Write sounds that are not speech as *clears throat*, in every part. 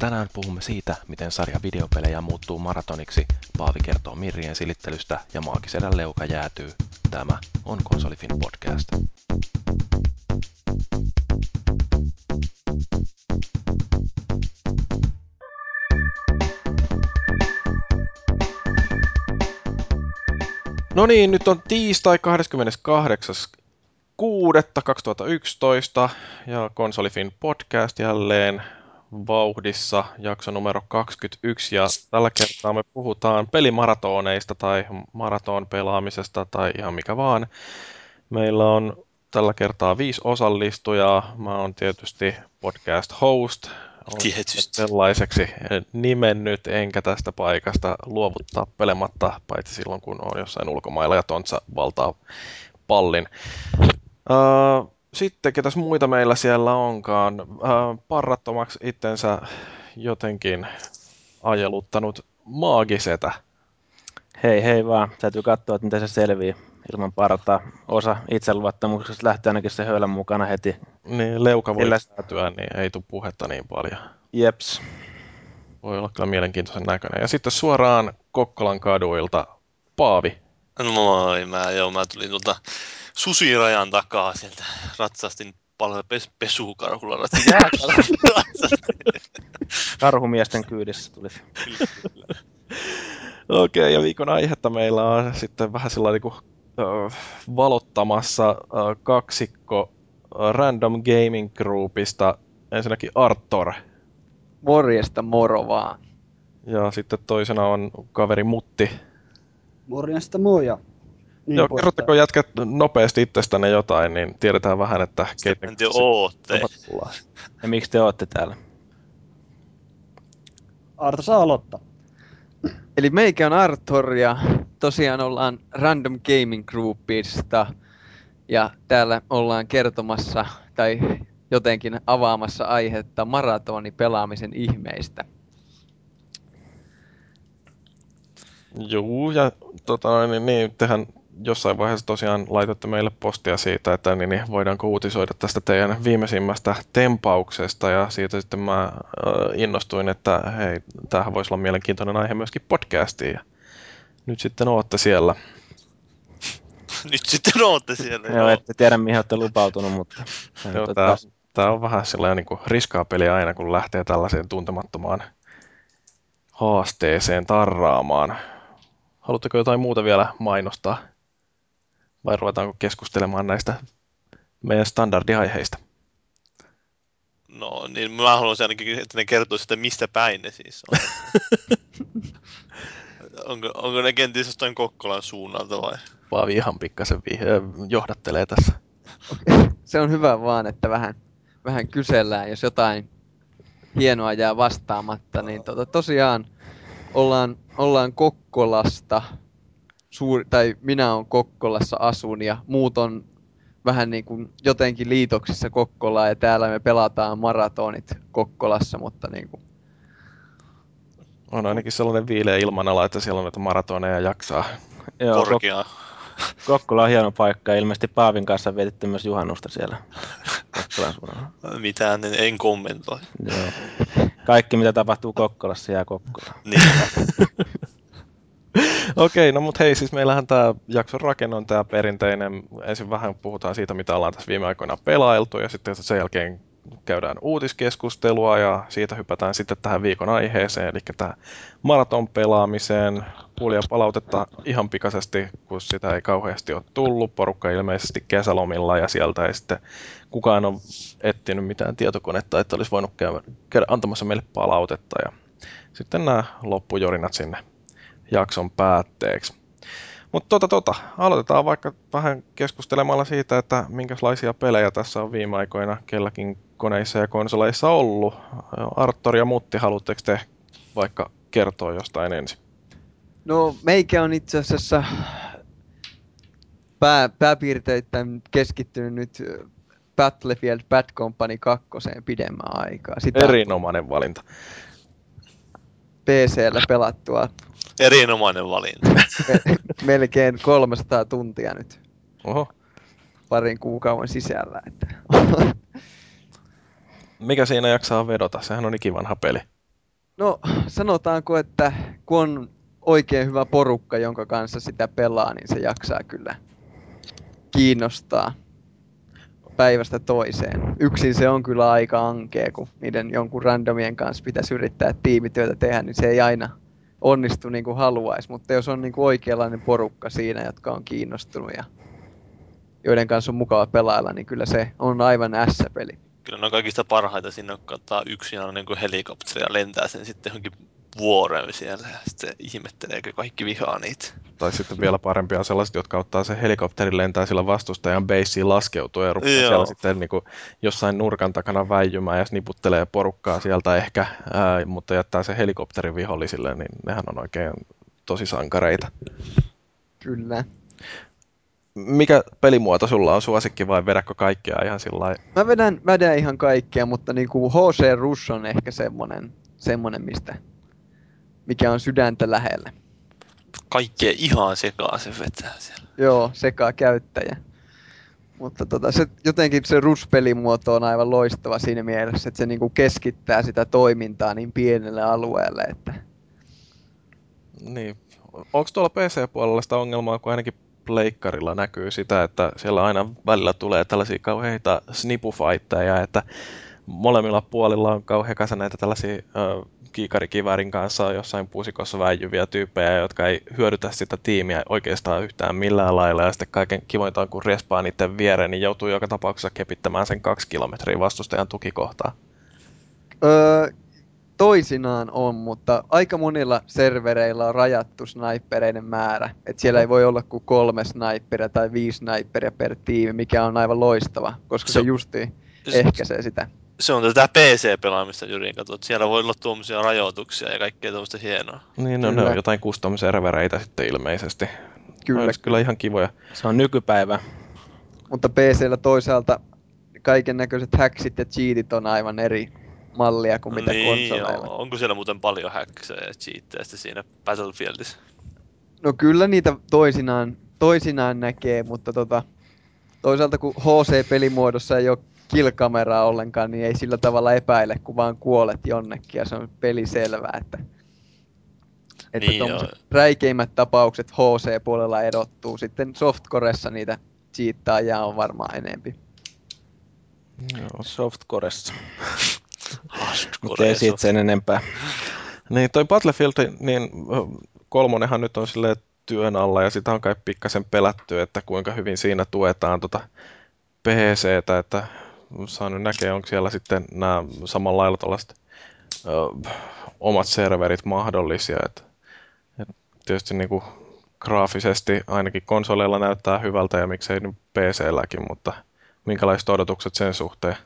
Tänään puhumme siitä, miten sarja videopelejä muuttuu maratoniksi, Paavi kertoo Mirrien silittelystä ja Maagisedän leuka jäätyy. Tämä on Konsolifin podcast. No niin, nyt on tiistai 28. 6.2011 ja Konsolifin podcast jälleen vauhdissa, jakso numero 21 ja tällä kertaa me puhutaan pelimaratoneista tai maraton pelaamisesta tai ihan mikä vaan. Meillä on tällä kertaa viisi osallistujaa. Mä oon tietysti podcast host, Tietysti. sellaiseksi nimennyt, enkä tästä paikasta luovuttaa pelematta, paitsi silloin kun on jossain ulkomailla ja Tontsa valtaa pallin. Uh, sitten ketäs muita meillä siellä onkaan? Uh, parrattomaksi itsensä jotenkin ajeluttanut maagisetä. Hei hei vaan, täytyy katsoa, että miten se selvii ilman partaa. Osa itseluottamuksesta lähtee ainakin se höylän mukana heti. Niin, leuka voi Sillä- säätyä, niin ei tule puhetta niin paljon. Jeps. Voi olla kyllä mielenkiintoisen näköinen. Ja sitten suoraan Kokkolan kaduilta Paavi. No moi, mä, joo, mä tulin tuolta susirajan takaa sieltä. Ratsastin paljon pes, pesukarhulla. Ratsastin ratsastin. *laughs* Karhumiesten kyydissä tuli. *laughs* Okei, okay, ja viikon aihetta meillä on sitten vähän sellainen niin kuin, äh, valottamassa äh, kaksikko äh, Random Gaming Groupista. Ensinnäkin Artor, Morjesta moro vaan. ja sitten toisena on kaveri Mutti. Morjesta moja. Niin Joo, kerrotteko jätkät nopeasti itsestänne jotain, niin tiedetään vähän, että keitä tiedä, ootte. Ja miksi te ootte täällä? Arto saa aloittaa. Eli meikä on Arthur ja tosiaan ollaan Random Gaming Groupista ja täällä ollaan kertomassa tai jotenkin avaamassa aihetta maratonipelaamisen ihmeistä. Joo, ja tota, niin, niin, tehän jossain vaiheessa tosiaan laitatte meille postia siitä, että niin, niin, voidaanko uutisoida tästä teidän viimeisimmästä tempauksesta, ja siitä sitten mä äh, innostuin, että hei, tämähän voisi olla mielenkiintoinen aihe myöskin podcastiin, ja nyt sitten ootte siellä. *laughs* Nyt sitten ootte siellä. Joo, ette tiedä mihin olette lupautunut, mutta... *laughs* Joo, Tota, tää, tää on vähän sellainen niin kuin riskaa peliä aina, kun lähtee tällaiseen tuntemattomaan haasteeseen tarraamaan. Haluatteko jotain muuta vielä mainostaa? Vai ruvetaanko keskustelemaan näistä meidän standardiaiheista? No niin, mä haluaisin ainakin, että ne kertoisi, että mistä päin ne siis on. *laughs* onko, onko ne kenties jostain Kokkolan suunnalta vai? Paavi ihan pikkasen vi- johdattelee tässä. Se on hyvä vaan, että vähän, vähän kysellään, jos jotain hienoa jää vastaamatta, niin tota, tosiaan ollaan, ollaan Kokkolasta, suur, tai minä olen Kokkolassa asun ja muut on vähän niin kuin jotenkin liitoksissa Kokkolaa ja täällä me pelataan maratonit Kokkolassa, mutta niin kuin, On ainakin sellainen viileä ilmanala, että siellä on näitä maratoneja jaksaa. joo, Kok-. Kokkola on hieno paikka. Ilmeisesti Paavin kanssa vetitte myös juhannusta siellä. Mitään en, en kommentoi. Joo. Kaikki mitä tapahtuu Kokkolassa jää Kokkolaan. Niin. *laughs* Okei, no mut hei, siis meillähän tämä jakson rakenne on tämä perinteinen. Ensin vähän puhutaan siitä, mitä ollaan tässä viime aikoina pelailtu, ja sitten sen jälkeen käydään uutiskeskustelua, ja siitä hypätään sitten tähän viikon aiheeseen, eli tämä maraton pelaamiseen. Kuulija palautetta ihan pikaisesti, kun sitä ei kauheasti ole tullut. Porukka ilmeisesti kesälomilla, ja sieltä ei sitten kukaan ole etsinyt mitään tietokonetta, että olisi voinut käydä, käydä antamassa meille palautetta, ja sitten nämä loppujorinat sinne jakson päätteeksi. Mutta tota, tota, aloitetaan vaikka vähän keskustelemalla siitä, että minkälaisia pelejä tässä on viime aikoina kelläkin koneissa ja konsoleissa ollut. Arttor ja Mutti, haluatteko te vaikka kertoa jostain ensin? No, meikä on itse asiassa pää, pääpiirteittäin keskittynyt nyt Battlefield Bad Company 2 pidemmän aikaa. Sitä Erinomainen valinta. PCllä pelattua Erinomainen valinta. me, melkein 300 tuntia nyt Oho. parin kuukauden sisällä. Että. Mikä siinä jaksaa vedota? Sehän on ikivanha peli. No, sanotaanko, että kun on oikein hyvä porukka, jonka kanssa sitä pelaa, niin se jaksaa kyllä kiinnostaa päivästä toiseen. Yksin se on kyllä aika ankea, kun niiden jonkun randomien kanssa pitäisi yrittää tiimityötä tehdä, niin se ei aina onnistu niin kuin haluaisi. Mutta jos on niin kuin oikeanlainen porukka siinä, jotka on kiinnostunut ja joiden kanssa on mukava pelailla, niin kyllä se on aivan S-peli. Kyllä ne on kaikista parhaita sinne, kun ottaa yksin on niin kuin helikopteri ja lentää sen sitten johonkin vuoreen siellä ja sitten ihmetteleekö kaikki vihaa niitä. Tai sitten vielä parempia on sellaiset, jotka ottaa sen helikopterin lentää sillä vastustajan beissiin laskeutua ja rupeaa Joo. siellä sitten niin kuin jossain nurkan takana väijymään ja niputtelee porukkaa sieltä ehkä, ää, mutta jättää sen helikopterin vihollisille, niin nehän on oikein tosi sankareita. Kyllä. Mikä pelimuoto sulla on suosikki vai vedäkö kaikkea ihan sillä lailla? Mä vedän, vedän ihan kaikkea, mutta niin kuin HC Rush on ehkä semmonen, semmonen mistä, mikä on sydäntä lähellä. Kaikkea ihan sekaa se vetää siellä. Joo, sekaa käyttäjä. Mutta tota, se, jotenkin se Rush-pelimuoto on aivan loistava siinä mielessä, että se niinku keskittää sitä toimintaa niin pienelle alueelle, että Niin. Onko tuolla PC-puolella sitä ongelmaa, kun ainakin pleikkarilla näkyy sitä, että siellä aina välillä tulee tällaisia kauheita snipufightteja, että molemmilla puolilla on kauhean kasa näitä tällaisia ö, kiikarikiväärin kanssa jossain pusikossa väijyviä tyyppejä, jotka ei hyödytä sitä tiimiä oikeastaan yhtään millään lailla, ja sitten kaiken kivointa on, kun respaa niiden viereen, niin joutuu joka tapauksessa kepittämään sen kaksi kilometriä vastustajan tukikohtaa. Öö, toisinaan on, mutta aika monilla servereillä on rajattu snipereiden määrä. Et siellä ei voi olla kuin kolme sniperia tai viisi sniperia per tiimi, mikä on aivan loistava, koska se, Se- se justiin ehkäisee sitä. Se on tätä PC-pelaamista Jyrin että siellä voi olla tuommoisia rajoituksia ja kaikkea tuommoista hienoa. Niin, no, ne on jotain custom-servereitä sitten ilmeisesti. Kyllä, Olisi kyllä ihan kivoja. Se on nykypäivä. mutta PCllä toisaalta kaiken näköiset hacksit ja cheatit on aivan eri mallia kuin mitä niin, konsoleilla. joo. Onko siellä muuten paljon häksejä ja cheattejä sitten siinä Battlefieldissa? No kyllä niitä toisinaan, toisinaan näkee, mutta tota, toisaalta kun HC-pelimuodossa ei ole kill-kameraa ollenkaan, niin ei sillä tavalla epäile, kun vaan kuolet jonnekin ja se on peli selvää, että, että Niin räikeimmät tapaukset HC-puolella erottuu. Sitten softcoressa niitä cheattaajia on varmaan enempi. Joo. Softcoressa. Mutta ei siitä sen enempää. Niin, toi Battlefield, niin kolmonenhan nyt on silleen työn alla ja sitä on kai pikkasen pelätty, että kuinka hyvin siinä tuetaan tota PCtä, että saa nyt näkeä, onko siellä sitten nämä samalla lailla tällaiset ö, omat serverit mahdollisia. Et, et tietysti niinku graafisesti ainakin konsoleilla näyttää hyvältä ja miksei nyt PC-lläkin, mutta minkälaiset odotukset sen suhteen?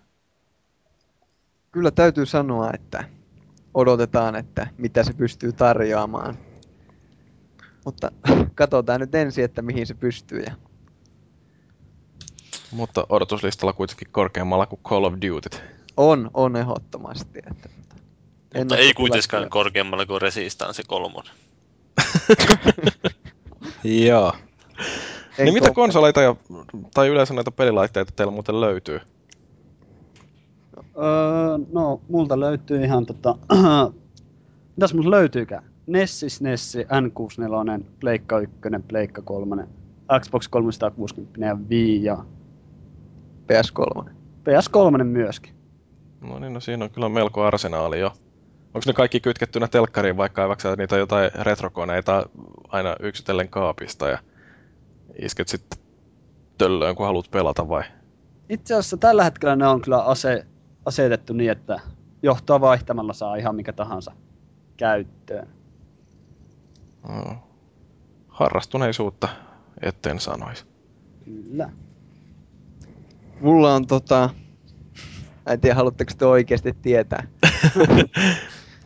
Kyllä täytyy sanoa, että odotetaan, että mitä se pystyy tarjoamaan. Mutta *laughs* katsotaan nyt ensin, että mihin se pystyy. Ja Mutta odotuslistalla kuitenkin korkeammalla kuin Call of Duty. on, on ehdottomasti. Että, Mutta ennakko ei kuitenkaan kyllä. korkeammalla kuin Resistance 3. *laughs* Joo. En niin mitä konsoleita ja, tai yleensä näitä pelilaitteita teillä muuten löytyy? Öö, no, multa löytyy ihan tota... *clears throat* Mitäs multa löytyykään? Nessi, Nessi, N64, Pleikka 1, Pleikka 3, Xbox 360 ja Wii ja PS3. PS3 myöskin. No niin, no siinä on kyllä melko arsenaali jo. Onko ne kaikki kytkettynä telkkariin, vaikka kaivaksi sä niitä jotain retrokoneita aina yksitellen kaapista ja isket sitten töllöön, kun haluat pelata vai? Itse asiassa tällä hetkellä ne on kyllä ase, asetettu niin, että johtoa vaihtamalla saa ihan mikä tahansa käyttöön. Mm. Harrastuneisuutta, etten sanoisi. Kyllä. Mulla on tota... Mä en tiedä, haluatteko te oikeasti tietää. *laughs*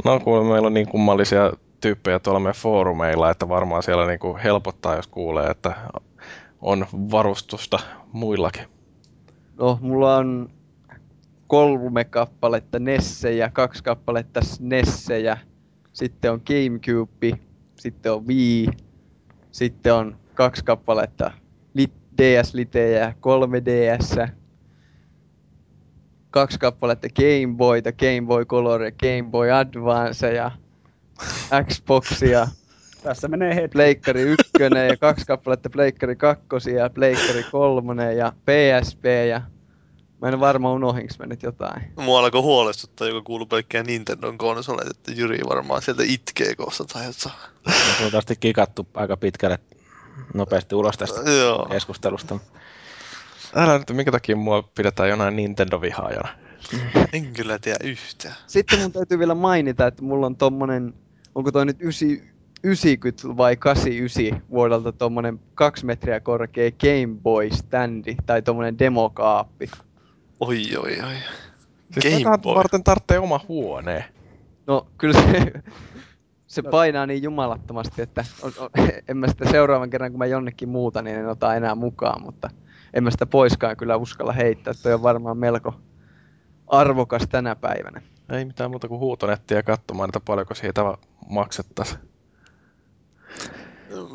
No kun meillä on niin kummallisia tyyppejä tuolla meidän foorumeilla, että varmaan siellä niin kuin helpottaa, jos kuulee, että on varustusta muillakin. No, mulla on kolme kappaletta Nessejä, kaksi kappaletta SNESejä, sitten on Gamecube, sitten on Wii, sitten on kaksi kappaletta Lit- DS-litejä, 3DS. Kaksi kappaletta Game Boyta, Game Boy Color ja Game Boy Advance ja Xboxia, Tässä menee hetki. Pleikkari 1 ja kaksi kappaletta Pleikkari 2 ja Pleikkari 3 ja PSP ja Mä en varmaan unohdinko mä nyt jotain. Mua alkoi huolestuttaa, joka kuuluu pelkkään Nintendon konsoleet, että Jyri varmaan sieltä itkee kohta tai jotain. Me on kikattu aika pitkälle nopeasti ulos tästä Joo. keskustelusta. Älä nyt, minkä takia mua pidetään jonain Nintendo-vihaajana. *laughs* En kyllä tiedä yhtään. Sitten mun täytyy vielä mainita, että mulla on tommonen, onko toi nyt 9, 90 vai 89 vuodelta tommonen kaksi metriä korkea Game Boy standi tai tommonen demokaappi. Oi, oi, oi. Siis Game tätä Boy. varten tarvitsee oma huoneen. No kyllä se, se painaa niin jumalattomasti, että on, on, *laughs* en mä sitä seuraavan kerran kun mä jonnekin muuta, niin en ota enää mukaan, mutta en mä sitä poiskaan kyllä uskalla heittää. Toi on varmaan melko arvokas tänä päivänä. Ei mitään muuta kuin huutonettiä katsomaan, että paljonko siitä maksettaisiin.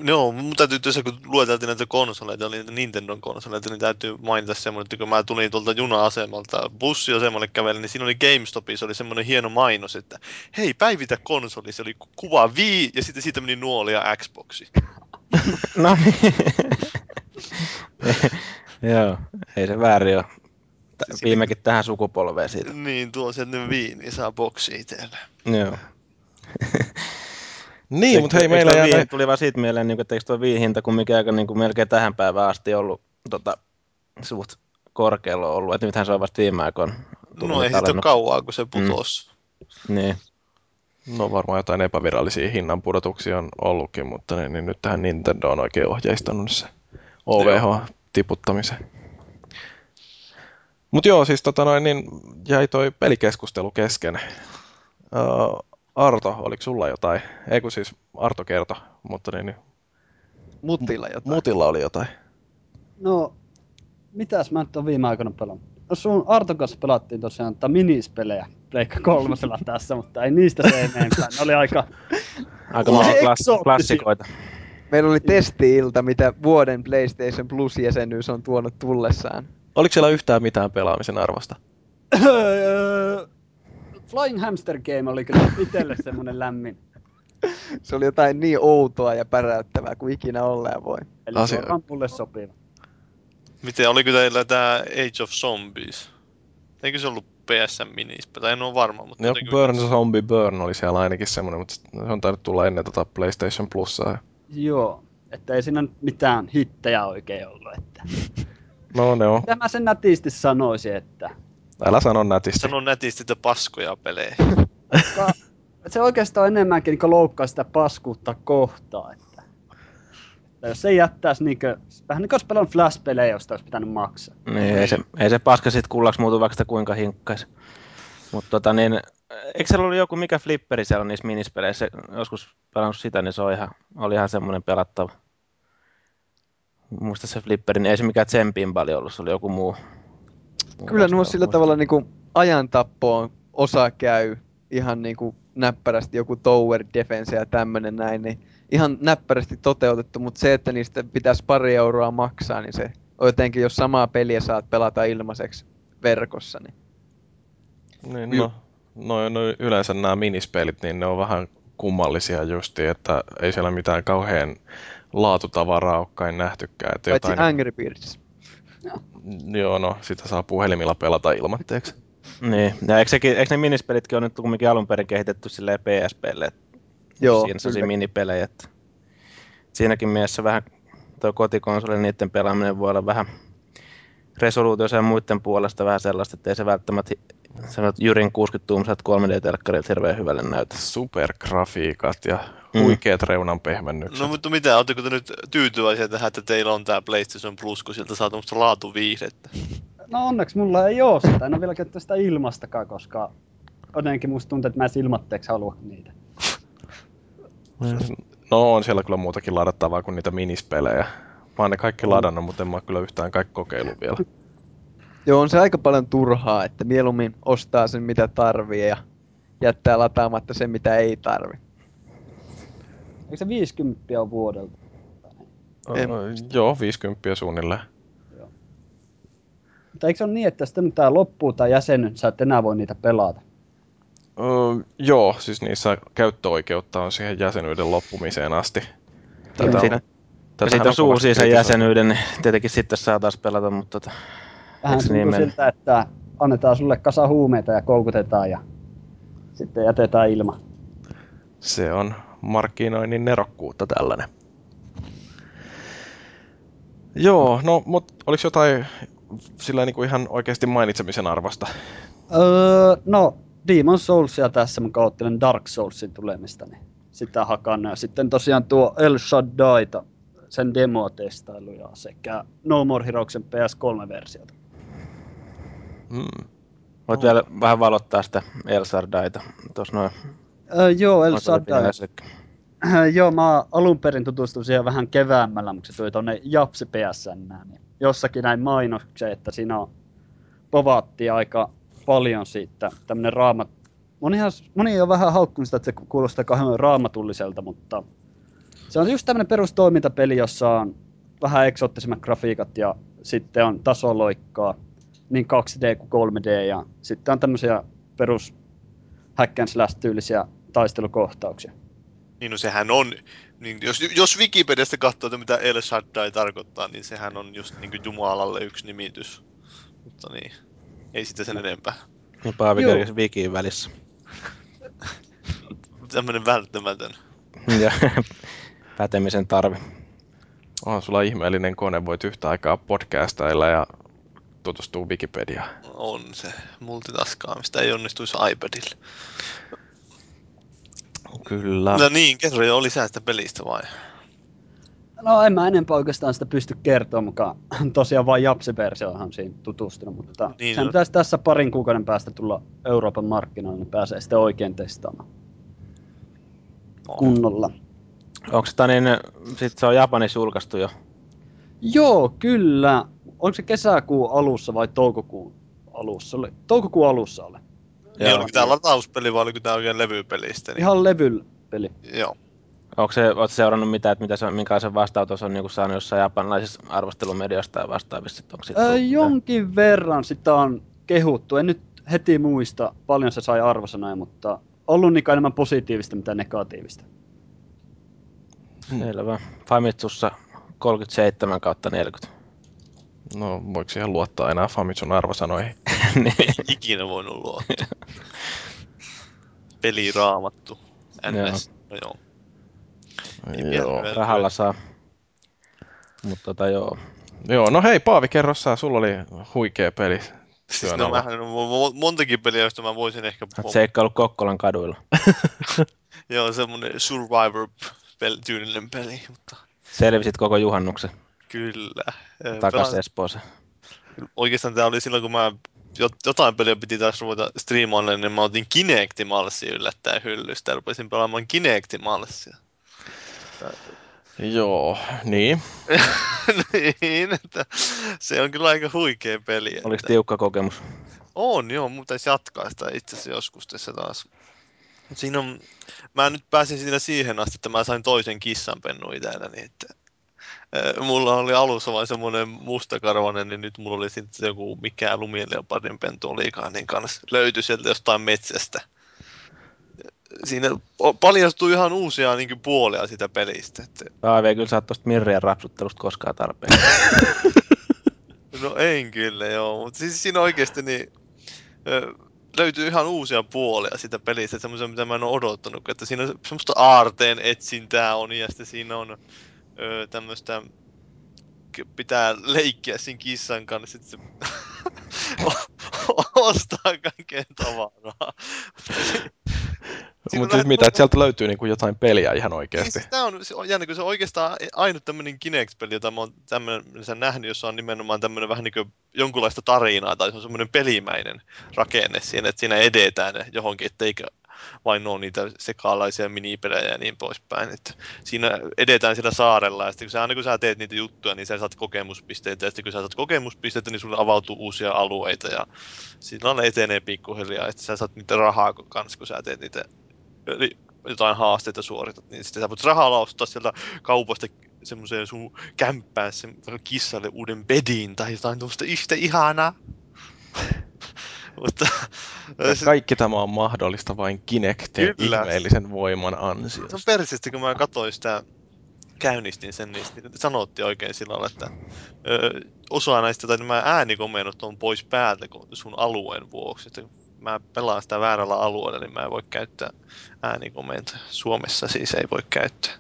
Joo, mun täytyy tässä kun lueteltiin näitä konsoleita, oli niitä Nintendon konsoleita, niin täytyy mainita semmoinen, että kun mä tulin tuolta juna-asemalta bussiasemalle kävellä, niin siinä oli GameStopissa oli semmoinen hieno mainos, että hei, päivitä konsoli, se oli ku- kuva Wii ja sitten siitä meni nuoli ja Xboxi. *laughs* No niin. *laughs* Joo, ei se väärin ole. Tä- Siis Viimekin tähän sukupolveen siitä. Niin, tuo Wii, *laughs* niin saa boksi itselle. Joo. Niin, mutta hei, meillä jää Wii- näin... Tuli vaan siitä mieleen, niin, että eikö tuo Wii hinta kumminkin aika niin kuin melkein tähän päivään asti ollut tota, suht korkealla ollut. Että nythän se on vasta viime aikoina tullut No ei siitä ole kauaa, kun se putosi. Niin. No varmaan jotain epävirallisia hinnan pudotuksia on ollutkin, mutta niin, niin nyt tähän Nintendo on oikein ohjeistanut se OVH-tiputtamisen. Mutta joo, siis tota noin, niin jäi toi pelikeskustelu kesken. Uh, Arto, oliko sulla jotain? Ei kun siis Arto kertoi, mutta niin, niin Mutilla jotain. Mutilla oli jotain. No, mitäs mä nyt oon viime aikoina pelannut? No sun Arton kanssa pelattiin tosiaan tätä minispelejä Pleikka kolmosella tässä, mutta ei niistä se enempää. Ne oli aika... *laughs* Aika klass- klassikoita. Meillä oli testi-ilta, mitä vuoden PlayStation Plus-jäsenyys on tuonut tullessaan. Oliko siellä yhtään mitään pelaamisen arvosta? Flying Hamster Game oli kyllä itselle semmonen lämmin. *laughs* Se oli jotain niin outoa ja päräyttävää kuin ikinä olleen voi. Eli Asia- se on mulle sopiva. Miten, oliko teillä tää Age of Zombies? Eikö se ollut PSN minispä? Tai en ole varma, mutta... Joku jotenkin- Burn Zombie Burn oli siellä ainakin semmoinen, mutta se on tainnut tulla ennen tota PlayStation Plusaa. Joo, että ei siinä mitään hittejä oikein ollut. Että. *laughs* No ne on. Mitä mä sen nätisti sanoisin, että Älä sano nätisti. Sano nätisti, että paskoja pelejä. *laughs* ka- se oikeastaan enemmänkin niin loukkaa sitä paskuutta kohtaa. Että, että jos se jättäisi niinkö, vähän niin kuin olisi pelannut Flash-pelejä, josta olisi pitänyt maksaa. Niin, ei se, ei se paska sit kullaksi muutu vaikka sitä kuinka hinkkais. Mutta tota niin, eikö siellä ollut joku mikä flipperi siellä niissä minispeleissä? Joskus pelannut sitä, niin se oli ihan, oli ihan semmoinen pelattava. Muista se flipperi, niin ei se mikään tsempin paljon ollut, se oli joku muu. muu Kyllä nuo sillä tavalla niinku ajantappoon osa käy ihan niinku näppärästi joku tower defense ja tämmönen näin, niin ihan näppärästi toteutettu, mutta se, että niistä pitäisi pari euroa maksaa, niin se on jotenkin, jos samaa peliä saat pelata ilmaiseksi verkossa, niin Niin, no, no, no, yleensä nämä minispelit, niin ne on vähän kummallisia justi, että ei siellä mitään kauhean laatutavaraa ole kai nähtykään. Että paitsi jotain, Angry Birds. joo, no, sitä saa puhelimilla pelata ilmatteeksi. Niin, ja eikö, sekin, eikö ne minispelitkin ole nyt kumminkin alun perin kehitetty silleen PSPlle, Joo, siinä sellaisia minipelejä, että siinäkin mielessä vähän tuo kotikonsoli, niiden pelaaminen voi olla vähän resoluutiossa ja muiden puolesta vähän sellaista, että ei se välttämättä sanot Jyrin 60-tuumaiset 3D-telkkarilta hirveän hyvälle näytä. Supergrafiikat ja Mm. huikeat reunan pehmennykset. No mutta mitä, ootteko te nyt tyytyväisiä tähän, että teillä on tää PlayStation Plus, kun sieltä saa tämmöstä laatuviihdettä? No onneksi mulla ei oo sitä, en ole vielä käyttänyt sitä ilmastakaan, koska jotenkin musta tuntuu, että mä en ilmatteeksi halua niitä. No on siellä kyllä muutakin ladattavaa kuin niitä minispelejä. Mä oon ne kaikki ladannut, mutta en mä kyllä yhtään kaikki kokeillut vielä. Joo, on se aika paljon turhaa, että mieluummin ostaa sen mitä tarvii ja jättää lataamatta sen mitä ei tarvi. Eikö se 50 on vuodelta? En Joo, 50 suunnilleen. mutta eikö se ole niin, että sitten kun tämä loppuu tai jäsenyt, sä et enää voi niitä pelata? Öö, joo, siis niissä käyttöoikeutta on siihen jäsenyyden loppumiseen asti. Tätä on jos kovasti uusii sen jäsenyyden, niin tietenkin sitten saa taas pelata, mutta tota, Vähän niin tuntuu mennyt? siltä, että annetaan sulle kasa huumeita ja koukutetaan ja sitten jätetään ilman. Se on markkinoinnin nerokkuutta tällainen. Joo, no, mutta oliko jotain sillä niin kuin ihan oikeasti mainitsemisen arvosta? Öö, no, Demon Soulsia tässä mä kautta Dark Soulsin tulemista, niin sitä hakannut. Ja sitten tosiaan tuo El Shaddai'ta, sen demo-testailuja sekä No More Heroesin PS3-versiota. Hmm. voit vielä vähän valottaa sitä El Sardaita. Tuossa noin. Öö, joo, El noin Shaddai. finalaisillekin. joo, mä alun perin tutustuin siihen vähän keväämmällä, mutta se tuli tonne Japsi PSN. Niin jossakin näin mainoksen, että siinä on povaattiin aika paljon siitä. Tämmönen raamat... Monihan, moni on vähän haukkunut sitä, että se kuulostaa kauhean raamatulliselta, mutta se on just tämmönen perustoimintapeli, jossa on vähän eksoottisemmat grafiikat ja sitten on tasoloikkaa, niin 2D kuin 3D ja sitten on tämmöisiä perus hack and slash tyylisiä taistelukohtauksia. Niin no sehän on, niin jos, jos Wikipediasta katsoo, että mitä El Shaddai tarkoittaa, niin sehän on just niin Jumalalle yksi nimitys. Mutta niin, ei sitä sen enempää. Niin Paavi Joo. kerkesi Wikiin välissä. *laughs* Tämmönen välttämätön. Ja pätemisen tarve. On sulla ihmeellinen kone, voit yhtä aikaa podcastailla ja tutustua Wikipediaan. On se multitaskaamista, ei onnistuisi iPadilla. Kyllä. No niin, kerro jo lisää sitä pelistä vai? No en mä enempää oikeastaan sitä pysty kertoa, mukaan tosiaan vain Japsi-versiohan siinä tutustunut, mutta Niin niin sen on. pitäisi tässä parin kuukauden päästä tulla Euroopan markkinoille, niin pääsee sitten oikein testaamaan On. kunnolla. Onko sitä niin, sit se on Japanissa julkaistu jo. Joo, kyllä. Onko se kesäkuun alussa vai toukokuun alussa? Oli, toukokuun alussa oli. Niin, Joo. oliko tää latauspeli vai oliko tää oikein levypelistä? Niin, Ihan levyllä peli. Joo. Onko se, oot seurannut mitä, että mitä se, minkälaisen vastaanoton on niin saanut jossain japanilaisissa arvostelumedioista tai vastaavissa? Onko sit Öö, mitään? jonkin verran sitä on kehuttu. En nyt heti muista, paljon se sai arvosanoja, mutta ollut niin enemmän positiivista mitä negatiivista. Selvä. Famitsussa 37 kautta 40. No, voiko siihen luottaa enää Famitsun arvosanoihin? *laughs* niin. Ikinä voinut luottaa. Peliraamattu. NS. No joo. Ei Joo. Rahalla saa. Mutta tota joo. Joo, no hei Paavi, kerro sä, sulla oli huikea peli Siis no, mähän on mo- montakin peliä, joista mä voisin ehkä... Oot seikkailu Kokkolan kaduilla. *laughs* Joo, semmonen Survivor-tyylinen peli, mutta Selvisit koko juhannuksen kyllä. Ö, takaisin pelas- Espooseen. Oikeastaan tää oli silloin, kun mä jot- jotain peliä piti taas ruveta striimaamaan, niin mä otin Kinecti-malssia yllättäen hyllystä ja rupesin pelaamaan Kinecti-malssia. Joo, niin. *laughs* niin, että se on kyllä aika huikea peli. Oliko että- tiukka kokemus? On, joo, mutta taisi jatkaa sitä itse asiassa joskus tässä taas. Siinä on, mä nyt pääsin siinä siihen asti, että mä sain toisen kissanpennun itselleni, että Mulla oli alussa vain semmoinen mustakarvainen, niin nyt mulla oli sitten joku mikä lumileopardin pentu olikaan, niin kanssa löytyi sieltä jostain metsästä. Siinä paljastui ihan uusia niin puolia sitä pelistä. Että, Paavi ei kyllä saa tosta Mirrien rapsuttelusta koskaan tarpeen. *laughs* no en kyllä, joo, mutta siis siinä oikeasti niin, löytyy ihan uusia puolia sitä pelistä, semmoisia mitä mä en ole odottanut, että siinä on semmoista aarteen etsintää on ja sitten siinä on ö, tämmöistä pitää leikkiä siinä kissan kanssa, sitten se *laughs* ostaa kaikkea tavaraa. Mutta siis mitä, että sieltä löytyy niinku jotain peliä ihan oikeasti. siis tää on, se on jännä, kun se on oikeastaan ainut tämmönen Kinect-peli, jota mä oon tämmöisen nähnyt, jossa on nimenomaan tämmönen vähän niin kuin jonkunlaista tarinaa, tai se on semmoinen pelimäinen rakenne siinä, että siinä edetään johonkin, etteikä vain ole niitä sekaalaisia minipelejä ja niin poispäin. Että siinä edetään siellä saarella, ja sitten kun sä, aina kun sä teet niitä juttuja, niin sä saat kokemuspisteitä, ja sitten kun sä saat kokemuspisteitä, niin sulle avautuu uusia alueita, ja sillä ne etenee pikkuhiljaa, että sä saat niitä rahaa kanssa, kun sä teet niitä eli jotain haasteita suoritat, niin sitten sä voit rahalla ostaa sieltä kaupasta semmoiseen sun kämppään sen kissalle uuden bedin tai jotain tuosta yhtä ihanaa. Mutta Ja se, kaikki tämä on mahdollista vain Kinectin Kyllä. ihmeellisen voiman se on ansiosta. persisesti, kun mä katsoin sitä, käynnistin sen, niin sanottiin oikein sillä lailla, että ö, osa näistä, tai nämä äänikomennot on pois päältä kun sun alueen vuoksi. Että mä pelaan sitä väärällä alueella, niin mä en voi käyttää äänikomentoja. Suomessa siis ei voi käyttää.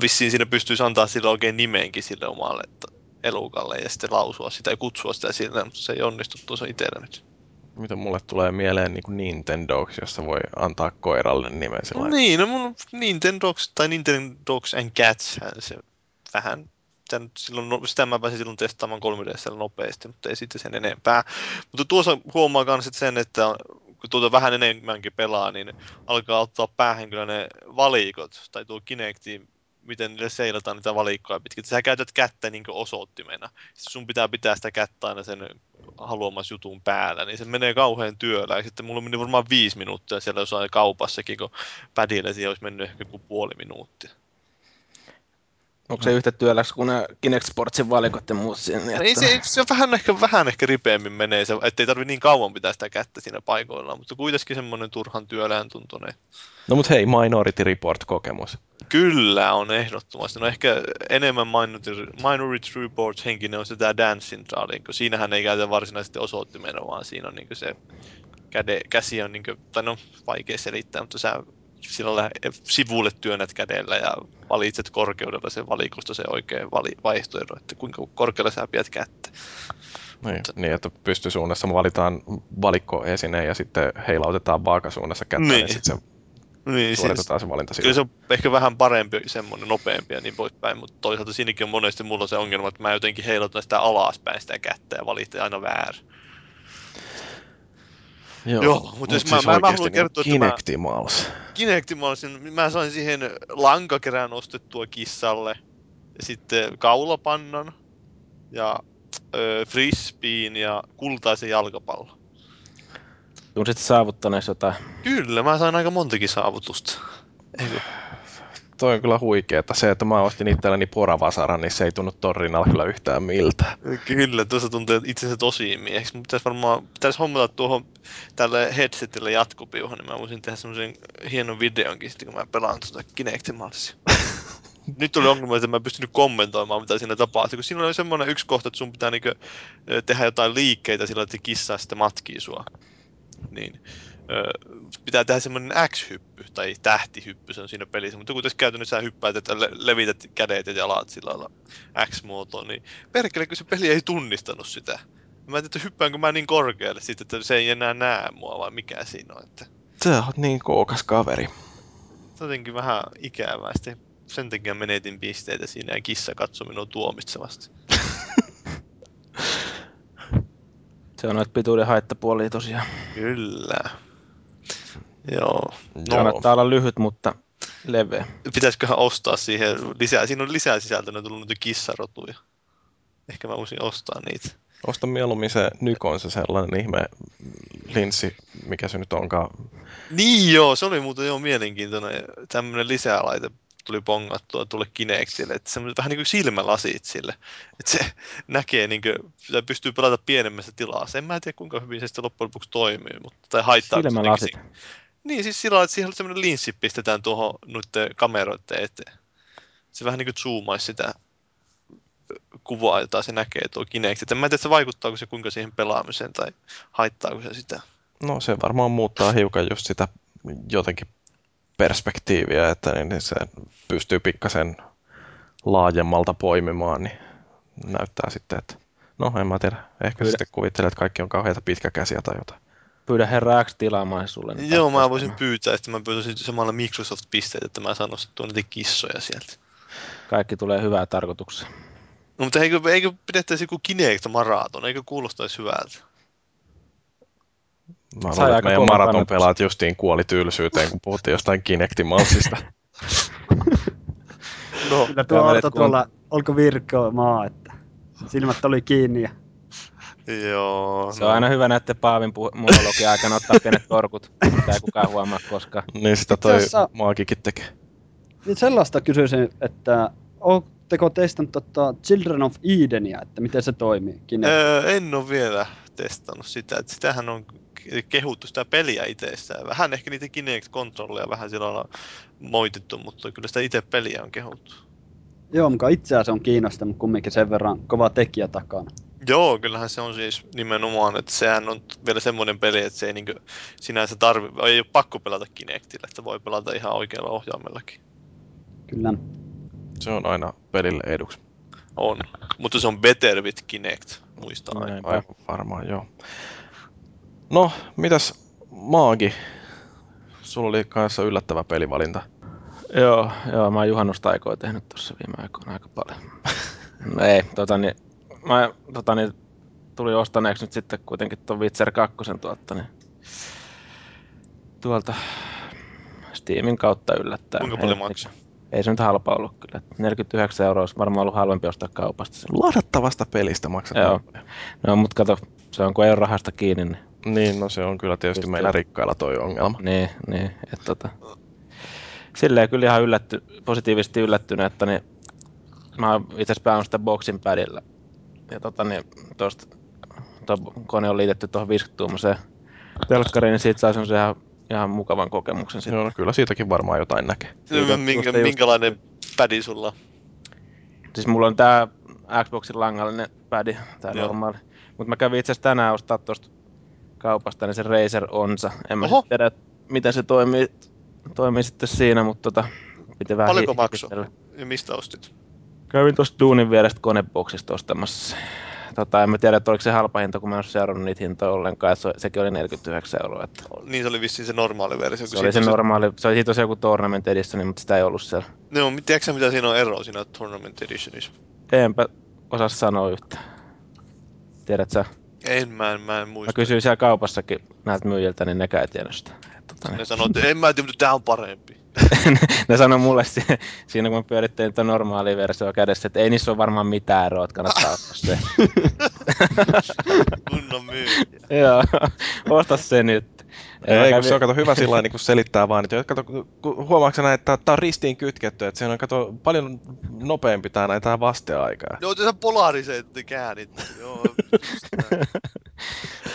Vissiin siinä pystyisi antaa sille oikein nimenkin sille omalle että elukalle ja sitten lausua sitä ja kutsua sitä sille, mutta se ei onnistu tuossa itsellä nyt. Mitä mulle tulee mieleen niin kuin Nintendox, jossa voi antaa koiralle nimen sillä No niin, no mun Nintendogs tai Nintendogs and Cats se vähän nyt silloin, no, sitä mä pääsin silloin testaamaan 3DS nopeasti, mutta ei sitten sen enempää. Mutta tuossa huomaa myös sen, että kun tuota vähän enemmänkin pelaa, niin alkaa ottaa päähän kyllä ne valikot, tai tuo Kinecti, miten niille seilataan niitä valikkoja pitkin. Sä käytät kättä niin osoittimena. Sitten sun pitää pitää sitä kättä aina sen haluamas jutun päällä, niin se menee kauhean työllä. Ja sitten mulla meni varmaan viisi minuuttia siellä jossain kaupassakin, kun pädillä siihen olisi mennyt ehkä joku puoli minuuttia. Onko se yhtä työläksi kuin ne Kinect Sportsin valikot ja muut siinä? Niin Ei se, se vähän ehkä, vähän ehkä ripeämmin menee, se, ettei tarvi niin kauan pitää sitä kättä siinä paikoillaan, mutta kuitenkin semmoinen turhan työlähän tuntuneen. No mut hei, Minority Report-kokemus. Kyllä on ehdottomasti. No ehkä enemmän Minority, Minority Report henkinen on se tää Dance Central, kun siinähän ei käytä varsinaisesti osoittimena, vaan siinä on niinku se käde, käsi on niinku, tai no vaikea selittää, mutta sä sillä lä- sivulle työnnät kädellä ja valitset korkeudella sen valikosta se oikein vali- vaihtoehto, että kuinka korkealla sä pidät kättä. Niin, niin, että pystysuunnassa valitaan valikkoesine ja sitten heilautetaan vaakasuunnassa kättä, niin, Niin. sitten se Niin, siis, suoritetaan se valinta kyllä se on ehkä vähän parempi, semmoinen nopeampi ja niin poispäin, mutta toisaalta siinäkin on monesti mulla se ongelma, että mä jotenkin heilutan sitä alaspäin sitä kättä ja valitsen aina väärin. Joo, mutta mut jos mä- siis mä- mä oikeesti haluan niinku kertoa, että mä- Kinectimals. Kinectimallsin, mä sain siihen lankakerään ostettua kissalle, ja sitten kaulapannan, ja ö, frisbeen ja kultaisen jalkapallon. Tunsit saavuttaneessa jotain. Kyllä, mä sain aika montakin saavutusta. Eikö? Toi on kyllä huikeeta. Se, että mä ostin itselleni poravasaran, niin se ei tunnu torrinnalla kyllä yhtään miltä. Kyllä, tuossa tuntuu itsensä tosi mieheksi. Mutta pitäisi varmaan, pitäisi hommata tuohon tälle headsetille jatkopiuhan, niin mä voisin tehdä semmoisen hienon videonkin sitten, kun mä pelaan tuota Kinect-malsia. *laughs* Nyt tuli ongelma, että mä en pystynyt kommentoimaan, mitä siinä tapahtuu. Kun siinä oli semmoinen yksi kohta, että sun pitää niinku tehdä jotain liikkeitä sillä, että se kissa sitten matkii sua. Niin. Pitää tehdä semmoinen X-hyppy tai tähtihyppy, se on siinä pelissä. Mutta kun tässä käytännössä sä hyppäät, että le- levität kädet ja jalat sillä lailla X-muotoon, niin perkele, kun se peli ei tunnistanut sitä. Mä en tiedä, että hyppäänkö mä niin korkealle sitten, että se ei enää näe mua, vai mikä siinä on. Että Sä oot niin kookas kaveri. jotenkin vähän ikävää. Sitten sen takia menetin pisteitä siinä ja kissa katsoi minua tuomitsevasti. *laughs* Se on noita pituuden haittapuolia tosiaan. Kyllä. Joo. Joo. Kannattaa olla lyhyt, mutta leveä. Pitäisiköhän ostaa siihen lisää? Siinä on lisää sisältöä, on tullut kissarotuja. Ehkä mä voisin ostaa niitä. Osta mieluummin se Nykon se sellainen ihme linssi, mikä se nyt onkaan. Niin joo, se oli muuten jo mielenkiintoinen. Tämmöinen lisälaite tuli pongattua tuolle Kinectille, että semmoiset vähän niin kuin silmälasit sille. Että se *laughs* näkee niin kuin, sitä pystyy pelata pienemmässä tilassa. En mä tiedä kuinka hyvin se sitten loppujen lopuksi toimii, mutta, tai haittaa. Silmälasit. Niin, siis sillä lailla, että siihen semmoinen linssi pistetään tuohon noiden kameroiden eteen. Se vähän niin kuin zoomaisi sitä kuvaa, jota se näkee tuo Kinect. Et En mä tiedä, että vaikuttaako se kuinka siihen pelaamiseen tai haittaako se sitä. No se varmaan muuttaa hiukan just sitä jotenkin perspektiiviä, että niin se pystyy pikkasen laajemmalta poimimaan, niin näyttää sitten, että no en mä tiedä, ehkä Kyllä. sitten kuvittelee, että kaikki on kauheita pitkäkäsiä tai jotain. Pyydä herra X tilaamaan sulle. niin Joo, mä voisin pyytää, että mä pyytäisin samalla Microsoft-pisteitä, että mä saan nostettua niitä kissoja sieltä. Kaikki tulee hyvää tarkoitukseen. No, mutta eikö, eikö pidettäisi joku Kinect-maraton? Eikö kuulostaisi hyvältä? Mä luulen, että meidän kovan maraton kannatuksen. pelaat justiin kuoli tylsyyteen, kun puhuttiin jostain Kinectimalsista. *laughs* No, Kyllä tuo Arto kun- tuolla alkoi virkoamaan, että silmät oli kiinni ja joo. Se on aina hyvä näiden Paavin puh- monologin aikana ottaa pienet torkut. Mitä ei kukaan huomaa koskaan. niin sitä toi Itse asiassa- maagikin tekee. Niin sellaista kysyisin, että on, ootteko testannut tota Children of Edenia, että miten se toimii? Kinect? Öö, en ole vielä testannut sitä, että sitähän on kehuttu sitä peliä itsessään. Vähän ehkä niitä Kinect-kontrolleja vähän sillä lailla moitittu, mutta kyllä sitä itse peliä on kehuttu. Joo, mukaan itseään se on kiinnostanut kumminkin sen verran kova tekijä takana. Joo, kyllähän se on siis nimenomaan, että sehän on vielä semmoinen peli, että se ei niin sinänsä tarvi, ei ole pakko pelata Kinectillä, että voi pelata ihan oikealla ohjaimellakin. Kyllä. Se on aina pelille eduksi. On, mutta se on better with Kinect, muista aina. Aivan varmaan, joo. No, mitäs Maagi? Sulla oli kanssa yllättävä pelivalinta. Joo, joo, mä oon juhannustaikoja tehnyt tuossa viime aikoina aika paljon. *laughs* no ei, tota niin, mä tota niin, tuli ostaneeksi nyt sitten kuitenkin ton Witcher 2 tuolta, niin tuolta Steamin kautta yllättäen. Kuinka paljon Ei- maksaa? Ei se nyt halpa ollut kyllä. 49 euroa olisi varmaan ollut halvempi ostaa kaupasta. Ladattavasta pelistä maksat. Joo. paljon. No, mutta kato, se on kun ei ole rahasta kiinni, niin Niin, no se on kyllä tietysti Just meillä rikkailla toi ongelma. Niin, niin. Et tota, silleen kyllä ihan yllätty, positiivisesti yllättynyt, että niin, mä oon itse asiassa sitä boxin padilla. Ja tota niin, tosta, tuo kone on liitetty tuohon 50-tuumaiseen telkkariin, niin siitä saa semmoisen ihan, ihan mukavan kokemuksen sitten. Joo, no kyllä siitäkin varmaan jotain näkee. Siitä Minkä, just- minkälainen pädi sulla? Siis mulla on tää Xboxin langallinen padi, tää normaali. Mutta mä kävin itse asiassa tänään ostaa tuosta kaupasta niin se Razer Onsa. En mä tiedä, miten se toimii, toimii sitten siinä, mutta tota, piti vähän Paljonko maksoi? Ja mistä ostit? Kävin tuosta Duunin vierestä koneboksista ostamassa. Tota, en mä tiedä, että oliko se halpa hinta, kun mä en ole seurannut niitä hintoja ollenkaan. Se, sekin oli 49 euroa. Että Niin se oli vissiin se normaali versio. se oli se normaali, se oli siitä tosiaan joku Tournament Edition, mutta sitä ei ollut siellä. No, tiedätkö mitä siinä on eroa siinä Tournament Editionissa? Enpä osaa sanoa yhtä. Tiedät sä? En, mä en, mä en Mä muista. kysyin siellä kaupassakin näiltä myyjiltä, niin nekään ei tiennyt sitä. Tota, Ne niin. sanoo, että en mä tiedä, mutta tää on parempi. *laughs* ne sanoi mulle si- siinä, kun mä pyörittelin tätä normaalia versiota kädessä, että ei niissä ole varmaan mitään eroa, että kannattaa *laughs* ostaa se. Kunnon myy. *laughs* Joo, osta se nyt. Ei, kun se on kato hyvä sillä niin selittää vaan, että kato, kun huomaatko näin, että tämä on ristiin kytketty, että se on kato paljon nopeampi tää näin tää vasteaika. No, tässä polariset käänit. Joo.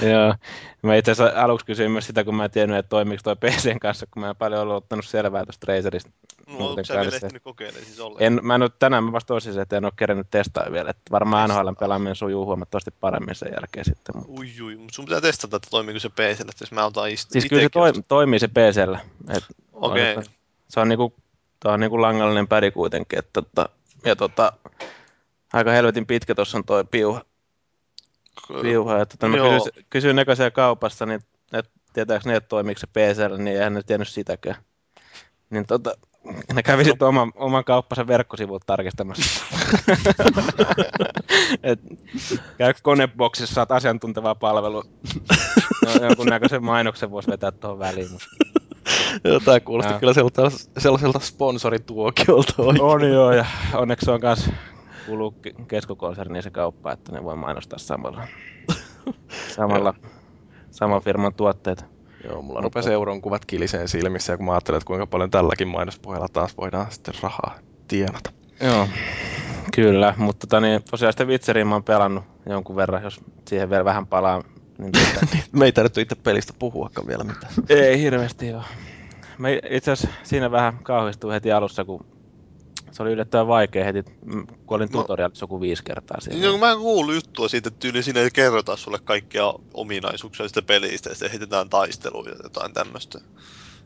Joo. *laughs* Mä itse asiassa aluksi kysyin myös sitä, kun mä en tiennyt, että toimiiko toi PCn kanssa, kun mä en paljon ollut ottanut selvää tuosta Razerista. No, onko sä vielä ehtinyt kokeilemaan siis ollenkaan? En, mä en ole, tänään mä vasta olisin, että en ole kerännyt testaa vielä. Että varmaan NHL pelaaminen sujuu huomattavasti paremmin sen jälkeen sitten. Mutta... Ui, ui, mutta sun pitää testata, että toimiiko se PCllä, että jos mä otan ist- Siis kyllä se toi, toimii se PCllä. Okei. on- Se on niinku, tää on niinku langallinen pädi kuitenkin. Että, tota, ja tota, aika helvetin pitkä tuossa on toi piuha. Piuha. Että, tota, mä Joo. kysyin, ne siellä kaupassa, niin että tietääkö ne, että toimiiko se PCllä, niin eihän ne tiennyt sitäkään. Niin tota, ne kävi sitten oman, oman kauppansa verkkosivut tarkistamassa. *laughs* Et, käy koneboksissa, saat asiantuntevaa palvelua. No, jonkunnäköisen mainoksen voisi vetää tuohon väliin. Mutta... Joo, tää kuulosti Joo. kyllä sellaiselta, sellaiselta sponsorituokiolta oikein. On joo, ja onneksi se on myös kuuluu ke- keskokonserniin se kauppa, että ne voi mainostaa samalla, *laughs* samalla saman firman tuotteita. Joo, mulla rupesi euron kuvat kiliseen silmissä, ja kun mä ajattelin, että kuinka paljon tälläkin mainospohjalla taas voidaan sitten rahaa tienata. Joo, kyllä, mutta tota, niin, tosiaan sitä Witcheria mä oon pelannut jonkun verran, jos siihen vielä vähän palaa. Niin *laughs* tota, Me ei tarvitse itse pelistä puhuakaan vielä mitään. ei hirveästi joo. Mä itse asiassa siinä vähän kauhistuin heti alussa, kun se oli yllättävän vaikea heti, kun olin No. tutorialissa joku viisi kertaa siinä. Joo, mä en kuullut juttua siitä, että tyyli siinä ei kerrota sulle kaikkia ominaisuuksia sitä pelistä ja sitten heitetään taisteluja ja jotain tämmöistä.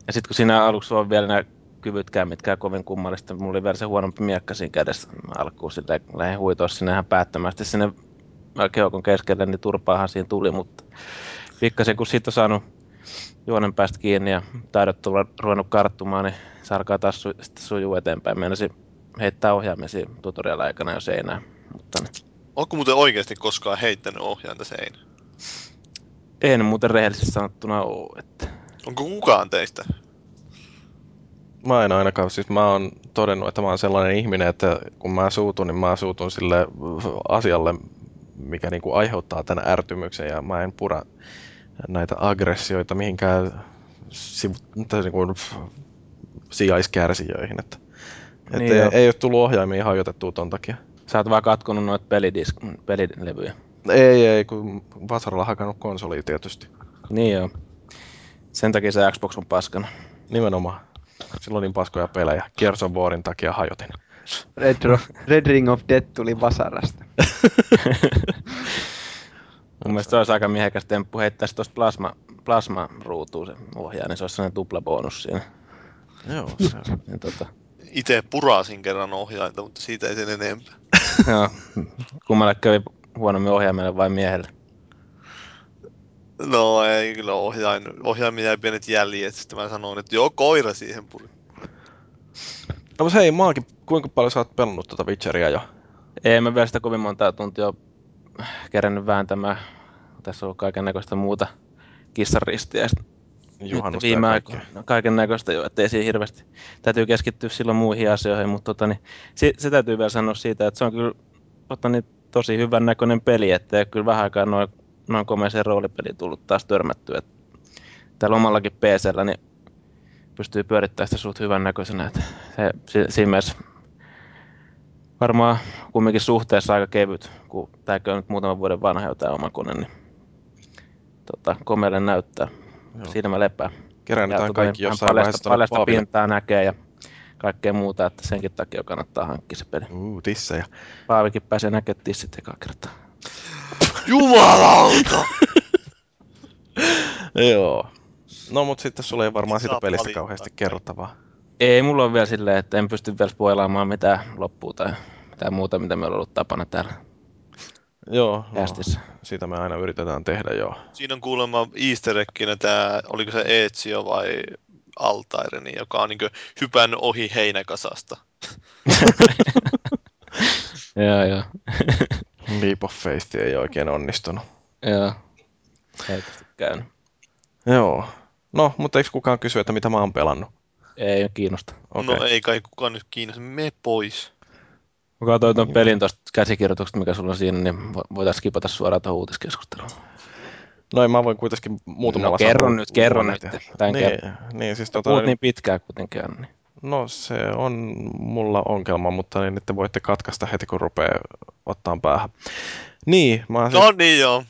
Ja sitten kun siinä aluksi on vielä nämä kyvytkään mitkään kovin kummallista, mulla oli vielä se huonompi miekka siinä kädessä Mä alkuun silleen, lähdin huitoa sinne ihan päättömästi sinne keukon keskelle, niin turpaahan siinä tuli, mutta pikkasen kun siitä on saanut juonen päästä kiinni ja taidot tulla ruvennut karttumaan, niin se alkaa taas su- sitten sujuu eteenpäin. Meinasin heittää ohjaimen siinä tutorial aikana, jos ei näe. Mutta. Onko muuten oikeasti koskaan heittänyt ohjainta seinään? en muuten rehellisesti sanottuna ole. Että... Onko kukaan teistä? Mä en ainakaan, siis mä oon todennut, että mä oon sellainen ihminen, että kun mä suutun, niin mä suutun sille asialle, mikä niinku aiheuttaa tämän ärtymyksen ja mä en pura näitä aggressioita mihinkään sivu, tai niinku sijaiskärsijöihin. Että Että Niin ei, ei ole tullut ohjaimia hajotettua ton takia. Sä oot vaan katkonut noita pelidisk, pelilevyjä. Ei, ei, kun vasaralla hakannut konsolia tietysti. Niin joo. Sen takia se Xbox on paskana. Nimenomaan. Silloin niin paskoja pelejä. Gears of Warin takia hajotin. Red, Ro- Red Ring of Death tuli Vasarasta. *laughs* Mun mielestä se olisi aika miehekäs temppu heittää se tuosta plasma, plasma-ruutuun se ohjaa, niin se olisi sellainen tupla bonus siinä. Joo, se Ja tota, Itse purasin kerran ohjainta, mutta siitä ei sen enempää. *laughs* joo, kummalle kävi huonommin ohjaimelle vai miehelle. No ei kyllä ohjain, ohjaimin jäi pienet jäljet, sitten mä sanoin, että joo, koira siihen puri. No mutta hei, Maakin, kuinka paljon sä oot pelannut tuota Witcheria jo? Ei mä vielä sitä kovin monta tuntia kerännyt vääntämään. Tässä on ollut kaiken näköistä muuta kissaristiä Juhannusta viime aikoina no, kaiken näköistä jo, ettei siinä hirveästi. Täytyy keskittyä silloin muihin asioihin, mutta tota, niin, se, se, täytyy vielä sanoa siitä, että se on kyllä tota, niin, tosi hyvän näköinen peli, että kyllä vähän aikaa noin, noin komeeseen roolipeliin tullut taas törmättyä. Et Täällä omallakin PCllä niin pystyy pyörittämään sitä suht hyvän näköisenä. Että se, si, siinä mielessä varmaan kumminkin suhteessa aika kevyt, kun tämäkin on nyt muutaman vuoden vanha jo tämä oma kone, niin tota, komealle näyttää. Joo. Siinä mä lepään. Keräännetään tota, kaikki jossain vaiheessa paljasta, Paaville. pintaa näkee ja kaikkea muuta, että senkin takia kannattaa hankkia se peli. Uu, tissejä. Paavikin pääsee näkemään tissit ekaa kertaa. Jumalauta! *laughs* Joo. No mut sitten sulla ei varmaan siitä pelistä valittaa. kauheasti kerrottavaa. Ei mulla on vielä silleen, että en pysty vielä spoilaamaan mitään loppua tai mitään muuta, mitä meillä on ollut tapana täällä Joo, no, sitä me aina yritetään tehdä joo. Siinä on kuulemma easter egginä tää, oliko se Ezio vai Altaireni, joka on niinku hypännyt ohi heinäkasasta. *laughs* Joo, joo. *laughs* Leap of Faith ei oikein onnistunut. joo. Heikosti käynyt. Joo. No, mutta eikö kukaan kysy, että mitä mä oon pelannut? Ei kiinnosta. Okei. No ei kai kukaan nyt kiinnosta, me pois. Mä katsoin tuon pelin tuosta käsikirjoituksesta, mikä sulla on siinä, niin vo- voitaisiin skipata suoraan tuohon uutiskeskusteluun. No ei, mä voin kuitenkin muutamalla No, kerro sanalla nyt, kerro luonnehtia. nyt, tämän niin, niin, siis Tota, Puhut niin pitkään kuitenkin, niin. no se on mulla ongelma, mutta niin, te voitte katkaista heti, kun rupeaa ottaa päähän. Niin, mä siis, No niin joo.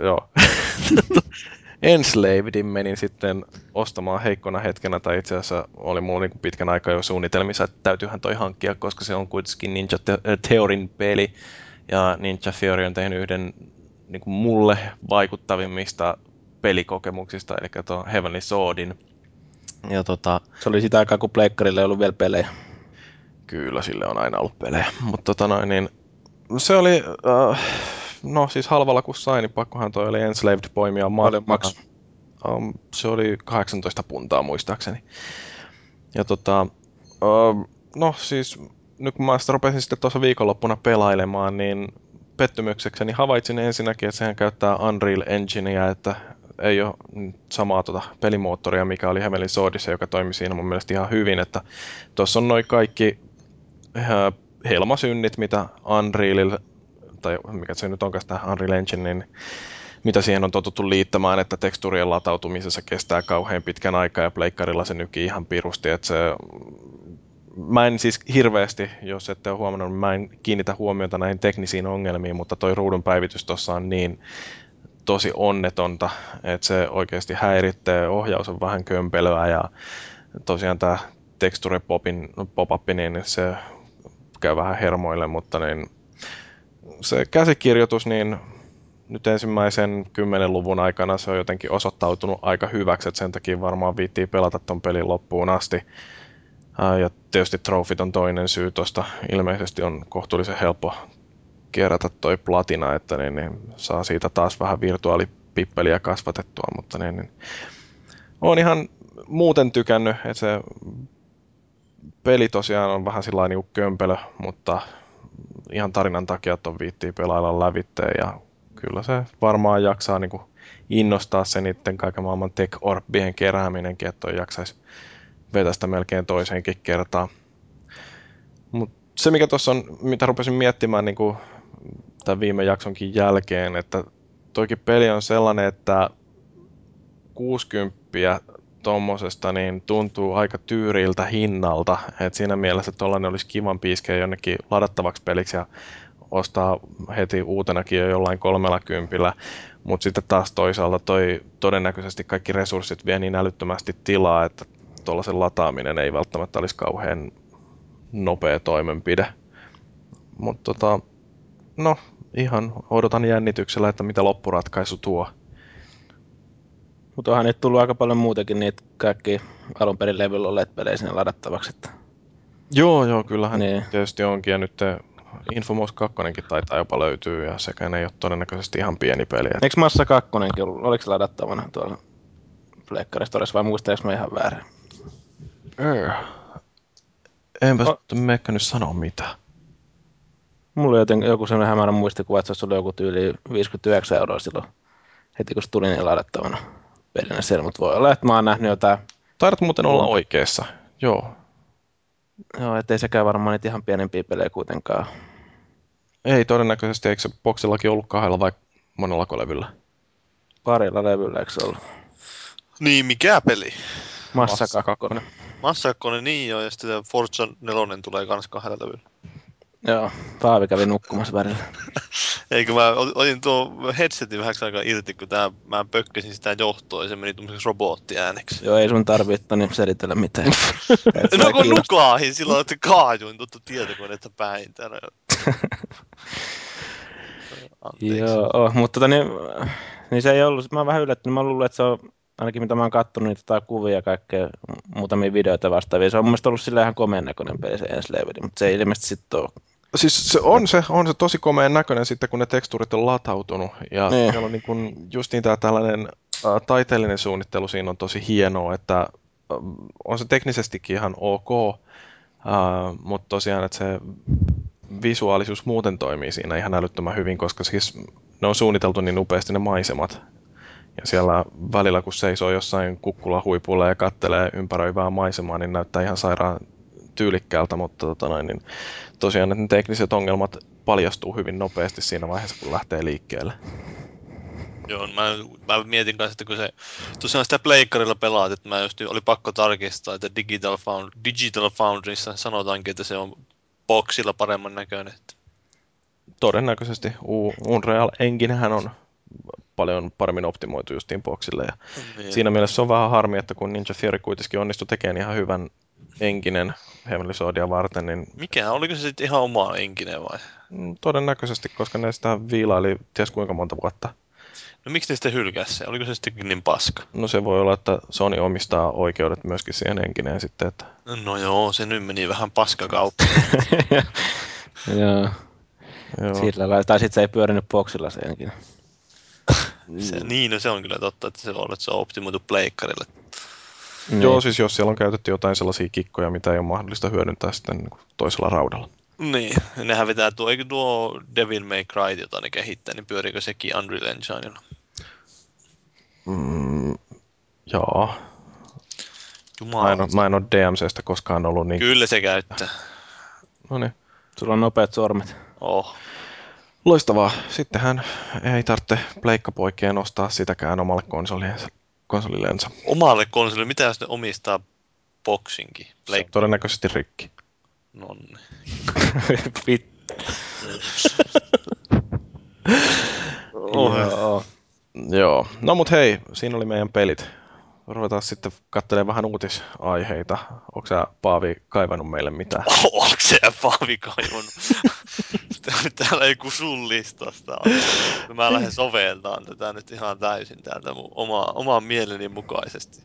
joo. *laughs* Enslavedin menin sitten ostamaan heikkona hetkenä, tai itse asiassa oli mulla niin pitkän aikaa jo suunnitelmissa, että täytyyhän toi hankkia, koska se on kuitenkin Ninja Te- Theorin peli, ja Ninja Theory on tehnyt yhden niin kuin mulle vaikuttavimmista pelikokemuksista, eli tuon Heavenly Swordin. Ja tota, Se oli sitä aikaa, kun Pleikkarille ei ollut vielä pelejä. Kyllä, sille on aina ollut pelejä. Mutta tota noin, niin se oli, äh, no siis halvalla kun sain, niin pakkohan toi oli Enslaved poimia Paljon matkaan. maksoi? Um, se oli 18 puntaa muistaakseni. Ja tota, uh, no siis nyt kun mä sitä rupesin sitten tuossa viikonloppuna pelailemaan, niin pettymyksekseni havaitsin ensinnäkin, että sehän käyttää Unreal Engineä, että ei ole samaa tuota pelimoottoria, mikä oli Heavenly Swordissa, joka toimi siinä mun mielestä ihan hyvin, että tuossa on noin kaikki äh, helmasynnit, mitä Unrealilla, tai mikä se nyt onkaan sitä Unreal Engine, niin mitä siihen on totuttu liittämään, että tekstuurien latautumisessa kestää kauhean pitkän aikaa ja pleikkarilla se nykii ihan pirusti, että se Mä en siis hirveästi, jos ette ole huomannut, niin mä en kiinnitä huomiota näihin teknisiin ongelmiin, mutta toi ruudun päivitys tuossa on niin tosi onnetonta, että se oikeasti häiritsee, ohjaus on vähän kömpelöä ja tosiaan tämä texture popin, pop-up, niin se käy vähän hermoille, mutta niin se käsikirjoitus, niin nyt ensimmäisen kymmenen luvun aikana se on jotenkin osoittautunut aika hyväksi, että sen takia varmaan viittii pelata ton pelin loppuun asti. Ja tietysti trofit on toinen syy tuosta. Ilmeisesti on kohtuullisen helppo kerätä toi platina, että niin, niin saa siitä taas vähän virtuaalipippeliä kasvatettua, mutta niin, niin on ihan muuten tykännyt, että se peli tosiaan on vähän sillä niin kömpelö, mutta ihan tarinan takia ton viittii pelailla lävitteen ja kyllä se varmaan jaksaa niin kuin innostaa se niiden kaiken maailman tech-orbien kerääminenkin, että toi jaksaisi vetästä melkein toiseenkin kertaan. Mut se mikä tuossa on, mitä rupesin miettimään niin kuin tämän viime jaksonkin jälkeen, että toikin peli on sellainen, että 60 tuommoisesta niin tuntuu aika tyyriltä hinnalta. Et siinä mielessä tuollainen olisi kivan piskeä jonnekin ladattavaksi peliksi ja ostaa heti uutenakin jo jollain kolmella kympillä. Mutta sitten taas toisaalta toi todennäköisesti kaikki resurssit vie niin älyttömästi tilaa, että tuollaisen lataaminen ei välttämättä olisi kauhean nopea toimenpide. Mutta tota, no, ihan odotan jännityksellä, että mitä loppuratkaisu tuo. Mutta onhan nyt tullut aika paljon muutenkin niitä kaikki alun perin levyllä olleet pelejä sinne ladattavaksi. Että... Joo, joo, kyllähän Niin. tietysti onkin. Ja nyt Infomous 2 taitaa jopa löytyy ja sekään ei ole todennäköisesti ihan pieni peli. Et Eikö Massa 2 ollut, oliko se ladattavana tuolla Pleikkaristorissa vai muistaaks mä ihan väärin? Öö. Enpä O- mekkä nyt sanoa mitään. Mulla oli joten, joku sellainen hämärä muistikuva, että se olisi ollut joku tyyli 59 euroa silloin heti kun se tuli niin ladattavana pelinä siellä, mutta voi olla, että mä oon nähnyt jotain, Taidat muuten olla oikeassa. Joo. joo, ettei sekään varmaan niitä ihan pienempiä pelejä kuitenkaan. Ei todennäköisesti, eikö se boksillakin ollut kahdella vai monella levyllä? Parilla levyllä, eikö se ollut? Niin, mikä peli? Massa Massa 2. Massa 2, niin joo, ja sitten Forza 4 tulee kans kahdella levyllä. Joo, Paavi kävi nukkumassa välillä. *laughs* Eikö mä otin tuo headsetin vähäksi aikaa irti, kun tää, mä pökkäsin sitä johtoa ja se meni tuommoiseksi robottiääneksi. Joo, ei sun tarvitse niin selitellä mitään. *laughs* No kun nukaahin silloin, että kaajuin tuttu tietokoneetta päin täällä. Joo, mutta tota, niin, niin, se ei ollut, mä oon vähän yllättynyt, mä luulen, että se on, ainakin mitä mä oon kattonut, niitä jotain kuvia ja kaikkea, muutamia videoita vastaavia, se on mun mielestä ollut sillä ihan komeen näköinen peli se ensi leveli, mutta se ei ilmeisesti sitten ole. Siis se on, se on se tosi komeen näköinen sitten, kun ne tekstuurit on latautunut. Ja Niin. siellä on niin kuin, just niin tämä tällainen äh, taiteellinen suunnittelu siinä on tosi hienoa, että äh, on se teknisestikin ihan ok, äh, mutta tosiaan, että se visuaalisuus muuten toimii siinä ihan älyttömän hyvin, koska siis ne on suunniteltu niin upeasti ne maisemat. Ja siellä välillä, kun seisoo jossain kukkulahuipulla ja kattelee ympäröivää maisemaa, niin näyttää ihan sairaan tyylikkäältä, mutta tota noin, niin tosiaan että ne tekniset ongelmat paljastuu hyvin nopeasti siinä vaiheessa, kun lähtee liikkeelle. Joo, mä, mä mietin kanssa, että kun se tosiaan sitä pleikkarilla pelaat, että mä just oli pakko tarkistaa, että Digital, Found, Digital Foundryssa sanotaankin, että se on boxilla paremman näköinen. Että Todennäköisesti Unreal Enginehän on paljon paremmin optimoitu justiin boxille. Ja niin. siinä mielessä se on vähän harmi, että kun Ninja Theory kuitenkin onnistui tekemään ihan hyvän enkinen Heavenly Swordia varten, niin Mikä, oliko se sitten ihan oma enkinen vai? mm, todennäköisesti, koska ne sitä viilaili ties kuinka monta vuotta. No miksi ne sitten hylkäsi se? Oliko se sitten niin paska? No se voi olla, että Sony omistaa oikeudet myöskin siihen enkineen sitten, että No joo, se nyt meni vähän paskakauppa. *laughs* Joo, joo. sillä lailla. Tai sitten se ei pyörinyt boksilla senkin. *laughs* Se, niin, no se on kyllä totta, että se on, että se on optimoitu pleikkarille. Niin. Joo, siis jos siellä on käytetty jotain sellaisia kikkoja, mitä ei ole mahdollista hyödyntää sitten niin toisella raudalla. Niin, nehän vetää tuo, eikö tuo Devil May Cry, jota ne kehittää, niin pyöriikö sekin Unreal Engineilla? Mm, joo, mä Jumala. en, ole, mä en ole DMCstä koskaan ollut niin... Kyllä se käyttää. No niin, Sulla on nopeat sormet. Oh. loistavaa. Sittenhän ei tarvitse pleikkapoikien ostaa sitäkään omalle konsolillensa. Konsolillensa. Omalle konsolille, mitä jos ne omistaa boxinkin? Se on todennäköisesti rikki. Nonni. Vit- Oh. Joo. Joo, no mut hei, siinä oli meidän pelit. Ruvetaan sitten katselemaan vähän uutisaiheita. Onko sä Paavi kaivannut meille mitään? *laughs* Onko se Paavi kaivannut? *laughs* *laughs* Täällä kun sun listasta. on. Mä lähden soveltaan tätä nyt ihan täysin täältä mun oma, oman mieleni mukaisesti.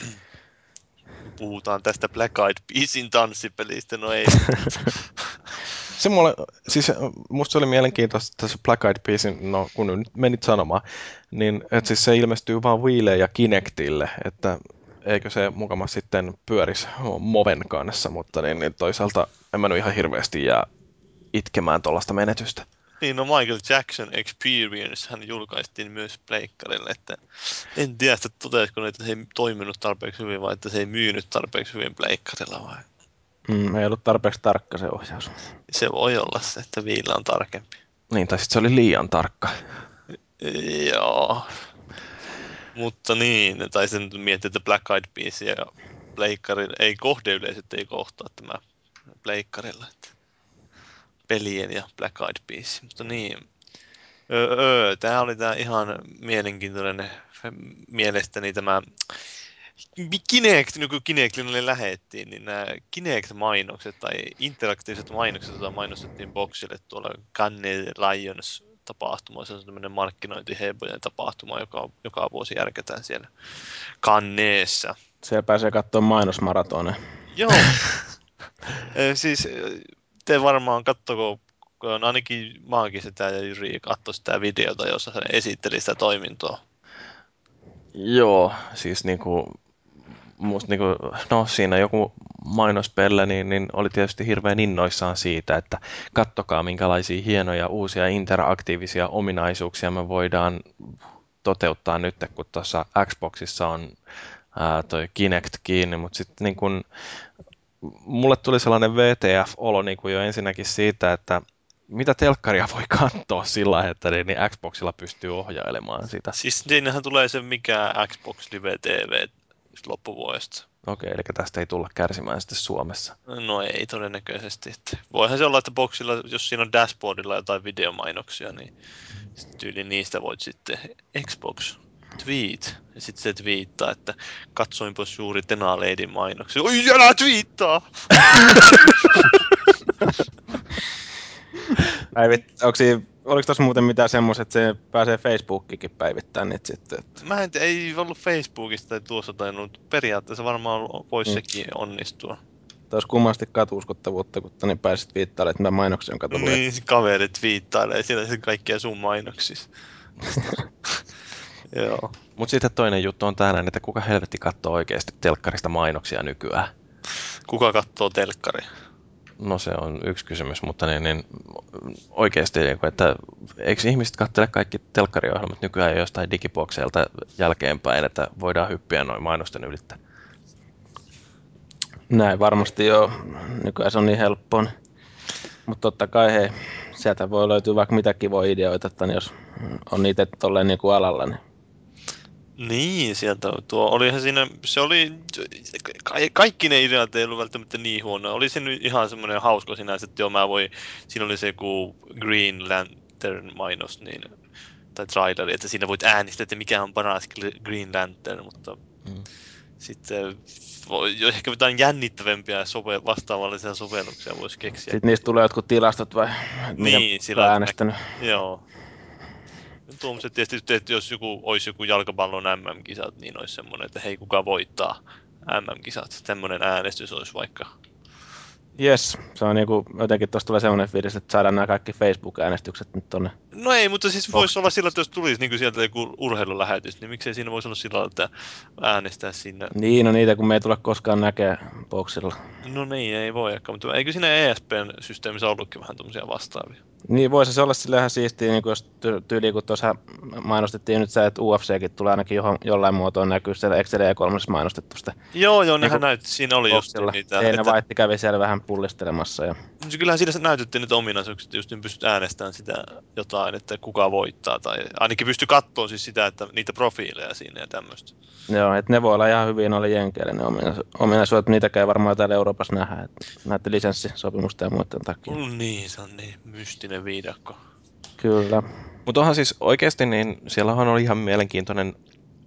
*clears throat* Puhutaan tästä Black Eyed Peasin tanssipelistä, no ei. *laughs* Se mulle, siis musta se oli mielenkiintoista tässä Black Eyed Peasin, no kun nyt menit sanomaan, niin että siis se ilmestyy vaan Wiille ja Kinectille, että eikö se mukama sitten pyörisi Moven kanssa, mutta niin, niin toisaalta en mä nyt ihan hirveästi jää itkemään tuollaista menetystä. Niin, no Michael Jackson Experience hän julkaistiin myös pleikkarille, että en tiedä, että toteisiko ne, että se ei toiminut tarpeeksi hyvin vai että se ei myynyt tarpeeksi hyvin pleikkarilla vai. Mm, ei ollut tarpeeksi tarkka se ohjaus. Se voi olla se, että viillä on tarkempi. Niin, tai sitten se oli liian tarkka. Joo. Mutta niin, tai sen miettii, että Black Eyed Peas ja Pleikkarin, ei kohdeyleisöt ei kohtaa tämä Pleikkarilla. Että pelien ja Black Eyed Peas. Mutta niin, öö, öö, tämä oli tämä ihan mielenkiintoinen mielestäni tämä Kinect, niin kuin Kinectille lähettiin, niin nämä Kinect-mainokset tai interaktiiviset mainokset, joita mainostettiin boksille tuolla Cannes Lions tapahtuma, se on tämmöinen markkinointihebojen tapahtuma, joka joka vuosi järkätään siellä Kanneessa. Siellä pääsee katsomaan mainosmaratoneja. Joo. *laughs* siis te varmaan kattoko, kun ainakin maakin sitä ja Jyri katsoi sitä videota, jossa hän esitteli sitä toimintoa. Joo, siis niinku, musta niinku, no siinä joku mainospelle, niin, niin oli tietysti hirveän innoissaan siitä, että kattokaa minkälaisia hienoja uusia interaktiivisia ominaisuuksia me voidaan toteuttaa nyt, kun tuossa Xboxissa on ää, toi Kinect kiinni, mutta sitten niin kun, mulle tuli sellainen VTF-olo niin kuin jo ensinnäkin siitä, että mitä telkkaria voi katsoa sillä että niin, niin Xboxilla pystyy ohjailemaan sitä. Siis siinähän tulee se mikä Xbox Live TV loppuvuodesta. Okei, eli tästä ei tulla kärsimään sitten Suomessa. No ei todennäköisesti. Voihan se olla, että boxilla, jos siinä on dashboardilla jotain videomainoksia, niin tyyli niistä voit sitten Xbox tweet. Ja sitten se twiittaa, että katsoinpa juuri Tena Leidin mainoksia. Oi, älä twiittaa! *laughs* Päivit, onko siinä, oliko tuossa muuten mitään semmoista, että se pääsee Facebookikin päivittämään niitä sitten? Että... Mä en tiedä, ei ollut Facebookista tai tuossa tainnut. Periaatteessa varmaan voisi mm. sekin onnistua. Olisi kummasti katuuskottavuutta, kun niin pääsit viittailemaan, että mä mainoksia on. Niin, kaverit viittailee siellä kaikkia sun mainoksissa. *laughs* Joo. Mutta sitten toinen juttu on tällainen, että kuka helvetti katsoo oikeasti telkkarista mainoksia nykyään? Kuka katsoo telkkaria? No se on yksi kysymys, mutta niin, niin oikeasti, niin että eikö ihmiset katsele kaikki telkkariohjelmat nykyään jostain digibokseilta jälkeenpäin, että voidaan hyppiä noin mainosten ylittä? Näin varmasti joo. Nykyään se on niin helppoa. Mutta totta kai hei, sieltä voi löytyä vaikka mitä kivoja ideoita, että jos on niitä tolleen niin kuin alalla, niin niin, sieltä tuo, olihan siinä, se oli, kaikki ne ideat ei ollut välttämättä niin huono. Oli se nyt ihan semmoinen hauska sinänsä, että joo, mä voi, siinä oli se joku Green Lantern mainos, niin, tai traileri, että siinä voit äänestää, että mikä on paras Green Lantern, mutta mm. sitten voi, ehkä jotain jännittävämpiä sove, vastaavallisia sovelluksia voisi keksiä. Sitten niistä tulee jotkut tilastot vai? Niin, sillä äänestänyt. Joo, tuommoiset tietysti, että jos joku, olisi joku jalkapallon MM-kisat, niin olisi semmoinen, että hei, kuka voittaa MM-kisat. Tämmöinen äänestys olisi vaikka Jes, se on niinku, jotenkin tuossa tulee semmoinen fiilis, että saadaan nämä kaikki Facebook-äänestykset nyt tonne. No ei, mutta siis voisi olla sillä, että jos tulisi niin sieltä joku urheilulähetys, niin miksei siinä voisi olla sillä että äänestää sinne. Niin, no niitä kun me ei tule koskaan näkee boksilla. No niin, ei voi ehkä, mutta eikö siinä ESPn systeemissä ollutkin vähän tuommoisia vastaavia? Niin, voisi se olla sillä ihan siistiä, niin jos tyyli, kun tuossa mainostettiin nyt se, että UFCkin tulee ainakin johon, jollain muotoa näkyy siellä Excel 3 mainostettu sitä. Joo, joo, nehän niin näytti, siinä oli just niitä. Ei, että... Vaitti kävi siellä vähän pullistelemassa. Ja... Kyllähän siinä näytettiin nyt ominaisuuksia, just niin pystyt äänestämään sitä jotain, että kuka voittaa. Tai ainakin pysty katsoa siis sitä, että niitä profiileja siinä ja tämmöistä. Joo, että ne voi olla ihan hyvin oli jenkeille ne ominaisuudet, niitäkään ei varmaan täällä Euroopassa nähdä, että näiden lisenssisopimusten ja muiden takia. Mm, niin, se on niin mystinen viidakko. Kyllä. Mutta onhan siis oikeasti, niin siellä on ihan mielenkiintoinen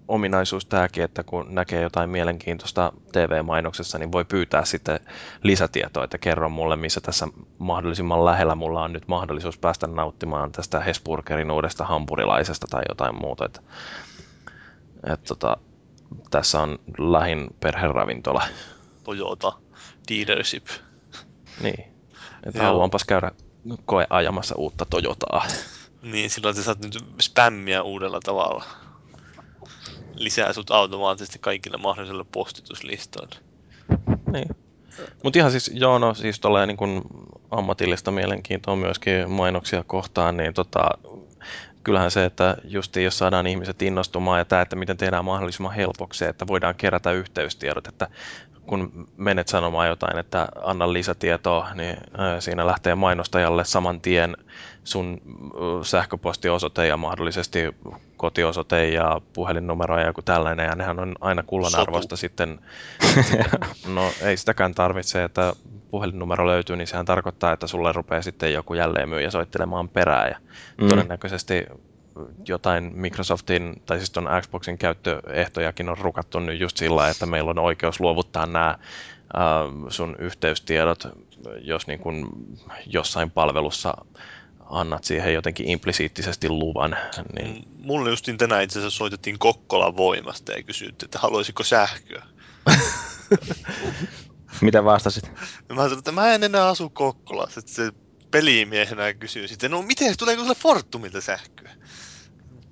ominaisuus tämäkin, että kun näkee jotain mielenkiintoista TV-mainoksessa, niin voi pyytää sitten lisätietoa, että kerro mulle, missä tässä mahdollisimman lähellä mulla on nyt mahdollisuus päästä nauttimaan tästä Hesburgerin uudesta hampurilaisesta tai jotain muuta. Että, että tota, tässä on lähin perheravintola. Toyota dealership. Niin, että haluanpas käydä koe ajamassa uutta Toyotaa. Niin, silloin sä saat nyt spämmiä uudella tavalla lisää sut automaattisesti kaikille mahdollisille postituslistoille. Niin. Mutta ihan siis, joo, no siis tolleen niin kun ammatillista mielenkiintoa myöskin mainoksia kohtaan, niin tota, kyllähän se, että justiin jos saadaan ihmiset innostumaan ja tämä, että miten tehdään mahdollisimman helpoksi, että voidaan kerätä yhteystiedot, että kun menet sanomaan jotain, että anna lisätietoa, niin siinä lähtee mainostajalle saman tien sun sähköpostiosoite ja mahdollisesti kotiosoite ja puhelinnumero ja joku tällainen, ja nehän on aina kullanarvoista sitten. no ei sitäkään tarvitse, että puhelinnumero löytyy, niin sehän tarkoittaa, että sulle rupeaa sitten joku jälleen myyjä soittelemaan perään, ja mm. todennäköisesti jotain Microsoftin, tai siis ton Xboxin käyttöehtojakin on rukattu nyt just sillä, että meillä on oikeus luovuttaa nämä äh, sun yhteystiedot, jos niin kun jossain palvelussa annat siihen jotenkin implisiittisesti luvan. Niin... Mulle justin tänään itse asiassa soitettiin Kokkolan voimasta ja kysyttiin, että haluaisiko sähköä. *laughs* Mitä vastasit? Mä sanoin, että mä en enää asu Kokkolassa. Että se pelimiehenä kysyy sitten, no miten, tuleeko sulle Fortumilta sähköä?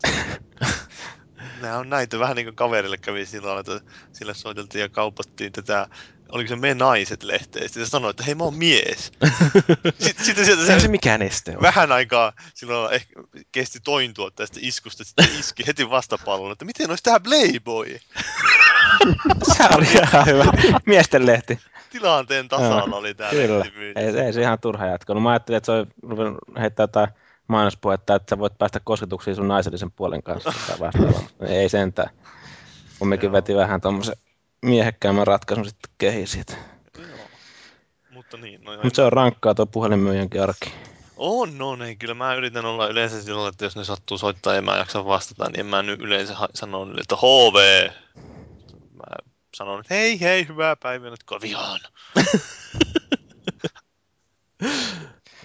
*coughs* Nämä on näitä vähän niin kuin kaverille kävi silloin, että sille soiteltiin ja kaupattiin tätä, oliko se Me Naiset lehteä, sitten se sanoi, että hei mä oon mies. *laughs* Sitten, sitten sieltä se, se mikään este on. Vähän aikaa silloin ehkä kesti tointua tästä iskusta, sitten iski heti vastapalloon, että miten olisi tähän Playboy? *laughs* se oli ihan hyvä. Miesten lehti. Tilanteen tasalla oli tämä Kyllä. Ei, ei, se ihan turha jatkunut. Mä ajattelin, että se oli heittää jotain mainospuhetta, että sä voit päästä kosketuksiin sun naisellisen puolen kanssa tai vastaavaa. *laughs* Ei sentään. Kumminkin veti vähän tuommoisen miehekkäämmän ratkaisun sitten kehi siitä. Mutta niin, no Mut se on rankkaa tuo puhelinmyyjänkin arki. On, no niin. Kyllä mä yritän olla yleensä silloin, että jos ne sattuu soittaa ja mä jaksa vastata, niin en mä nyt yleensä sano että HV. Mä sanon, että hei hei, hyvää päivää, nyt vihaan. *laughs*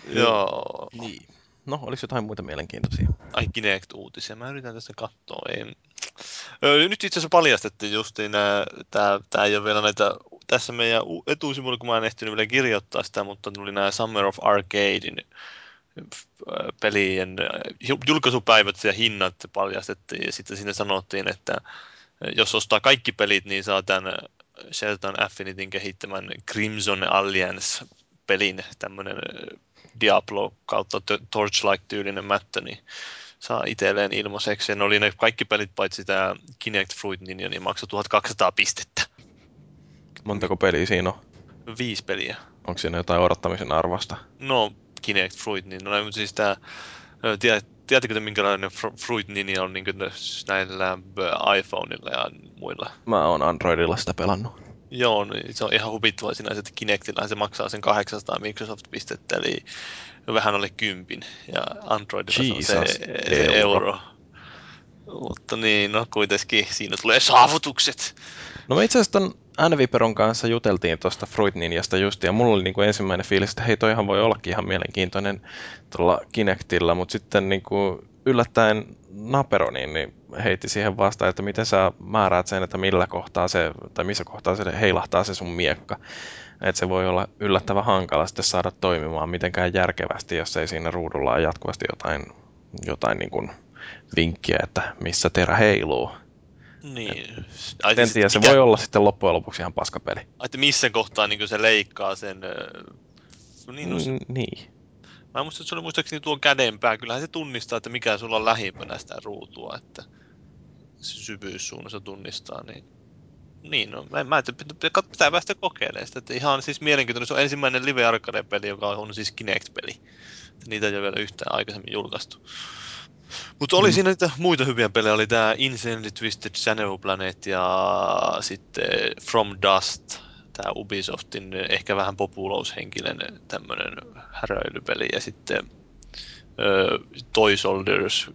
Joo. Niin. No, oliko jotain muita mielenkiintoisia? Ai Kinect-uutisia. Mä yritän tässä katsoa. Ei... Öö, nyt itse asiassa paljastettiin justiin tää ei ole vielä näitä, tässä meidän etusivuilla, kun mä en ehtinyt vielä kirjoittaa sitä, mutta tuli nämä Summer of Arcadein pelien julkaisupäivät ja hinnat paljastettiin ja sitten siinä sanottiin, että jos ostaa kaikki pelit, niin saa tämän Shelton Affinityn kehittämän Crimson Alliance pelin tämmöinen Diablo kautta Torchlight-tyylinen mättö, niin saa itselleen ilmaiseksi. Ja ne oli ne kaikki pelit paitsi tämä Kinect Fruit Ninja, niin maksoi 1200 pistettä. Montako peliä siinä on? Viisi peliä. Onko siinä jotain odottamisen arvosta? No, Kinect Fruit Ninja. No, siis tämä, tiedättekö te minkälainen Fruit Ninja on niin näillä iPhoneilla ja muilla? Mä oon Androidilla sitä pelannut. Joo, niin se on ihan huvittavaa sinänsä, että Kinectillä se maksaa sen 800 Microsoft-pistettä, eli vähän alle kympin, ja Androidilla Jesus, se on se, euro. euro. Mutta niin, no kuitenkin siinä tulee saavutukset. No me itse asiassa ton Anviperon kanssa juteltiin tuosta Fruit Ninjasta just, ja mulla oli niin kuin ensimmäinen fiilis, että hei, toihan voi ollakin ihan mielenkiintoinen tuolla Kinectilla, mutta sitten niin kuin yllättäen Naperoniin niin heitti siihen vastaan, että miten sä määräät sen, että millä kohtaa se, tai missä kohtaa se heilahtaa se sun miekka. Että se voi olla yllättävän hankala sitten saada toimimaan mitenkään järkevästi, jos ei siinä ruudulla ole jatkuvasti jotain, jotain niin kuin vinkkiä, että missä terä heiluu. Niin. Ai, en tiedä, se mikä... voi olla sitten loppujen lopuksi ihan paskapeli. Ai, että missä kohtaa niin se leikkaa sen... Niin, no se... niin. Mä muistan, että se oli muistaakseni tuon kädenpää. Kyllähän se tunnistaa, että mikä sulla on lähimpänä sitä ruutua, että syvyyssuunnassa tunnistaa. Niin, niin no, mä, mä pitää, pitää päästä kokeilemaan sitä. Että ihan siis mielenkiintoinen. Se on ensimmäinen live arcade-peli, joka on siis Kinect-peli. Niitä ei ole vielä yhtään aikaisemmin julkaistu. Mutta oli mm. siinä niitä muita hyviä pelejä. Oli tämä Insanely Twisted Shadow Planet ja sitten From Dust tämä Ubisoftin ehkä vähän populoushenkinen tämmöinen häröilypeli ja sitten Toy Soldiers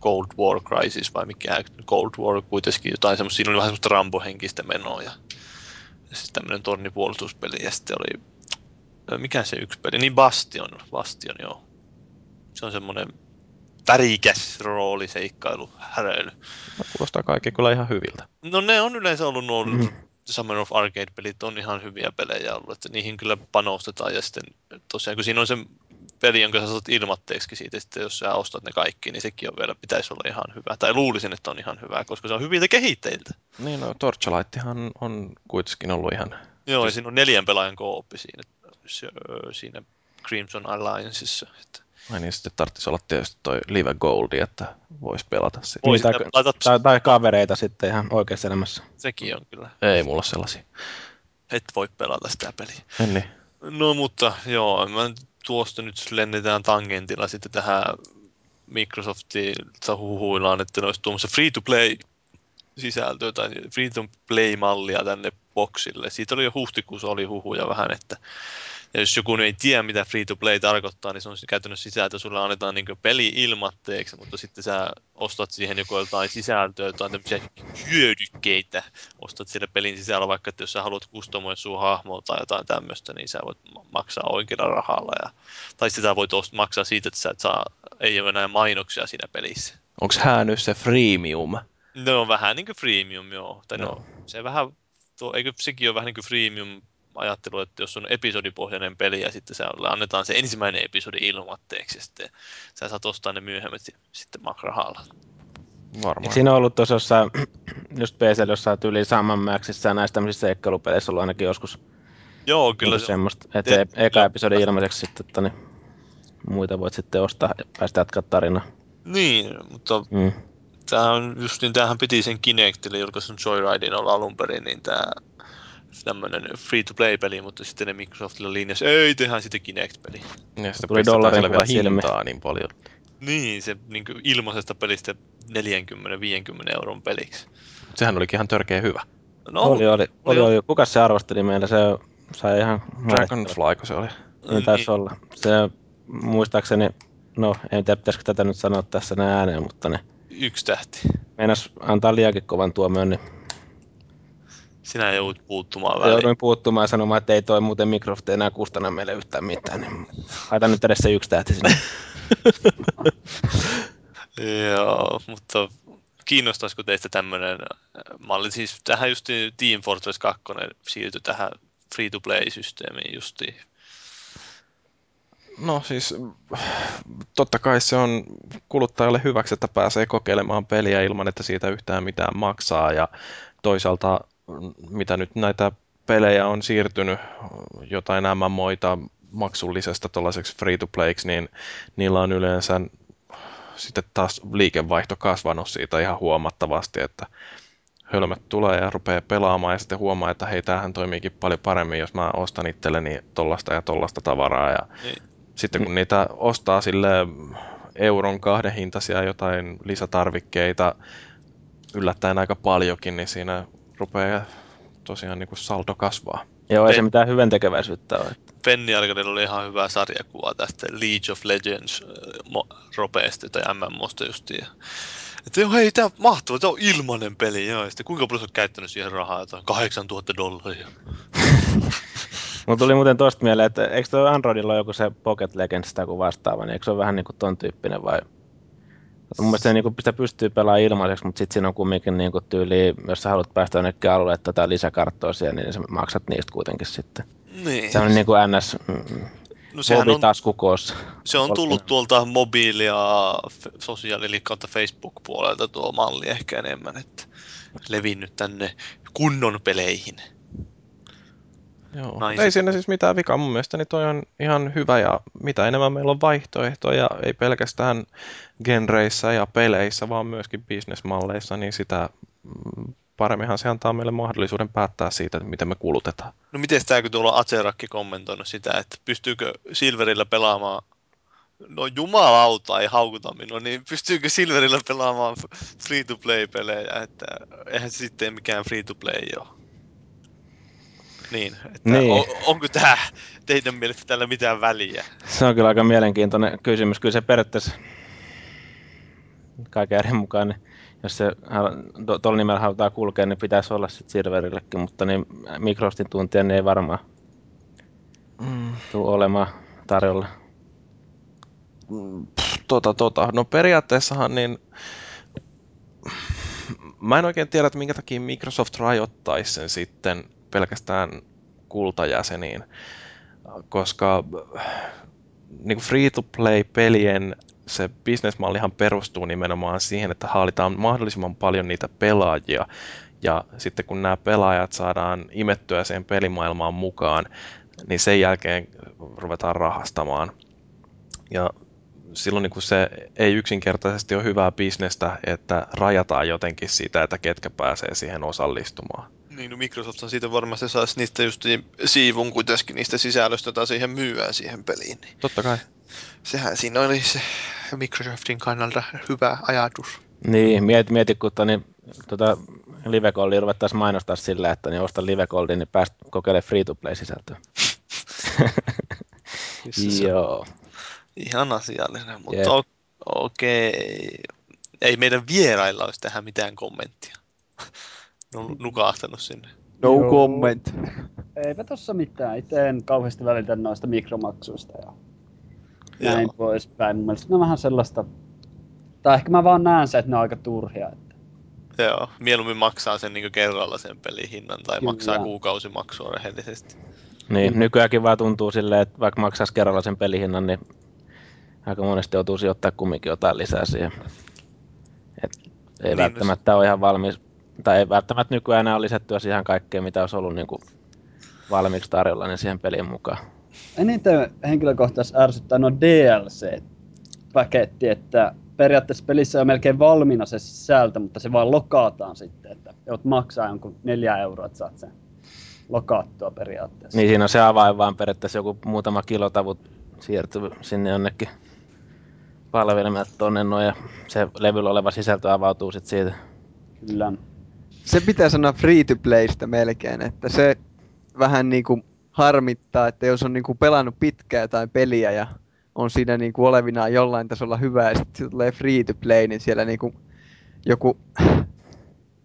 Cold War Crisis vai mikä Cold War kuitenkin jotain semmoista, siinä oli vähän semmoista Rambo-henkistä menoa ja, ja sitten tämmöinen tornipuolustuspeli ja sitten oli mikä se yksi peli, niin Bastion, Bastion joo. Se on semmoinen värikäs rooli, seikkailu, häröily. No, kuulostaa kaikki kyllä ihan hyviltä. No ne on yleensä ollut nuo mm. Summer of Arcade-pelit on ihan hyviä pelejä ollut, että niihin kyllä panostetaan ja sitten tosiaan kun siinä on se peli, jonka sä saat ilmatteeksi siitä, sitten jos sä ostat ne kaikki, niin sekin on vielä, pitäisi olla ihan hyvä. Tai luulisin, että on ihan hyvä, koska se on hyviltä kehittäjiltä. Niin, no Torchlighthan on kuitenkin ollut ihan... Joo, ja siinä on neljän pelaajan kooppi siinä, siinä Crimson Allianceissa. Että Ai niin, sitten tarvitsisi olla tietysti toi Live Goldi, että voisi pelata sitä. Voisi tai, laita tai, tai, kavereita sitten ihan oikeassa elämässä. Sekin on kyllä. Ei mulla sellaisia. Et voi pelata sitä peliä. En niin. No mutta joo, mä tuosta nyt lennetään tangentilla sitten tähän Microsoftilta huhuillaan, että ne olisi tuomassa free-to-play sisältöä tai free-to-play-mallia tänne boxille. Siitä oli jo huhtikuussa oli huhuja vähän, että ja jos joku ei tiedä, mitä free-to-play tarkoittaa, niin se on käytännössä sisältö, sulle annetaan niin peli ilmatteeksi, mutta sitten sä ostat siihen joko jotain sisältöä, jotain tämmöisiä hyödykkeitä, ostat sille pelin sisällä, vaikka että jos sä haluat kustomoida sun hahmoa tai jotain tämmöistä, niin sä voit maksaa oikealla rahalla. Ja, tai sitä voit maksaa siitä, että sä et saa, ei ole enää mainoksia siinä pelissä. Onko hän nyt se freemium? No vähän niin kuin freemium, joo. Tai no, no se vähän, tuo, eikö sekin ole vähän niin kuin freemium ajattelu, että jos on episodipohjainen peli ja sitten se annetaan se ensimmäinen episodi ilmatteeksi ja sitten sä saat ostaa ne myöhemmin sitten makrahalla. Varmaan. Eikö siinä ollut tuossa jossain, just PC, jossain tyyliin saman ja näissä tämmöisissä seikkailupeleissä ollut ainakin joskus Joo, kyllä se semmoista, että se eka episodi ilmaiseksi sitten, että niin muita voit sitten ostaa ja päästä jatkaa tarinaa. Niin, mutta mm. tämä on just niin, tämähän piti sen Kinectille julkaisun Joyridein olla alun perin, niin tämä tämmöinen free-to-play-peli, mutta sitten ne Microsoftilla linjasi, ei, tehdään sitten Kinect-peli. Ja sitten tuli dollarin vielä hintaa niin paljon. Niin, se niin ilmaisesta pelistä 40-50 euron peliksi. Sehän olikin ihan törkeä hyvä. No, oli, oli, oli, oli, Kuka se arvosteli meillä? Se sai ihan... Dragonfly, kun se oli. Niin taisi niin. olla. Se muistaakseni, no en tiedä pitäisikö tätä nyt sanoa tässä näin ääneen, mutta ne... Yksi tähti. Meinas antaa liiankin kovan tuomion, niin sinä joudut puuttumaan väliin. Jouduin puuttumaan ja sanomaan, että ei toi muuten Microsoft enää kustanna meille yhtään mitään. Niin laitan nyt edes se yksi tähti sinne. *laughs* Joo, mutta kiinnostaisiko teistä tämmöinen malli? Siis tähän just Team Fortress 2 siirtyi tähän free-to-play-systeemiin justiin. No siis totta kai se on kuluttajalle hyväksi, että pääsee kokeilemaan peliä ilman, että siitä yhtään mitään maksaa ja toisaalta mitä nyt näitä pelejä on siirtynyt, jotain MMOita maksullisesta tuollaiseksi free-to-playksi, niin niillä on yleensä sitten taas liikevaihto kasvanut siitä ihan huomattavasti, että hölmät tulee ja rupeaa pelaamaan ja sitten huomaa, että hei, tämähän toimiikin paljon paremmin, jos mä ostan itselleni tollasta ja tollasta tavaraa. Ja niin. sitten kun niitä ostaa sille euron kahden hintaisia jotain lisätarvikkeita yllättäen aika paljonkin, niin siinä rupeaa tosiaan niin kuin saldo kasvaa. Joo, ei se mitään hyvän tekeväisyyttä ole. Penny Arcadeilla oli ihan hyvä sarjakuva tästä League of Legends äh, ropeesta tai MMOsta justiin. Että joo, hei, tää mahtava, tää on ilmanen peli, joo. Ja sitten kuinka paljon olet käyttänyt siihen rahaa, että 8000 dollaria. *laughs* Mulla tuli muuten tosta mieleen, että eikö tuo Androidilla ole joku se Pocket Legends tai vastaava, niin eikö se ole vähän niin kuin ton tyyppinen vai mun mielestä niin sitä pystyy pelaamaan ilmaiseksi, mutta sitten siinä on kumminkin niin kuin tyyli, jos sä haluat päästä jonnekin alueelle tätä lisäkarttoa siellä, niin sä maksat niistä kuitenkin sitten. Niin. Se on niin kuin NS mm, no, sehän on, taskukoossa. Se on tullut tuolta mobiili- ja sosiaali- eli kautta Facebook-puolelta tuo malli ehkä enemmän, että levinnyt tänne kunnon peleihin. Joo. Ei siinä siis mitään vikaa. Mun mielestä niin toi on ihan hyvä ja mitä enemmän meillä on vaihtoehtoja, ei pelkästään genreissä ja peleissä, vaan myöskin bisnesmalleissa, niin sitä mm, paremminhan se antaa meille mahdollisuuden päättää siitä, että miten me kulutetaan. No miten tämä, kun tuolla Acerakki kommentoinut sitä, että pystyykö Silverillä pelaamaan No jumalauta, ei haukuta minua, niin pystyykö Silverillä pelaamaan free-to-play-pelejä, että eihän se sitten mikään free-to-play ole. Niin, että niin. On, onko tämä teidän mielestä tällä mitään väliä? Se on kyllä aika mielenkiintoinen kysymys. Kyllä se periaatteessa kaiken eri mukaan, niin jos se tuolla nimellä halutaan kulkea, niin pitäisi olla sitten serverillekin, mutta niin Microsoftin tuntia niin ei varmaan mm. tule olemaan tarjolla. Tota, tota. No periaatteessahan niin mä en oikein tiedä, että minkä takia Microsoft rajoittaisi sen sitten pelkästään kultajäseniin, koska niin free-to-play-pelien se bisnesmallihan perustuu nimenomaan siihen, että haalitaan mahdollisimman paljon niitä pelaajia, ja sitten kun nämä pelaajat saadaan imettyä siihen pelimaailmaan mukaan, niin sen jälkeen ruvetaan rahastamaan. Ja silloin niin kuin se ei yksinkertaisesti ole hyvää bisnestä, että rajataan jotenkin sitä, että ketkä pääsee siihen osallistumaan. Niin, no Microsoft siitä varmasti saisi niistä just siivun kuitenkin niistä sisällöstä, jota siihen myyään siihen peliin. Niin Totta kai. sehän siinä oli se Microsoftin kannalta hyvä ajatus. Niin, mieti, mieti kun toni, tota, Live Goldia ruvettaisiin mainostaa sillä, että niin osta Live Goldin, niin pääst kokeilemaan free-to-play-sisältöä. *laughs* Joo. Ihan asiallinen, mutta o- okei. Ei meidän vierailla olisi tähän mitään kommenttia. Ne on nukahtanut sinne. No Joo. comment. Eipä tossa mitään. Itse en kauheasti välitä noista mikromaksuista ja näin Joo. poispäin. Mun mielestä ne on vähän sellaista... Tai ehkä mä vaan näen se, että ne on aika turhia. Että Joo, mieluummin maksaa sen niin kerralla sen pelin hinnan tai Kyllä. maksaa kuukausimaksua rehellisesti. Niin, nykyäänkin vaan tuntuu silleen, että vaikka maksaisi kerralla sen pelihinnan, niin aika monesti joutuu sijoittaa kumminkin jotain lisää siihen. Et ei Niin, niin, välttämättä ole ihan valmis, tai ei välttämättä nykyään enää ole lisättyä siihen kaikkeen, mitä olisi ollut niin kuin valmiiksi tarjolla, niin siihen pelin mukaan. eniten henkilökohtaisesti ärsyttää no DLC-paketti, että periaatteessa pelissä on melkein valmiina se sisältö, mutta se vaan lokaataan sitten, että jout maksaa jonkun neljä euroa, että saat sen lokaattua periaatteessa. Niin siinä on se avain vaan periaatteessa joku muutama kilotavut siirtyy sinne jonnekin palvelimet tonne noin ja se levyllä oleva sisältö avautuu sitten siitä. Kyllä. Se pitää sanoa free to playstä melkein, että se vähän niinku harmittaa, että jos on niinku pelannut pitkää tai peliä ja on siinä niinku olevinaan jollain tasolla hyvä ja sitten tulee free to play, niin siellä niinku joku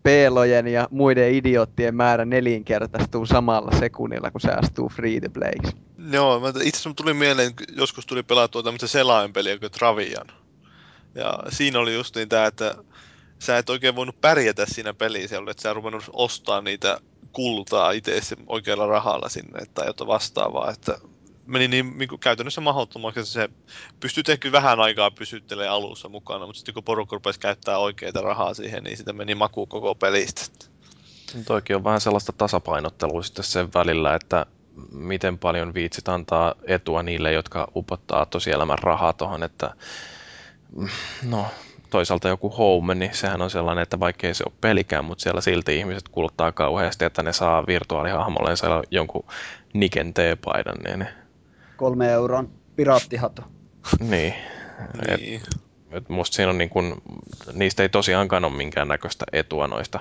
peelojen ja muiden idioottien määrä nelinkertaistuu samalla sekunnilla, kun se astuu free to playksi. Joo, mä- itse asiassa tuli mieleen, joskus tuli pelattua tämmöistä selainpeliä kuin Travian. Ja siinä oli just niin tää, että sä et oikein voinut pärjätä siinä pelissä, että sä ruvennut ostaa niitä kultaa itse oikealla rahalla sinne tai jotain vastaavaa, että meni niin, niin kuin käytännössä mahdottomaksi, että se pystyy ehkä vähän aikaa pysyttelemään alussa mukana, mutta sitten kun porukka rupesi käyttää oikeita rahaa siihen, niin sitä meni maku koko pelistä. Toikin on vähän sellaista tasapainottelua sitten sen välillä, että miten paljon viitsit antaa etua niille, jotka upottaa tosielämän rahaa tuohon, että no toisaalta joku home, niin sehän on sellainen, että vaikkei se ole pelikään, mutta siellä silti ihmiset kuluttaa kauheasti, että ne saa virtuaalihahmollensa jonkun Niken T-paidan, niin, Kolme euron piraattihato. *laughs* niin. Et, Niin. et musta siinä on niin kun, niistä ei tosiaankaan ole minkäännäköistä etua noista.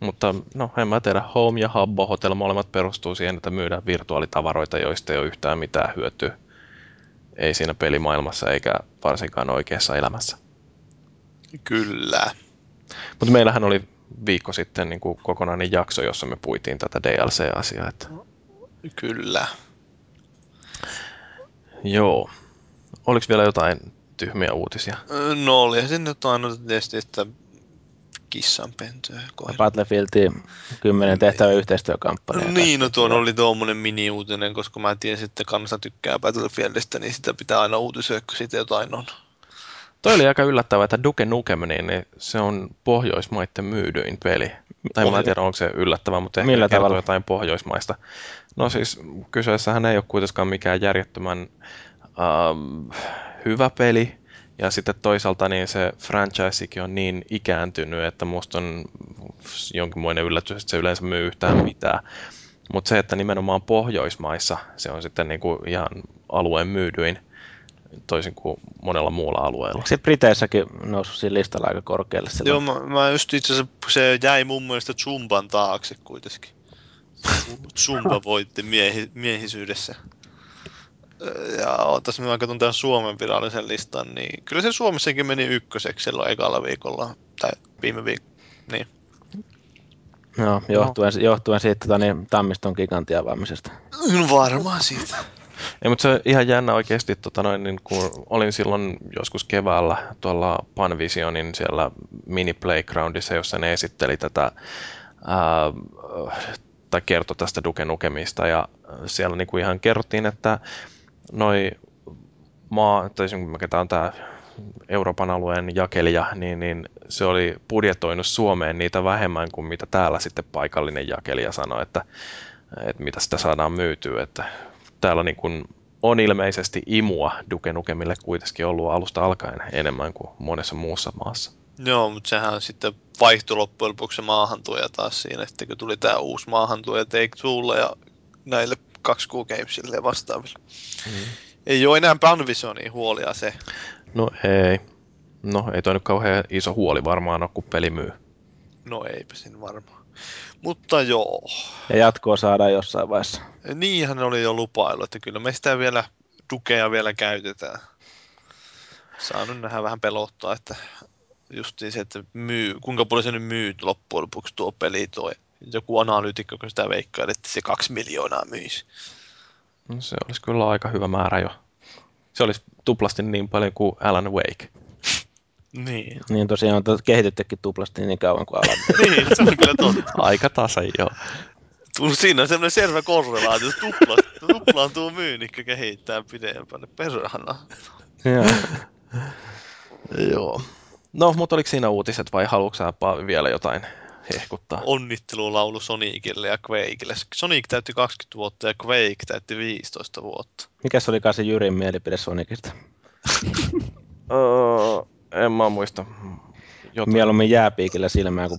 Mutta no, en mä tiedä, Home ja Habbo Hotel molemmat perustuu siihen, että myydään virtuaalitavaroita, joista ei ole yhtään mitään hyötyä. Ei siinä pelimaailmassa eikä varsinkaan oikeassa elämässä. Kyllä. Mutta meillähän oli viikko sitten niin kuin kokonainen jakso, jossa me puitiin tätä DLC-asiaa. Että... Kyllä. Joo. Oliko vielä jotain tyhmiä uutisia? No olihan se nyt aina tietysti, että kissanpentyä koira. Battlefieldin 10 tehtävä yhteistyökampanja. Niin, no tuon oli tuommoinen mini-uutinen, koska mä tiesin, että kansa tykkää Battlefieldistä, niin sitä pitää aina uutisoida, kun siitä jotain on. Toi oli aika yllättävää, että Duke Nukem, niin, niin se on Pohjoismaiden myydyin peli. Tai mä en Pohjo- tiedä, onko se yllättävää, mutta ehkä Millä kertoo tavalla? jotain Pohjoismaista. No siis kyseessähän ei ole kuitenkaan mikään järjettömän ähm, hyvä peli. Ja sitten toisaalta niin se franchisekin on niin ikääntynyt, että musta on jonkinmoinen yllätys, että se yleensä myy yhtään mitään. Mutta se, että nimenomaan Pohjoismaissa se on sitten niinku ihan alueen myydyin, toisin kuin monella muulla alueella. Se Briteissäkin noussut siinä listalla aika korkealle. silloin? Joo, mä, mä just itse asiassa, se jäi mun mielestä Zumban taakse kuitenkin. Zumba voitti miehi, miehisyydessä. Ja otas mä katson tämän Suomen virallisen listan, niin kyllä se Suomessakin meni ykköseksi silloin ekalla viikolla, tai viime viikolla. Niin. Joo, johtuen, johtuen siitä tota, niin, Tammiston gigantin avaamisesta. No varmaan siitä. Ei, mutta se on ihan jännä oikeasti, tota noin, niin kun olin silloin joskus keväällä tuolla Panvisionin siellä mini playgroundissa, jossa ne esitteli tätä ää, tai kertoi tästä Duke Nukemista ja siellä niin kuin ihan kerrottiin, että noi maa, tai esimerkiksi mikä on tämä Euroopan alueen jakelija, niin, niin se oli budjetoinut Suomeen niitä vähemmän kuin mitä täällä sitten paikallinen jakelija sanoi, että, että mitä sitä saadaan myytyä, että täällä niin kuin on ilmeisesti imua Duke Nukemille kuitenkin ollut alusta alkaen enemmän kuin monessa muussa maassa. Joo, mutta sehän on sitten vaihtui loppujen lopuksi se maahantuoja taas siinä, että kun tuli tämä uusi maahantuoja Take Twolle ja näille 2Q Gamesille ja vastaaville. Mm. Ei ole enää Panvisionin huolia se. No ei. No ei toi nyt kauhean iso huoli varmaan ole, kun peli myy. No eipä siinä varmaan. Mutta joo. Ja jatkoa saadaan jossain vaiheessa. Niinhän oli jo lupailu, että kyllä me sitä vielä Dukea vielä käytetään. Saa nyt nähdä vähän pelottaa, että justiin se, että myy, kuinka paljon se nyt myy loppujen lopuksi tuo peli, tuo joku analyytikko, kun sitä veikkaa, että se kaksi miljoonaa myisi. No, se olisi kyllä aika hyvä määrä jo. Se olisi tuplasti niin paljon kuin Alan Wake. Niin. Niin tosiaan on kehitettykin tuplasti niin kauan kuin Alan Wake. *laughs* niin, se on kyllä totta. aika tasa, joo. Siinä on semmoinen selvä korrelaatio, jos tuplaantuu myynikkä kehittää pidempään. Perhana. Joo. Joo. No, mutta oliko siinä uutiset vai haluatko Paavi vielä jotain hehkuttaa? Onnittelulaulu Sonicille ja Quakeille. Sonic täytti 20 vuotta ja Quake täytti 15 vuotta. Mikä se oli se Jyrin mielipide Sonicista? *laughs* en mä muista. Jotain. Mieluummin jääpiikillä silmään, kun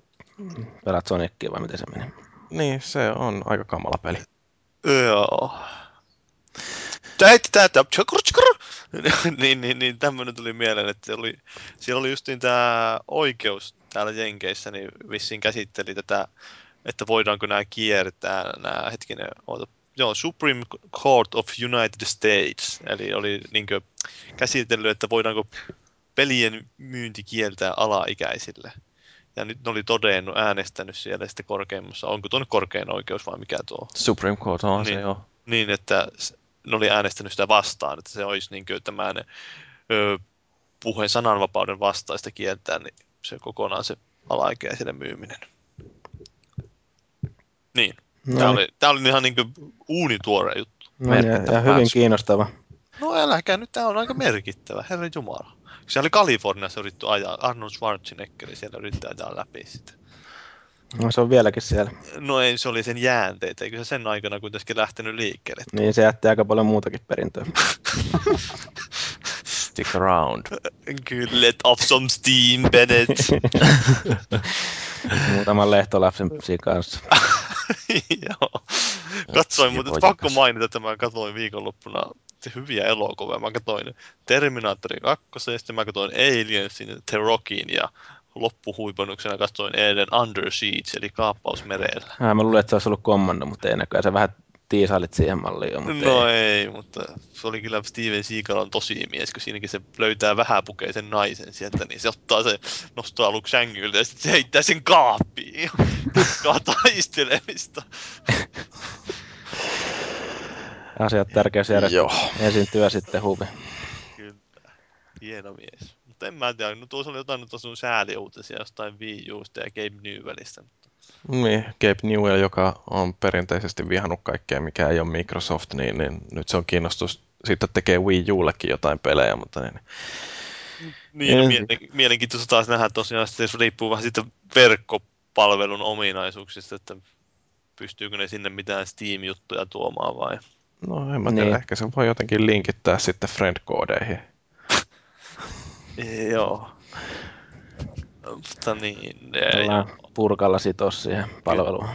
pelat Sonicia, vai miten se meni? Niin, se on aika kamala peli. Joo. *laughs* niin, niin, niin tämmöinen tuli mieleen, että oli, siellä oli justiin tämä oikeus täällä Jenkeissä, niin vissiin käsitteli tätä, että voidaanko nämä kiertää, nämä hetkinen, oota, joo, Supreme Court of United States, eli oli niin käsitellyt, että voidaanko pelien myynti kieltää alaikäisille. Ja nyt ne oli todennut, äänestänyt siellä sitten korkeimmassa, onko tuonne korkein oikeus vai mikä tuo? Supreme Court on niin, se joo. Niin, että ne oli äänestänyt sitä vastaan, että se olisi niin tämän ö, puheen sananvapauden vastaista kieltää, niin se kokonaan se alaikäisille myyminen. Niin. No tämä, niin. oli, tämä oli ihan niin uunituore juttu. No, ja, ja hyvin kiinnostava. No äläkää nyt, tämä on aika merkittävä, herra Jumala. Se oli Kaliforniassa yritetty ajaa, Arnold Schwarzenegger siellä yritti ajaa läpi sitä. No se on vieläkin siellä. No ei, se oli sen jäänteitä, eikö se sen aikana kuitenkin lähtenyt liikkeelle? Niin, se jätti aika paljon muutakin perintöä. *laughs* Stick around. Kyllä, let off some steam, Bennett. *laughs* Muutaman lehtolapsen kanssa. *laughs* Joo. Katsoin, mutta pakko mainita, että mä katsoin viikonloppuna hyviä elokuvia. Mä katsoin Terminaattori 2, sitten mä katsoin Aliensin, The Rockin ja loppuhuipennuksena katsoin eilen Under Siege, eli kaappaus merellä. Ah, mä luulen, että se olisi ollut kommando, mutta ei näköjään. Se vähän tiisailit siihen malliin jo, mutta No ei. ei, mutta se oli kyllä Steven Seagal on tosi mies, kun siinäkin se löytää vähäpukeisen naisen sieltä, niin se ottaa se, nostaa aluksi sängyltä ja sitten se heittää sen kaappiin *laughs* ja taistelemista. *laughs* Asiat tärkeysjärjestys. Joo. Ensin työ, sitten huvi. Kyllä, hieno mies. Mutta en mä tiedä, no tuossa oli jotain sun sääliuutisia jostain Wii Usta ja Game Newellistä. Niin, Gabe Newell, joka on perinteisesti vihannut kaikkea, mikä ei ole Microsoft, niin, niin nyt se on kiinnostus sitten tekee Wii Ullekin jotain pelejä, mutta niin, niin, no, mielen, mielenkiintoista taas nähdä tosiaan, että se riippuu vähän siitä verkkopalvelun ominaisuuksista, että pystyykö ne sinne mitään Steam-juttuja tuomaan vai? No en mä tiedä, niin. ehkä se voi jotenkin linkittää sitten friend-koodeihin. *laughs* Joo. Mutta niin... Ollaan purkalla sitos siihen palveluun.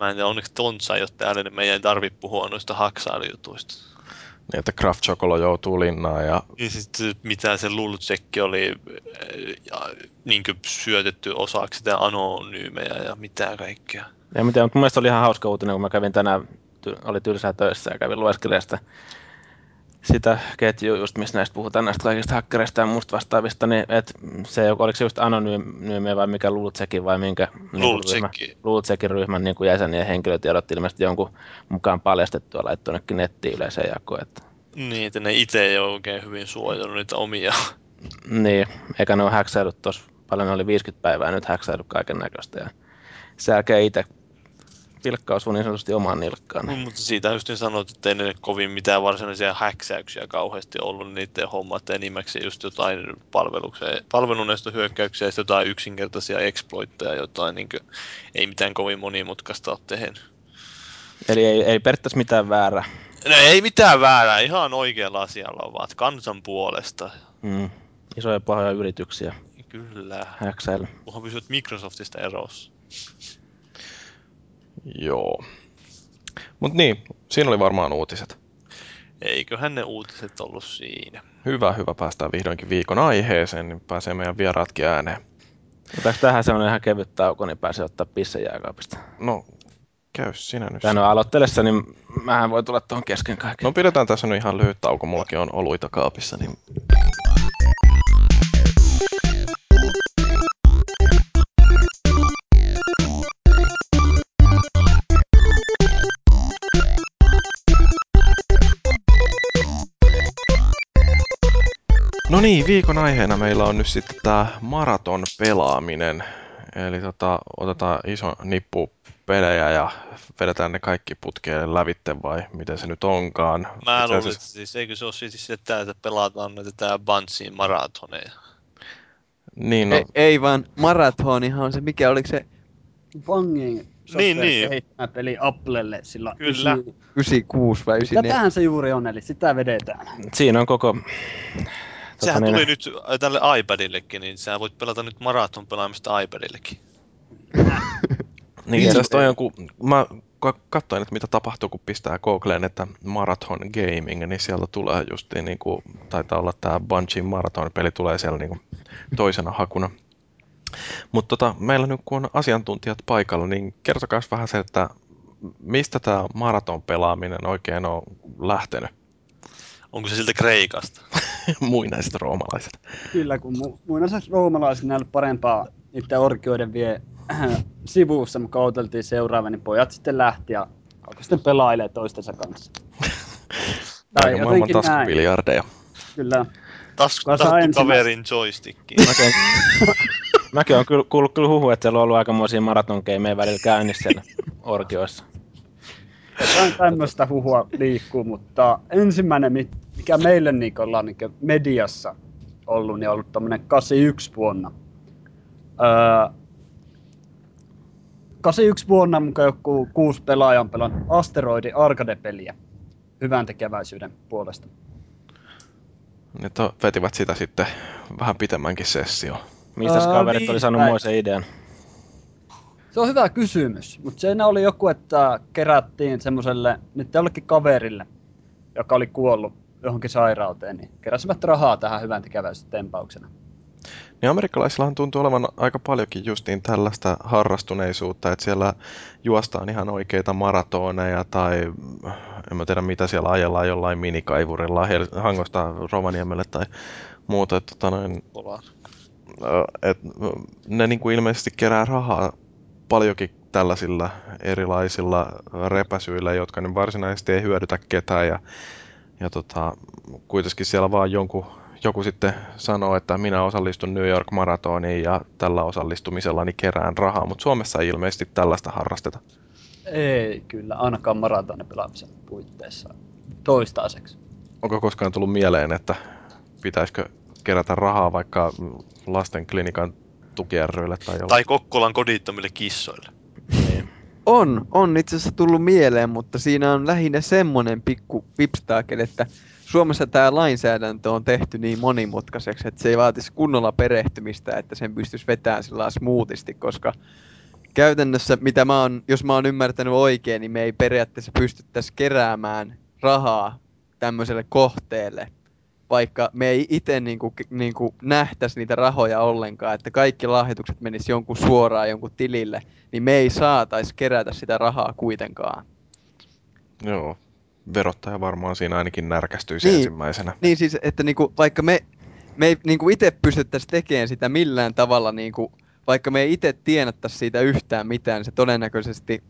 Mä en tiedä, onneksi Tontsa ei ole täällä, niin meidän ei tarvitse puhua noista haksailujutuista. Niin, että Craft Chocolo joutuu linnaan ja... Ja sitten mitä se Lulutsekki oli ja, niin syötetty osaksi sitä anonyymejä ja mitä kaikkea. Ja mitä, mutta mun mielestä oli ihan hauska uutinen, kun mä kävin tänään, oli tylsää töissä ja kävin lueskelemaan sitä sitä ketjua, just missä näistä puhutaan näistä kaikista hakkereista ja muista vastaavista, niin et se, oliko se just anonyymiä vai mikä Lultsekin vai minkä niin Lultsekin ryhmän niin jäsenien henkilötiedot ilmeisesti jonkun mukaan paljastettu ja laittu jonnekin nettiin yleiseen jakoon. Että... Niin, että ne itse ei ole oikein hyvin suojannut niitä omia. Niin, eikä ne ole häksäillyt tuossa paljon, ne oli 50 päivää nyt häksäillyt kaiken näköistä ja sen jälkeen itse pilkka osui niin sanotusti omaan nilkkaan. Mm, mutta siitä just niin sanoit, että ei ne kovin mitään varsinaisia häksäyksiä kauheasti ollut niin niiden homma, että enimmäkseen just jotain palveluneista hyökkäyksiä ja jotain yksinkertaisia exploitteja, jotain niin kuin, ei mitään kovin monimutkaista ole tehnyt. Eli ei, ei periaatteessa mitään väärä. No ei mitään väärää, ihan oikealla asialla ovat kansan puolesta. Mm. Isoja pahoja yrityksiä Kyllä. häksäillä. Kunhan pysyt Microsoftista erossa. Joo. Mut niin, siinä oli varmaan uutiset. Eiköhän ne uutiset ollut siinä. Hyvä, hyvä. Päästään vihdoinkin viikon aiheeseen, niin pääsee meidän vieraatkin ääneen. Otetaanko tähän semmonen ihan kevyt tauko, niin pääsee ottaa pisse jääkaapista. No, käy sinä nyt. Tai no aloittelessa, niin mähän voi tulla tuohon kesken kaiken. No pidetään tässä nyt ihan lyhyt tauko, mullakin on oluita kaapissa, niin No niin, viikon aiheena meillä on nyt sitten tämä maraton pelaaminen. Eli tota, otetaan iso nippu pelejä ja vedetään ne kaikki putkeen lävitte vai miten se nyt onkaan. Mä luulen, asiassa- että siis eikö se ole siis sitä, että pelataan näitä tää Bunsin maratoneja. Niin, No. Ei, ei vaan maratonihan on se, mikä oliko se Bangin Niin, niin. peli Applelle sillä Kyllä. 96 vai 94? Tätähän se juuri on, eli sitä vedetään. Siinä on koko... Sehän niin, tuli nyt tälle iPadillekin, niin sä voit pelata nyt maraton pelaamista iPadillekin. *laughs* niin toi on, kun mä ka- katsoin, että mitä tapahtuu, kun pistää Googleen, että Marathon Gaming, niin sieltä tulee just niin kuin, taitaa olla tämä Bungie Marathon-peli tulee siellä niin kuin toisena hakuna. Mutta tota, meillä nyt kun on asiantuntijat paikalla, niin kertokaa vähän se, että mistä tämä maraton pelaaminen oikein on lähtenyt? Onko se siltä Kreikasta? *laughs* *laughs* Muinaiset roomalaiset. Kyllä, kun mu- muinaiset roomalaiset näillä parempaa niiden orkioiden vie *clears throat* sivussa, me kauteltiin seuraava, niin pojat sitten lähti ja alkoi sitten pelailee toistensa kanssa. *laughs* Tai Aika maailman jotenkin näin. taskubiljardeja. Kyllä. Tasku, kaverin joystickiin. *laughs* Mäkin, mäkin on kyllä, kuullut kyllä huhu, että siellä on ollut aikamoisia maratonkeimejä välillä käynnissä siellä orkioissa. Jotain tämmöistä huhua liikkuu, mutta ensimmäinen, mi- mikä meille niin ollaan niin mediassa ollut, niin on ollut tämmöinen 81 vuonna. Öö, 81 vuonna mukaan joku kuusi pelaajaa on pelannut Asteroidi Arcade-peliä hyvän tekeväisyyden puolesta. Ne to, vetivät sitä sitten vähän pitemmänkin sessio. Mistä kaverit oli saanut moisen idean? Se on hyvä kysymys, mutta siinä oli joku, että kerättiin semmoiselle nyt jollekin kaverille, joka oli kuollut johonkin sairauteen, niin keräsivät rahaa tähän hyvän tekeväisyystempauksena. Niin amerikkalaisillahan tuntuu olevan aika paljonkin justiin tällaista harrastuneisuutta, että siellä juostaan ihan oikeita maratoneja tai en mä tiedä mitä siellä ajellaan jollain minikaivurilla Hel- Hangosta Rovaniemelle tai muuta. Että, tota noin, ö, et, ne niin kuin ilmeisesti kerää rahaa paljonkin tällaisilla erilaisilla repäsyillä, jotka nyt varsinaisesti ei hyödytä ketään ja, ja tota, kuitenkin siellä vaan jonkun joku sitten sanoo, että minä osallistun New York Maratoniin ja tällä osallistumisellani kerään rahaa, mutta Suomessa ei ilmeisesti tällaista harrasteta. Ei kyllä, ainakaan maratonin pelaamisen puitteissa toistaiseksi. Onko koskaan tullut mieleen, että pitäisikö kerätä rahaa vaikka lasten klinikan tukiärryille tai jollain? Tai Kokkolan kodittomille kissoille. On, on itse asiassa tullut mieleen, mutta siinä on lähinnä semmonen pikku vipstaakel, että Suomessa tämä lainsäädäntö on tehty niin monimutkaiseksi, että se ei vaatisi kunnolla perehtymistä, että sen pystyisi vetämään sillä smoothisti, koska käytännössä, mitä mä oon, jos mä oon ymmärtänyt oikein, niin me ei periaatteessa pystyttäisi keräämään rahaa tämmöiselle kohteelle, vaikka me ei itse niinku, niinku nähtäisi niitä rahoja ollenkaan, että kaikki lahjoitukset menis jonkun suoraan jonkun tilille, niin me ei saataisi kerätä sitä rahaa kuitenkaan. Joo, verottaja varmaan siinä ainakin närkästyisi Niin. ensimmäisenä. Niin siis, että niinku, vaikka me, me ei niinku itse pystyttäisi tekemään sitä millään tavalla, niinku, vaikka me ei itse tienattaisi siitä yhtään mitään, se todennäköisesti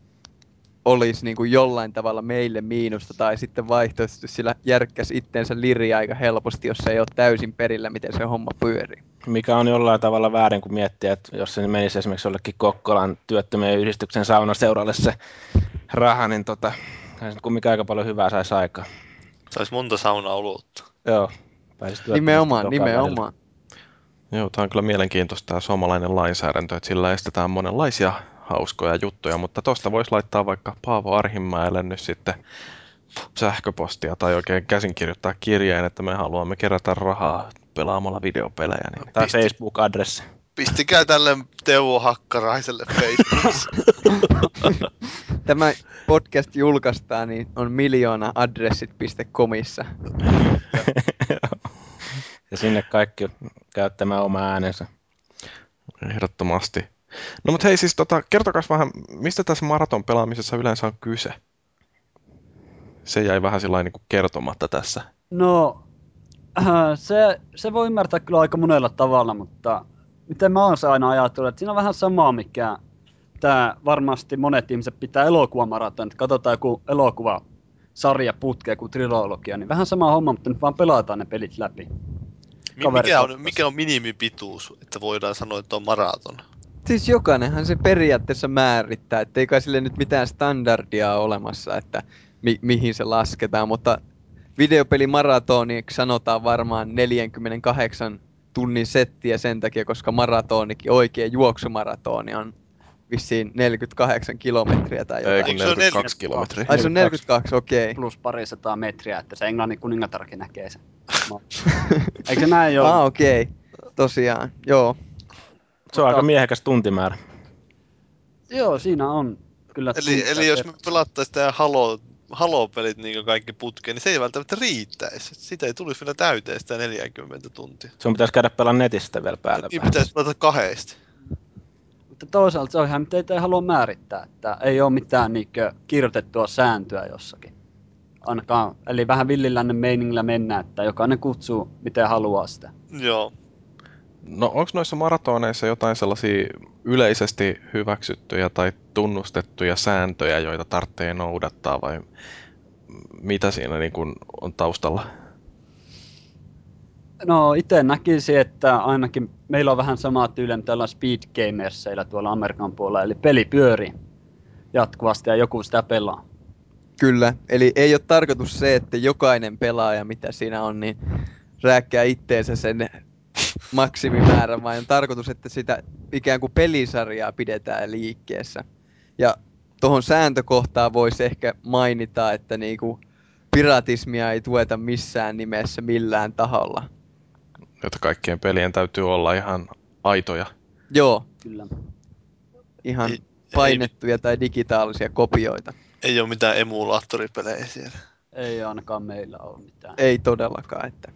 olisi niinku jollain tavalla meille miinusta, tai sitten vaihtoehtoisesti sillä järkkäsi itteensä liriä aika helposti, jos se ei ole täysin perillä, miten se homma pyörii. Mikä on jollain tavalla väärin, kun miettii, että jos se menisi esimerkiksi jollekin Kokkolan työttömien yhdistyksen saunaseuralle se raha, niin tota, kumminkin aika paljon hyvää saisi aikaa. Saisi monta saunaa olutta. Joo. Nimenomaan, välillä. nimenomaan. Joo, tämä on kyllä mielenkiintoista tämä suomalainen lainsäädäntö, että sillä estetään monenlaisia hauskoja juttuja, mutta tosta voisi laittaa vaikka Paavo Arhimäelle nyt sitten sähköpostia tai oikein käsin kirjoittaa kirjeen, että me haluamme kerätä rahaa pelaamalla videopelejä. Niin Tai Pisti. Facebook-adressi. Pistikää tälle Teuvo Hakkaraiselle Facebookissa. *laughs* Tämä podcast julkaistaan, niin on miljoona adressit.comissa. ja sinne kaikki käyttämään oma äänensä. ehdottomasti. No mutta hei siis tota, kertokas vähän, mistä tässä maraton pelaamisessa yleensä on kyse? Se jäi vähän sillä niin kertomatta tässä. No, äh, se, se voi ymmärtää kyllä aika monella tavalla, mutta miten mä oon se aina ajatellut, että siinä on vähän samaa, mikä tämä varmasti monet ihmiset pitää elokuvamaraton, että katsotaan joku elokuva sarja putkea kuin trilogia, niin vähän sama homma, mutta nyt vaan pelataan ne pelit läpi. Kaverit mikä, on, mikä on minimipituus, että voidaan sanoa, että on maraton? Siis jokainenhan se periaatteessa määrittää, ettei kai sille nyt mitään standardia ole olemassa, että mi- mihin se lasketaan, mutta videopelimaratoniiksi sanotaan varmaan 48 tunnin settiä sen takia, koska maratonikin, oikea juoksumaratoni on vissiin 48 kilometriä tai Ei jotain. kun Eikö se ole 42 kilometriä. Ai se on 42, okei. Okay. Plus parisataa metriä, että se englannin kuningatarkin näkee sen. *laughs* Eikö se näin ole? Ah, okei. Okay. Tosiaan, joo. Se on aika miehekäs tuntimäärä. Joo, siinä on kyllä. Eli, eli jos me pelattaisiin tämä Halo, Halo-pelit niin kaikki putkeen, niin se ei välttämättä riittäisi. Sitä ei tulisi vielä täyteen sitä 40 tuntia. Sun pitäisi käydä pelaa netistä vielä päälle. Niin vähän. pitäisi pelata kahdesti. Mutta toisaalta se on ihan, teitä ei halua määrittää, että ei ole mitään niinkö kirjoitettua sääntöä jossakin. Ainakaan, eli vähän villillännen meiningillä mennään, että jokainen kutsuu miten haluaa sitä. Joo. No onko noissa maratoneissa jotain sellaisia yleisesti hyväksyttyjä tai tunnustettuja sääntöjä, joita tarvitsee noudattaa vai mitä siinä niin kuin on taustalla? No itse näkisin, että ainakin meillä on vähän sama tyyli, mitä ollaan speed gamersseillä tuolla Amerikan puolella, eli peli pyörii jatkuvasti ja joku sitä pelaa. Kyllä, eli ei ole tarkoitus se, että jokainen pelaaja, mitä siinä on, niin rääkkää itteensä sen maksimimäärän, vaan on tarkoitus, että sitä ikään kuin pelisarjaa pidetään liikkeessä. Ja tuohon sääntökohtaan voisi ehkä mainita, että niinku piratismia ei tueta missään nimessä millään taholla. Jotta kaikkien pelien täytyy olla ihan aitoja. Joo, Kyllä. ihan Ei- ei- painettuja tai digitaalisia kopioita. Ei ole mitään emulaattoripelejä siellä. Ei ainakaan meillä ole mitään. Ei todellakaan, että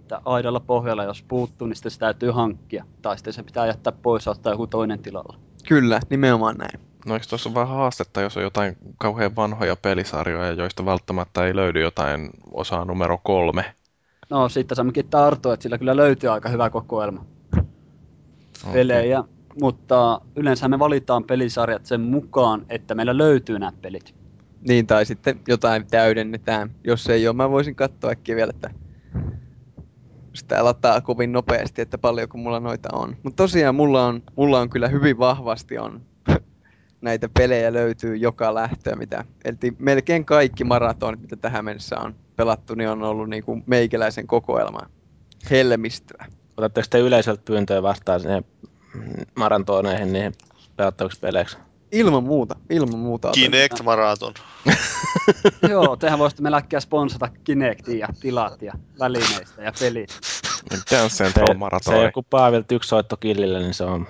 Että aidalla pohjalla, jos puuttuu, niin sitten se täytyy hankkia. Tai sitten se pitää jättää pois ja ottaa joku toinen tilalla. kyllä, nimenomaan näin. No eikö tuossa vähän haastetta, jos on jotain kauhean vanhoja pelisarjoja, joista välttämättä ei löydy jotain osaa numero kolme? No siitä saammekin tarttua, että sillä kyllä löytyy aika hyvä kokoelma pelejä. Mutta yleensä me valitaan pelisarjat sen mukaan, että meillä löytyy nämä pelit. Niin, tai sitten jotain täydennetään. Jos ei ole, mä voisin katsoa äkkiä vielä, että sitä lataa kovin nopeasti, että paljonko mulla noita on. Mutta tosiaan mulla on, mulla on kyllä hyvin vahvasti on *laughs* näitä pelejä löytyy joka lähtöä, mitä, eli melkein kaikki maratonit, mitä tähän mennessä on pelattu, niin on ollut niinku meikäläisen kokoelma helmistöä. Otatteko te yleisöltä pyyntöjä vastaan sinne maratoneihin niihin pelattaviksi peleiksi? Ilman muuta, ilman muuta. Kinect Marathon. *laughs* Joo, tehän voisitte äkkiä sponsata Kinectia ja tilat ja välineistä ja pelit. Dance Se, Central se Maratoni. joku Paavilta yksi soitto killille, niin se on.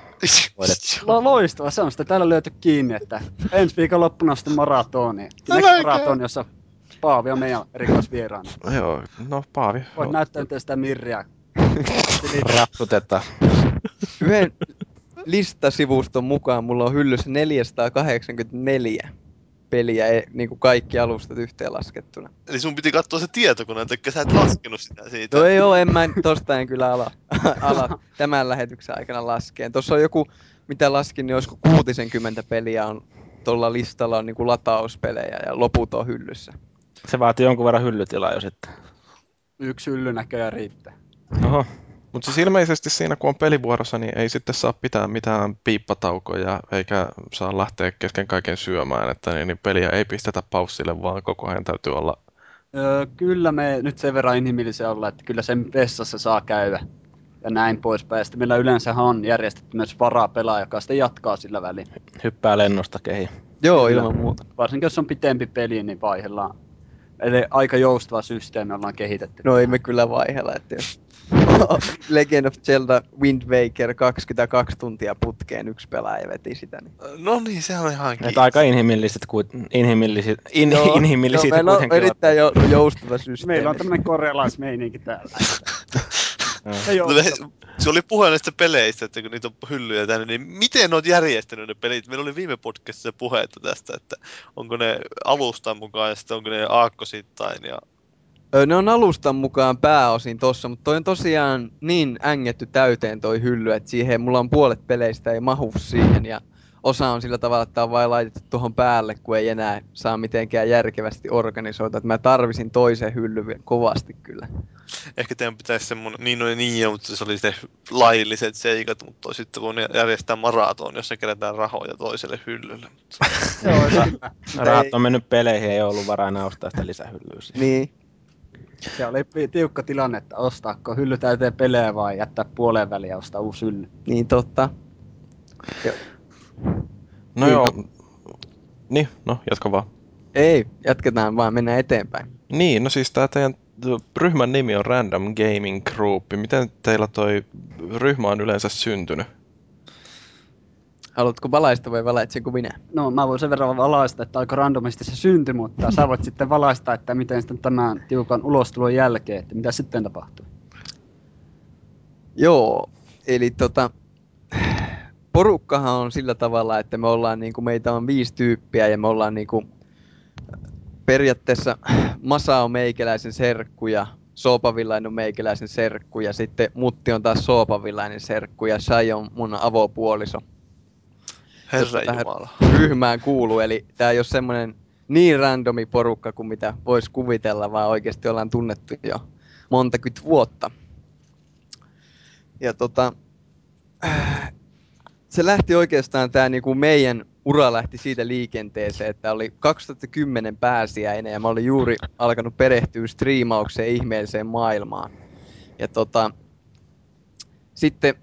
*laughs* Lo- loistava, se on sitä täällä löyty kiinni, että ensi viikon loppuna on sitten maratoni. Kinect Äläkä. maratoni, jossa Paavi on meidän erikoisvieraana. Joo, no Paavi. Voit näyttää nyt sitä mirriä. *laughs* Rapsutetaan. Yhden listasivuston mukaan mulla on hyllyssä 484 peliä, niin kuin kaikki alustat yhteenlaskettuna. Eli sun piti katsoa se tietokone, että sä et laskenut sitä siitä. No ei oo, en mä tosta en kyllä ala, *laughs* ala tämän lähetyksen aikana laskeen. Tuossa on joku, mitä laskin, niin olisiko 60 peliä on tuolla listalla on niinku latauspelejä ja loput on hyllyssä. Se vaatii jonkun verran hyllytilaa jo sitten. Yksi hylly näköjään riittää. Oho. Mutta siis ilmeisesti siinä kun on pelivuorossa, niin ei sitten saa pitää mitään piippataukoja, eikä saa lähteä kesken kaiken syömään, että niin, niin peliä ei pistetä paussille, vaan koko ajan täytyy olla Öö, kyllä me nyt sen verran inhimillisiä olla, että kyllä sen vessassa saa käydä. Ja näin poispäin. Ja sitten meillä yleensä on järjestetty myös varapelaaja, joka sitten jatkaa sillä väliin. Hyppää lennosta kehi. Joo, ilman muuta. Varsinkin jos on pitempi peli, niin vaihdellaan Eli aika joustava systeemi ollaan kehitetty. No ei me kyllä vaihella, että jos *laughs* Legend of Zelda Wind Waker 22 tuntia putkeen yksi pelaaja veti sitä. Niin. No niin, se on ihan Että aika inhimilliset, kuin, inhimilliset, in, *laughs* Joo, inhimillisiä joo, meillä on erittäin jo, joustava systeemi. Meillä on tämmönen korealaismeininki täällä. *laughs* Ei ole. se oli puhe näistä peleistä, että kun niitä on hyllyjä tänne, niin miten oot järjestänyt ne pelit? Meillä oli viime podcastissa puhetta tästä, että onko ne alustan mukaan ja sitten onko ne aakkosittain. Ja... Ne on alustan mukaan pääosin tossa, mutta toi on tosiaan niin ängetty täyteen toi hylly, että siihen mulla on puolet peleistä ei mahu siihen ja osa on sillä tavalla, että on vain laitettu tuohon päälle, kun ei enää saa mitenkään järkevästi organisoida. Että mä tarvisin toisen hyllyn kovasti kyllä. Ehkä teidän pitäisi semmoinen, niin oli niin, mutta se oli se lailliset seikat, mutta olisi sitten voinut järjestää maraton, jossa kerätään rahoja toiselle hyllylle. Mutta... *laughs* Joo. Rahat on mennyt peleihin, ei ollut varaa enää ostaa sitä lisähyllyä siihen. Niin. Se oli tiukka tilanne, että ostaako hylly täyteen pelejä vai jättää puoleen väliin ja ostaa uusi hylly. Niin totta. No Niin, joo. Niin, no jatka vaan. Ei, jatketaan vaan, mennään eteenpäin. Niin, no siis tää teidän ryhmän nimi on Random Gaming Group. Miten teillä toi ryhmä on yleensä syntynyt? Haluatko valaista vai valaitsenko minä? No mä voin sen verran valaista, että aika randomisti se syntyi, mutta sä voit sitten valaista, että miten sitten tämän tiukan ulostulon jälkeen, että mitä sitten tapahtui. Joo, eli tota, porukkahan on sillä tavalla, että me ollaan niinku, meitä on viisi tyyppiä ja me ollaan niinku, periaatteessa Masa on meikäläisen serkku ja Soopavillainen on meikäläisen serkku ja sitten Mutti on taas Soopavillainen serkku ja Shai on mun avopuoliso. Herra tähän ryhmään kuuluu, eli tämä ei ole semmoinen niin randomi porukka kuin mitä voisi kuvitella, vaan oikeasti ollaan tunnettu jo monta vuotta. Ja tota, se lähti oikeastaan tämä niinku meidän ura lähti siitä liikenteeseen, että oli 2010 pääsiäinen ja mä olin juuri alkanut perehtyä striimaukseen ihmeelliseen maailmaan. Ja tota, sitten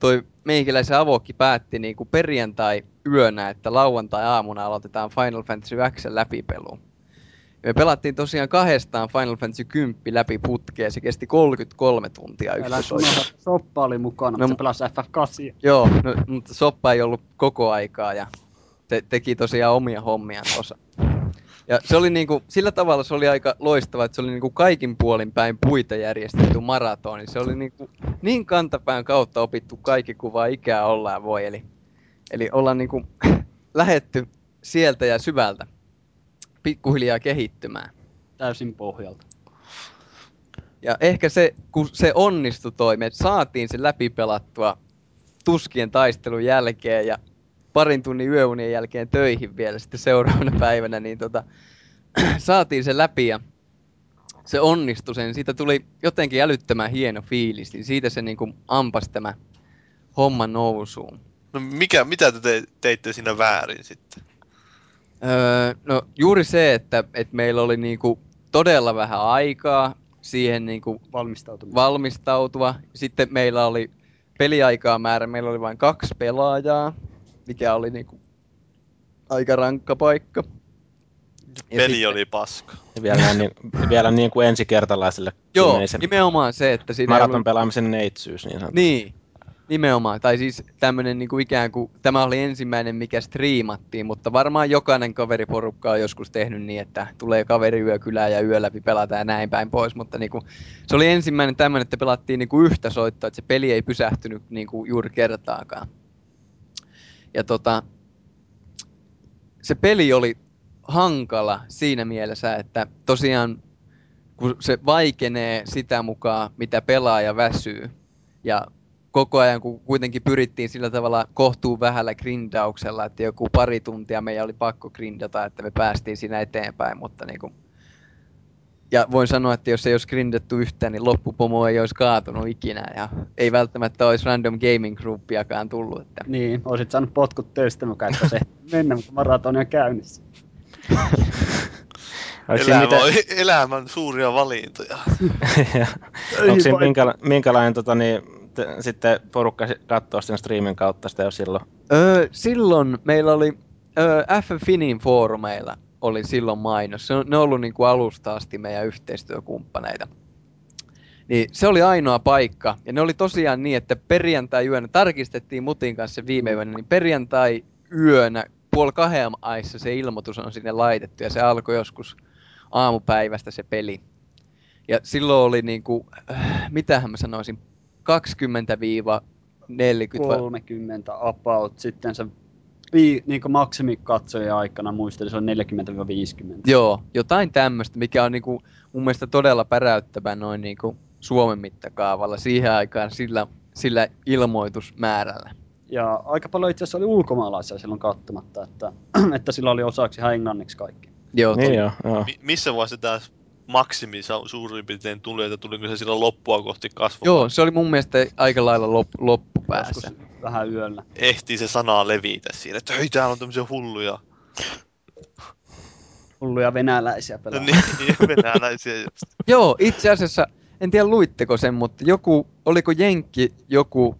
toi meikäläisen avokki päätti niinku perjantai yönä, että lauantai-aamuna aloitetaan Final Fantasy X läpipelu. Me pelattiin tosiaan kahdestaan Final Fantasy 10 läpi putkeen, se kesti 33 tuntia Älä sun unohda, Soppa oli mukana, No, mutta se pelasi FF8. Joo, no, mutta Soppa ei ollut koko aikaa ja te, teki tosiaan omia hommiaan tuossa. Ja se oli niinku, sillä tavalla se oli aika loistava, että se oli niinku kaikin puolin päin puita järjestetty maratoni. Se oli niinku niin kantapään kautta opittu kaikki kuin vaan ikää ollaan voi. Eli, eli ollaan niinku *laughs* lähetty sieltä ja syvältä pikkuhiljaa kehittymään. Täysin pohjalta. Ja ehkä se, kun se onnistui toi, me saatiin se läpipelattua tuskien taistelun jälkeen ja parin tunnin yöunien jälkeen töihin vielä sitten seuraavana päivänä, niin tota, *clears throat* saatiin se läpi ja se onnistui sen. Siitä tuli jotenkin älyttömän hieno fiilis, niin siitä se niinku ampas tämä homma nousuun. No mikä, mitä te teitte siinä väärin sitten? Öö, no juuri se, että, että meillä oli niinku todella vähän aikaa siihen niinku valmistautua. Sitten meillä oli peliaikaa määrä, meillä oli vain kaksi pelaajaa, mikä oli niinku aika rankka paikka. Ja Peli sitten- oli paska. Ja vielä, niin, vielä niin kuin ensikertalaiselle Joo, nimenomaan se, että siinä maraton ollut... pelaamisen neitsyys niin sanotusti. Niin, nimenomaan. Tai siis tämmönen niinku ikään kuin, tämä oli ensimmäinen, mikä striimattiin, mutta varmaan jokainen kaveriporukka on joskus tehnyt niin, että tulee kaveri yökylään ja yö läpi pelataan ja näin päin pois, mutta niinku, se oli ensimmäinen tämmöinen, että pelattiin niinku yhtä soittoa, että se peli ei pysähtynyt niinku juuri kertaakaan. Ja tota, se peli oli hankala siinä mielessä, että tosiaan kun se vaikenee sitä mukaan, mitä pelaaja väsyy. Ja koko ajan, kun kuitenkin pyrittiin sillä tavalla kohtuu vähällä grindauksella, että joku pari tuntia meidän oli pakko grindata, että me päästiin siinä eteenpäin, mutta niin kuin... Ja voin sanoa, että jos ei olisi grindattu yhtään, niin loppupomo ei olisi kaatunut ikinä ja ei välttämättä olisi random gaming groupiakaan tullut. Että... Niin, olisit saanut potkut töistä mukaan, että se mennä, mutta maratoni on käynnissä. *laughs* Elämä, on elämän suuria valintoja. *laughs* onko siinä minkäla, minkälainen tota, niin, te, sitten porukka katsoo sen streamin kautta sitä jo silloin? Öö, silloin meillä oli öö, F Finin foorumeilla oli silloin mainos. Se on, ne on ollut niin kuin alusta asti meidän yhteistyökumppaneita. Niin se oli ainoa paikka. Ja ne oli tosiaan niin, että perjantai-yönä, tarkistettiin Mutin kanssa viime yönä, niin perjantai-yönä puoli kahden aissa se ilmoitus on sinne laitettu ja se alkoi joskus aamupäivästä se peli. Ja silloin oli niinku, äh, mitähän mä sanoisin, 20-40 vai- 30 about. Sitten se vii, niin maksimikatsojen aikana muistelin, se on 40-50. Joo, jotain tämmöistä, mikä on niinku mun mielestä todella päräyttävä noin niinku Suomen mittakaavalla siihen aikaan sillä, sillä ilmoitusmäärällä. Ja aika paljon itse asiassa oli ulkomaalaisia silloin katsomatta, että, että sillä oli osaksi ihan englanniksi kaikki. Joo, Niin joo, joo. Mi- missä vaiheessa tämä maksimi sa- suurin piirtein tuli, että tuliko se silloin loppua kohti kasvua? Joo, se oli mun mielestä aika lailla lop, loppupäässä. Joskus vähän yöllä. Ehtii se sanaa levitä siinä, että hei täällä on tämmöisiä hulluja. Hulluja venäläisiä No *laughs* pelaajia. niin, niin, venäläisiä just. Joo, itse asiassa, en tiedä luitteko sen, mutta joku, oliko Jenkki joku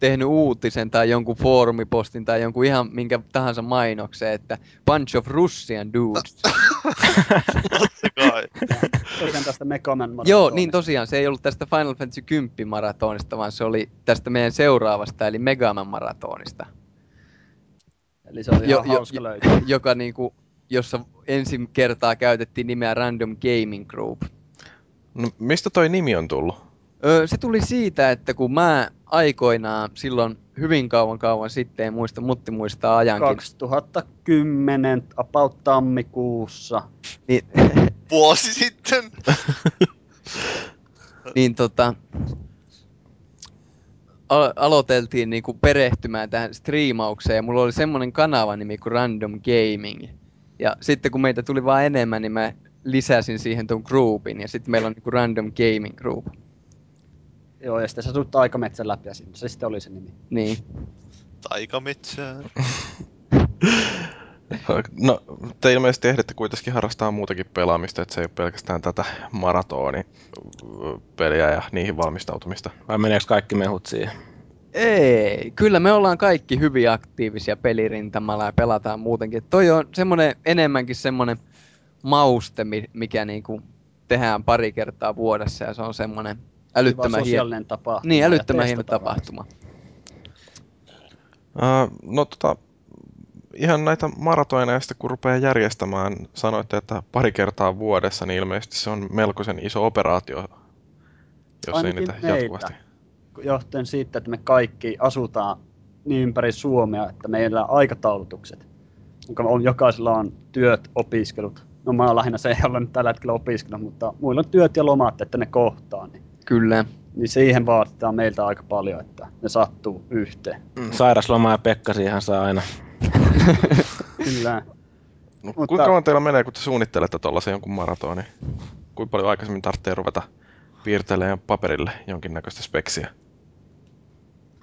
tehnyt uutisen tai jonkun foorumipostin tai jonkun ihan minkä tahansa mainoksen, että bunch of Russian dudes. *laughs* Tosiaan tästä Megaman Joo, niin tosiaan, se ei ollut tästä Final Fantasy 10 maratonista, vaan se oli tästä meidän seuraavasta, eli Megaman maratonista, Eli se oli Jo- ihan jo- hauska löytää. joka niinku, jossa ensin kertaa käytettiin nimeä Random Gaming Group. No, mistä toi nimi on tullut? Öö, se tuli siitä, että kun mä aikoinaan silloin hyvin kauan kauan sitten, en muista, Mutti muistaa ajankin, 2010 about tammikuussa. niin, *laughs* Vuosi sitten. *laughs* niin tota, al- aloiteltiin niinku perehtymään tähän striimaukseen ja mulla oli semmonen kanava nimi kuin Random Gaming. Ja sitten kun meitä tuli vaan enemmän, niin mä lisäsin siihen ton groupin ja sitten meillä on niinku Random Gaming Group. Joo, ja sitten sä sut aikametsän läpi ja siinä se sitten oli se nimi. Niin. Taikametsää. *laughs* No, te ilmeisesti ehditte kuitenkin harrastaa muutakin pelaamista, että se ei ole pelkästään tätä maratoni-peliä ja niihin valmistautumista. Vai meneekö kaikki mehut siihen? Ei, kyllä me ollaan kaikki hyvin aktiivisia pelirintamalla ja pelataan muutenkin. Toi on semmonen, enemmänkin semmonen mauste, mi- mikä niinku tehdään pari kertaa vuodessa ja se on semmonen Hyvä älyttömän hieno, sosiaalinen tapahtuma. niin, älyttömän hieno tapahtuma. Uh, no tota, ihan näitä maratoineja sitten kun rupeaa järjestämään, sanoitte, että pari kertaa vuodessa, niin ilmeisesti se on melkoisen iso operaatio, jos ei Ainakin niitä meitä. jatkuvasti. johtuen siitä, että me kaikki asutaan niin ympäri Suomea, että meillä aikataulutukset, jonka on, jokaisella on työt, opiskelut. No mä oon lähinnä se, jolla nyt tällä hetkellä opiskellut, mutta muilla on työt ja lomat, että ne kohtaa. Niin, Kyllä. niin siihen vaaditaan meiltä aika paljon, että ne sattuu yhteen. Mm, Sairasloma ja Pekkasi ihan saa aina. *laughs* Kyllä. No, Mutta- Kuinka kauan teillä menee, kun te suunnittelette tuollaisen jonkun maratonin? Kuinka paljon aikaisemmin tarvitsee ruveta piirtelemään paperille jonkinnäköistä speksiä?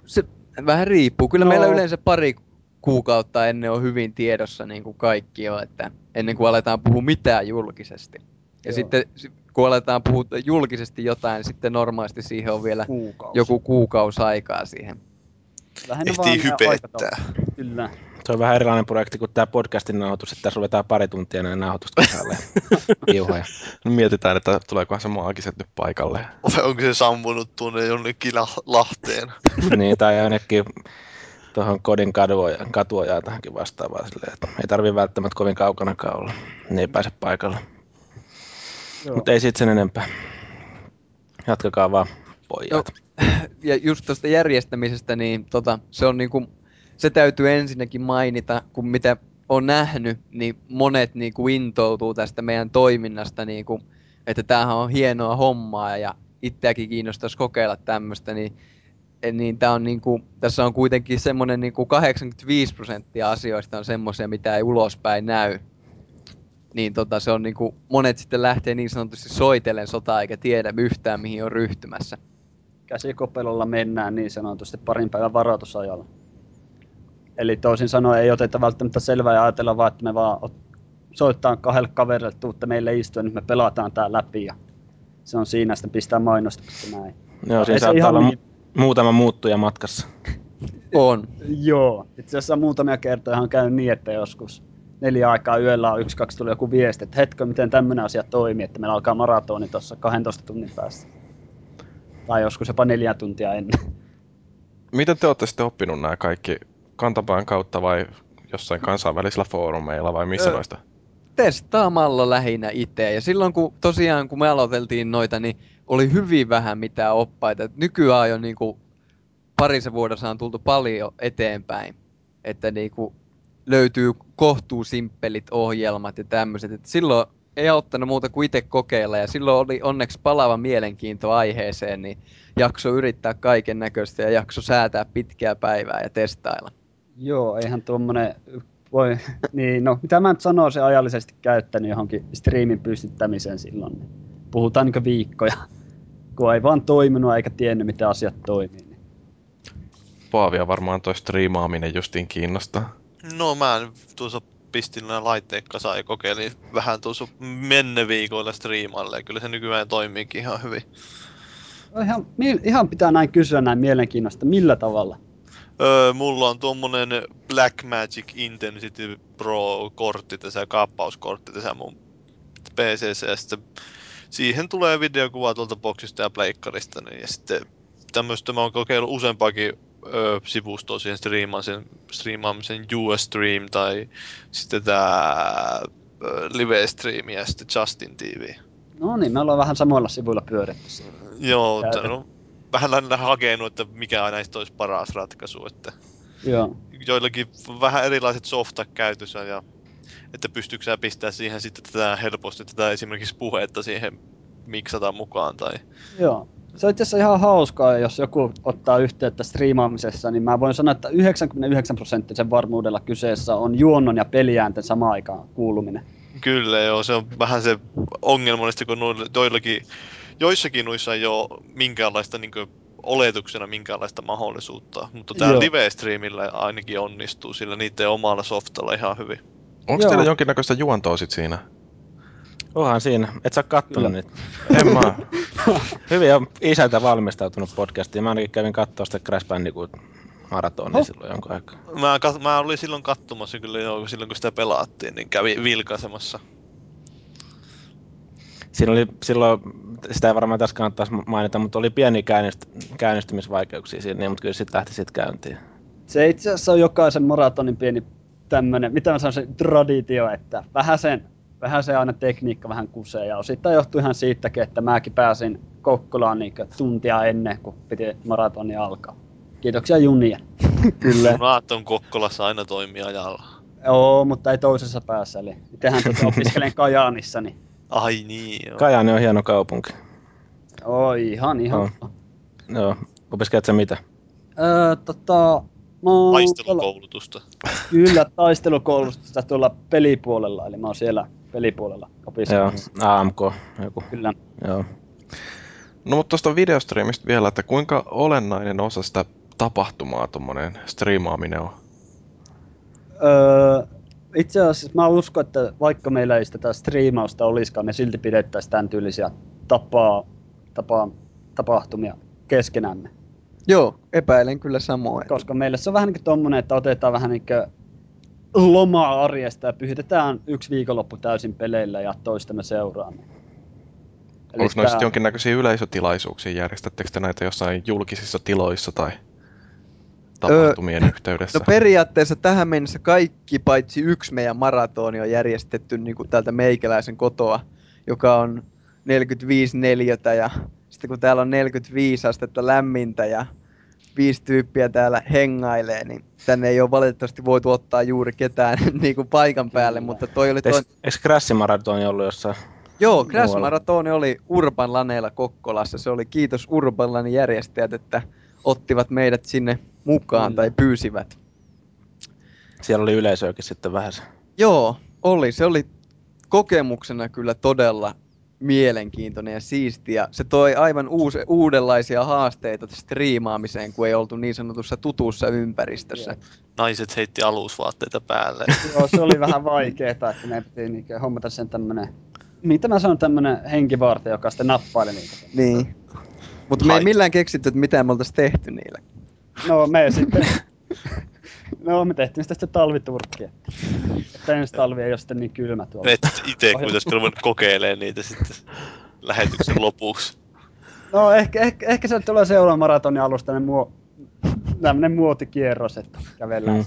Se vähän riippuu. Kyllä No. meillä yleensä pari kuukautta ennen on hyvin tiedossa niin kuin kaikki jo, että ennen kuin aletaan puhua mitään julkisesti. Ja Joo. sitten si- kun aletaan puhua julkisesti jotain, sitten normaalisti siihen on vielä Kuukausi. joku kuukausi aikaa siihen. Lähinnä Ehtii hypettää. Kyllä. Se on vähän erilainen projekti kuin tämä podcastin nauhoitus, että tässä ruvetaan pari tuntia näin nauhoitusta. Piuhoja. *laughs* No, mietitään, että tuleekohan se maagiset nyt paikalle. Vai *laughs* onko se sammunut tuonne jonnekin lah- Lahteen? *laughs* niin, tai ainakin tuohon kodin katuojaan, katuojaan tähänkin vastaavaan silleen, että ei tarvi välttämättä kovin kaukanakaan olla. Ne ei pääse paikalle. Mutta ei siitä sen enempää. Jatkakaa vaan, pojat. *laughs* Ja just tuosta järjestämisestä, niin tota, se on niinku, se täytyy ensinnäkin mainita, kun mitä on nähnyt, niin monet niinku intoutuu tästä meidän toiminnasta, niinku, että tämähän on hienoa hommaa ja itseäkin kiinnostaisi kokeilla tämmöistä, niin, niin tää on niinku, tässä on kuitenkin semmoinen niinku 85 prosenttia asioista on semmoisia, mitä ei ulospäin näy. Niin tota, se on niinku, monet sitten lähtee niin sanotusti soitellen sotaa eikä tiedä yhtään mihin on ryhtymässä. käsikopelolla mennään niin sanotusti parin päivän varoitusajalla. Eli toisin sanoen ei oteta välttämättä selvää ja ajatella vaan, että me vaan ot- soittaa kahdelle kaverille, että tuutte meille istua, nyt me pelataan tää läpi ja se on siinä, sitten pistää mainostusta näin. Joo, siinä saattaa olla niin- mu- muutama muuttuja matkassa. On. Joo, itse asiassa muutamia kertoja on käynyt niin, että joskus neljä aikaa yöllä on yksi, kaksi tuli joku viesti, että hetkö, miten tämmöinen asia toimii, että meillä alkaa maratoni tuossa 12 tunnin päästä. Tai joskus jopa neljä tuntia ennen. Miten te olette sitten oppinut nämä kaikki kantapään kautta vai jossain kansainvälisillä foorumeilla vai missä noista? Testaamalla lähinnä itse. Ja silloin kun tosiaan kun me aloiteltiin noita, niin oli hyvin vähän mitään oppaita. Et nykyään jo niinku parissa vuodessa on tultu paljon eteenpäin. Että niinku löytyy kohtuu simppelit ohjelmat ja tämmöiset. Et silloin ei auttanut muuta kuin itse kokeilla ja silloin oli onneksi palava mielenkiinto aiheeseen, niin jakso yrittää kaiken näköistä ja jakso säätää pitkää päivää ja testailla. Joo, eihän tuommoinen voi, *laughs* niin no, mitä mä nyt sanoo se ajallisesti käyttänyt johonkin striimin pystyttämiseen silloin, niin puhutaan niin viikkoja, *laughs* kun ei vaan toiminut eikä tiennyt, miten asiat toimii. Niin. Paavia varmaan toi striimaaminen justiin kiinnostaa. No mä tuossa pistin nämä laitteet kasaan ja kokeilin vähän tuossa menne viikoilla striimalle ja kyllä se nykyään toimiikin ihan hyvin. No ihan, ihan pitää näin kysyä näin mielenkiinnosta, millä tavalla? Öö, mulla on tuommoinen Blackmagic Intensity Pro-kortti tässä, kaappauskortti tässä mun PCC, ja sitten siihen tulee videokuva tuolta boksista ja pleikkarista, niin, ja sitten tämmöistä mä oon kokeillut useampaakin öö, sivustoa siihen striimaamisen, striimaamisen US-stream tai sitten tää öö, live-stream ja sitten Justin TV. No niin, me ollaan vähän samoilla sivuilla pyöritty siinä. Joo, Käytä. tän on vähän lähinnä hakenut, että mikä näistä olisi paras ratkaisu, että Joo. joillakin vähän erilaiset softat käytössä ja että pystyykö sä pistää siihen sitten tätä helposti tätä esimerkiksi puhetta siihen miksata mukaan tai... Joo. Se on itse asiassa ihan hauskaa, jos joku ottaa yhteyttä striimaamisessa, niin mä voin sanoa, että 99 prosenttisen varmuudella kyseessä on juonnon ja peliäänten samaan aikaan kuuluminen. Kyllä joo, se on vähän se ongelmallista, kun joillakin, joissakin noissa ei ole minkäänlaista niin oletuksena minkäänlaista mahdollisuutta, mutta Joo. live-streamillä ainakin onnistuu, sillä niiden omalla softalla ihan hyvin. Onko teillä jonkinnäköistä juontoa sit siinä? Onhan siinä. Et sä oo kattonut niitä. En mä. *laughs* Hyvin on isältä valmistautunut podcastiin. Mä ainakin kävin katsoa sitä Crash Bandicoot maratonia Oho. silloin jonkun aikaa. Mä, kat- mä olin silloin katsomassa kyllä jo, silloin kun sitä pelaattiin, niin kävi vilkaisemassa. Siinä oli silloin, sitä ei varmaan tässä kannattaisi mainita, mutta oli pieni käynniст- käynnistymisvaikeuksia siinä, niin, mutta kyllä sitten lähti sitten käyntiin. Se itse asiassa on jokaisen maratonin pieni tämmönen, mitä mä sanoisin, traditio, että vähän sen, vähän se aina tekniikka vähän kusee. Ja osittain johtuu ihan siitäkin, että mäkin pääsin Kokkolaan niin tuntia ennen, kuin piti maratoni alkaa. Kiitoksia junien. *laughs* Kyllä. Junat on Kokkolassa aina toimii ajalla. Joo, mutta ei toisessa päässä. Eli tehän tuota *laughs* opiskelen Kajaanissa, niin Ai niin, joo. Kajaani on hieno kaupunki. oi, ihan ihan. On. Joo. Opiskelet sä mitä? Öö, tota, mä oon tuolla- Taistelukoulutusta. Kyllä, taistelukoulutusta tuolla pelipuolella, eli mä oon siellä pelipuolella Joo, opiskelemassa. AMK. Joku. Kyllä. Joo. No mutta tuosta videostreamista vielä, että kuinka olennainen osa sitä tapahtumaa tuommoinen striimaaminen on? Öö, itse asiassa mä uskon, että vaikka meillä ei sitä striimausta olisikaan, me silti pidettäisiin tämän tyylisiä tapaa, tapaa, tapahtumia keskenämme. Joo, epäilen kyllä samoin. Koska meille se on vähän niin kuin tommonen, että otetaan vähän niin kuin lomaa arjesta ja pyhitetään yksi viikonloppu täysin peleillä ja toistemme seuraamme. Eli Onko noista tää- jonkinnäköisiä yleisötilaisuuksia? Järjestättekö te näitä jossain julkisissa tiloissa tai tapahtumien yhteydessä? No periaatteessa tähän mennessä kaikki paitsi yksi meidän maratoni on järjestetty niin kuin täältä meikäläisen kotoa, joka on 45 neliötä ja sitten kun täällä on 45 astetta lämmintä ja viisi tyyppiä täällä hengailee, niin tänne ei ole valitettavasti voitu ottaa juuri ketään *laughs* niin kuin paikan päälle, mutta toi oli toi... Eikö eikö Crashin maratoni ollut jossain? Joo, Crash? Maratoni oli Urban Laneella Kokkolassa. Se oli kiitos Urban Lanin järjestäjät, että ottivat meidät sinne mukaan Kyllä. tai pyysivät. Siellä oli yleisöäkin sitten vähän. Joo, oli. Se oli kokemuksena kyllä todella mielenkiintoinen ja siistiä. Se toi aivan uus, uudenlaisia haasteita striimaamiseen, kun ei oltu niin sanotussa tutussa ympäristössä. Naiset heitti alusvaatteita päälle. *laughs* Joo, se oli vähän vaikeeta, että meidän piti niinku hommata sen tämmönen, mitä mä sanon, tämmönen henkivartija, joka sitten nappaili niitä. Niin. Mutta me ei millään keksitty, että mitä me oltaisiin tehty niillä. No me sitten *laughs* No, me tehtiin sitä sitten talviturkkia. Että ensi talvi ei ole sitten niin kylmä tuolla. Et itse kuitenkin ruvennut kokeilemaan niitä sitten lähetyksen lopuksi. No ehkä, ehkä, ehkä se tulee seuraavan maratonin alusta tämmönen, muo, tämmönen muotikierros, että kävellään. Mm.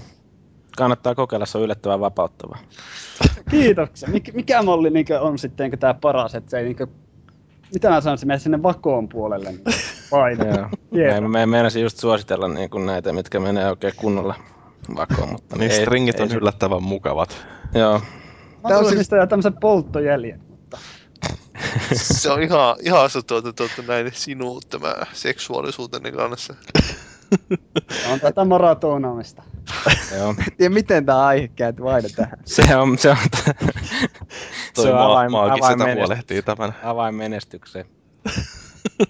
Kannattaa kokeilla, se on yllättävän vapauttava. Kiitoksia. Mik, mikä malli niinkö on sitten tää paras, että se ei niinkö, mitä mä sanoisin, mene sinne vakoon puolelle niin paino. Joo. Mä, mä meinasin just suositella niin kuin näitä, mitkä menee oikein kunnolla vakoon, mutta Niin ei- stringit ei on se- yllättävän mukavat. Joo. Mä Tää on tulen siis- tämmösen polttojäljen. Mutta Se on ihan, ihan se tuota, tuota, näin sinut tämä seksuaalisuutenne kanssa. on tätä maratonaamista. Joo. tiedä, miten tämä aihe käyty aina tähän. Se on, se on, se on avain, avain, menest, huolehtii tämän. avain menestykseen.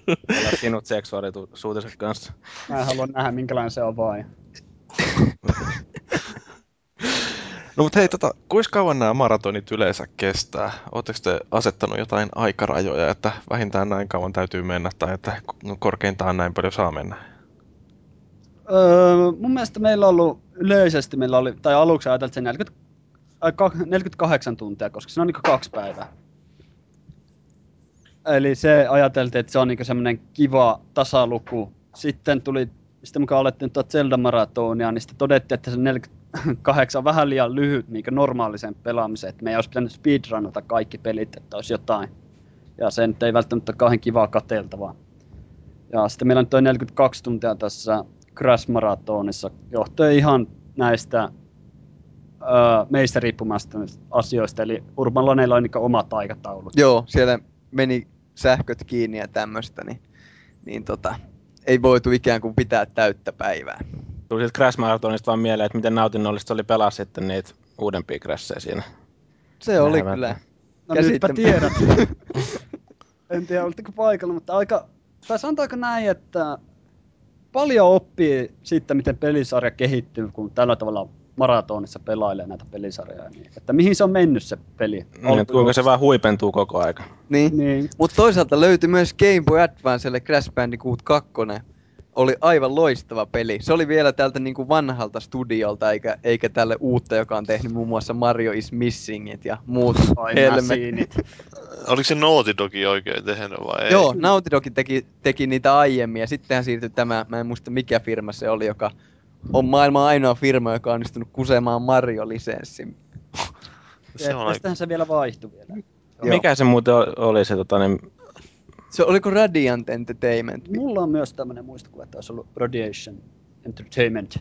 Olla sinut seksuaalisuutensa kanssa. Mä en halua nähdä, minkälainen se on vaan. No mutta hei, tota, kuinka kauan nämä maratonit yleensä kestää? Oletteko te asettanut jotain aikarajoja, että vähintään näin kauan täytyy mennä tai että no, korkeintaan näin paljon saa mennä? Öö, mun mielestä meillä on ollut yleisesti, meillä oli, tai aluksi ajateltiin se 40, ai, kak- 48 tuntia, koska se on niin kaksi päivää. Eli se ajateltiin, että se on niin semmoinen kiva tasaluku. Sitten tuli, sitten mukaan alettiin tuota Zelda-maratonia, niin sitten todettiin, että se 48 on vähän liian lyhyt niin normaalisen pelaamiseen, että me ei olisi pitänyt speedrunata kaikki pelit, että olisi jotain. Ja se ei välttämättä ole kauhean kivaa kateltavaa. Ja sitten meillä on toi 42 tuntia tässä Crash Marathonissa johtuen ihan näistä öö, meistä riippumasta asioista. Eli Urban Loneilla on omat aikataulut. Joo, siellä meni sähköt kiinni ja tämmöistä, niin, niin tota, ei voitu ikään kuin pitää täyttä päivää. Tuli siitä Crash Marathonista vaan mieleen, että miten nautinnollista oli pelaa sitten niitä uudempia crasheja siinä. Se oli Näin kyllä. No nytpä Käsittäm- tiedät. *laughs* en tiedä, olitteko paikalla, mutta aika, tai sanotaanko näin, että paljon oppii siitä, miten pelisarja kehittyy, kun tällä tavalla maratonissa pelailee näitä pelisarjoja. Niin, että mihin se on mennyt se peli. Niin, kuinka se vaan huipentuu koko aika. Niin. Niin, Mutta toisaalta löytyi myös Game Boy Advancelle Crash Bandicoot 2. Oli aivan loistava peli. Se oli vielä tältä niinku vanhalta studiolta, eikä, eikä tälle uutta, joka on tehnyt muun muassa Mario is Missingit ja muut helmet. Oliko se Naughty Dogi oikein tehnyt vai ei? Joo, Naughty Dog teki, teki niitä aiemmin ja sittenhän siirtyi tämä, mä en muista mikä firma se oli, joka on maailman ainoa firma, joka on onnistunut kusemaan Mario-lisenssin. Se on. Tästähän se vielä vaihtui vielä. Joo. Mikä se muuten oli se, tota, niin, Se oliko Radiant Entertainment? Mulla on myös tämmönen muistikuva, että olisi ollut Radiation Entertainment.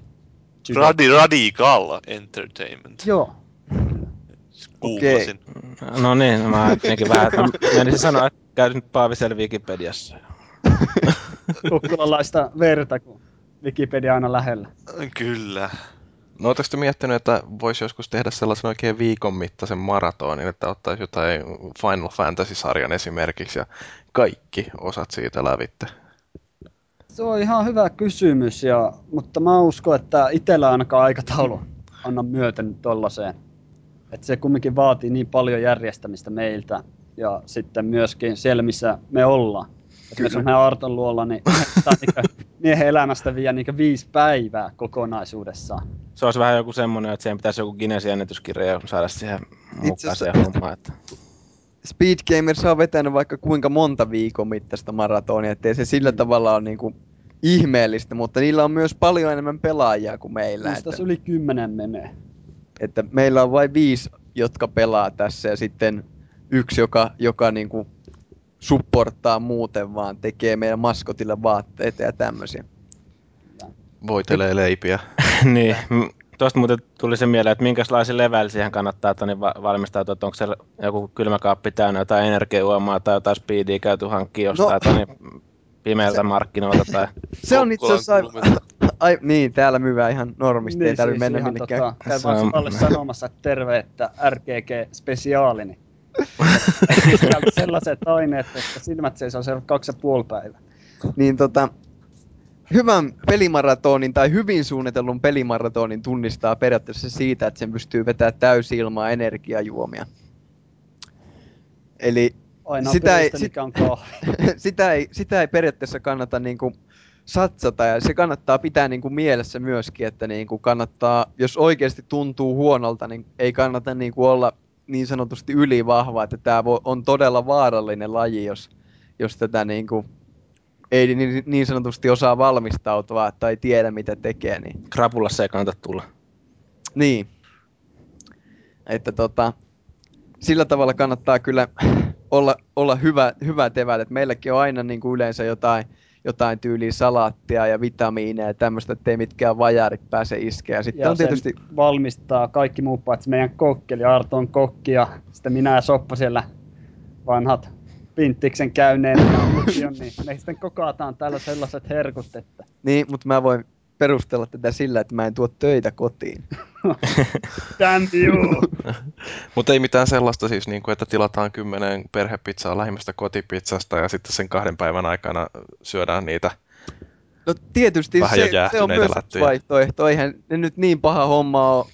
Radi, Radical Entertainment. Joo. Googlasin. no niin, mä ajattelinkin vähän, että menisin sanoa, että käy nyt Paavisella Wikipediassa. Kukkulalaista verta, kun Wikipedia aina lähellä. Kyllä. No ootteko te miettinyt, että voisi joskus tehdä sellaisen oikein viikon mittaisen maratonin, että ottaisi jotain Final Fantasy-sarjan esimerkiksi ja kaikki osat siitä lävitte? Se on ihan hyvä kysymys, ja, mutta mä uskon, että itsellä ainakaan aikataulu anna myöten tollaiseen. Että se kumminkin vaatii niin paljon järjestämistä meiltä ja sitten myöskin siellä, missä me ollaan. Että me on Arton luolla, niin *laughs* tämä niin miehen elämästä vie niin viisi päivää kokonaisuudessaan. Se olisi vähän joku semmoinen, että siihen pitäisi joku Guinnessin ennätyskirja saada siihen mukaan siihen hommaan. Että... Speed Gamers on vetänyt vaikka kuinka monta viikon mittaista maratonia, ettei se sillä tavalla ole niinku ihmeellistä, mutta niillä on myös paljon enemmän pelaajia kuin meillä. Musta Että, yli kymmenen menee. että meillä on vain viisi, jotka pelaa tässä ja sitten yksi, joka, joka niinku supporttaa muuten vaan, tekee meidän maskotille vaatteita ja tämmöisiä. Voitelee leipiä. *laughs* niin, tuosta muuten tuli se mieleen, että minkälaisen level siihen kannattaa että niin va- valmistautua, että onko se joku kylmäkaappi täynnä jotain energiajuomaa tai jotain speedia käyty hankkia jostain No. no, niin pimeältä markkinoilta tai... *laughs* Se on itse asiassa aivan... Ai, niin, täällä myydään ihan normisti, ei tarvitse mennä Niin, ihan minnekään. Tota, käy Se vaan sanomassa, että terve, että RGG spesiaali. Niin. Sellaiset aineet, että silmät seisoo siellä kaksi ja puoli päivää. Niin tota, hyvän pelimaratonin tai hyvin suunnitellun pelimaratonin tunnistaa periaatteessa siitä, että sen pystyy vetämään täysi ilmaa energiajuomia. Eli Aina Sitä ei- sit- *laughs* sitä, ei, sitä ei periaatteessa kannata niinku satsata ja se kannattaa pitää niin kuin mielessä myöskin, että niin kuin kannattaa, jos oikeasti tuntuu huonolta, niin ei kannata niin kuin olla niin sanotusti ylivahva, että tämä on todella vaarallinen laji, jos, jos tätä niin kuin ei niin, niin sanotusti osaa valmistautua tai tiedä mitä tekee. Niin, Krapulassa ei kannata tulla. niin. Että tota, sillä tavalla kannattaa kyllä olla, olla hyvä, hyvät eväät. Et meilläkin on aina niin kuin yleensä jotain, jotain tyyliä salaattia ja vitamiineja ja tämmöistä, ettei mitkään vajarit pääse iskeä. Sitten Ja on tietysti, valmistaa kaikki muu paitsi meidän kokki, eli Arto on kokki ja sitten minä ja Soppa siellä vanhat pinttiksen käyneen lukion, *laughs* niin me sitten kokataan täällä sellaiset herkut, että niin, mutta mä voin perustella tätä sillä, että mä en tuo töitä kotiin. *laughs* damn you! Mutta ei mitään sellaista siis, niin kuin, että tilataan kymmenen perhepizzaa lähimmästä kotipizzasta ja sitten sen kahden päivän aikana syödään niitä. No tietysti Vähän se, se on myös lättyjä. vaihtoehto. Eihän ne nyt niin paha homma ole.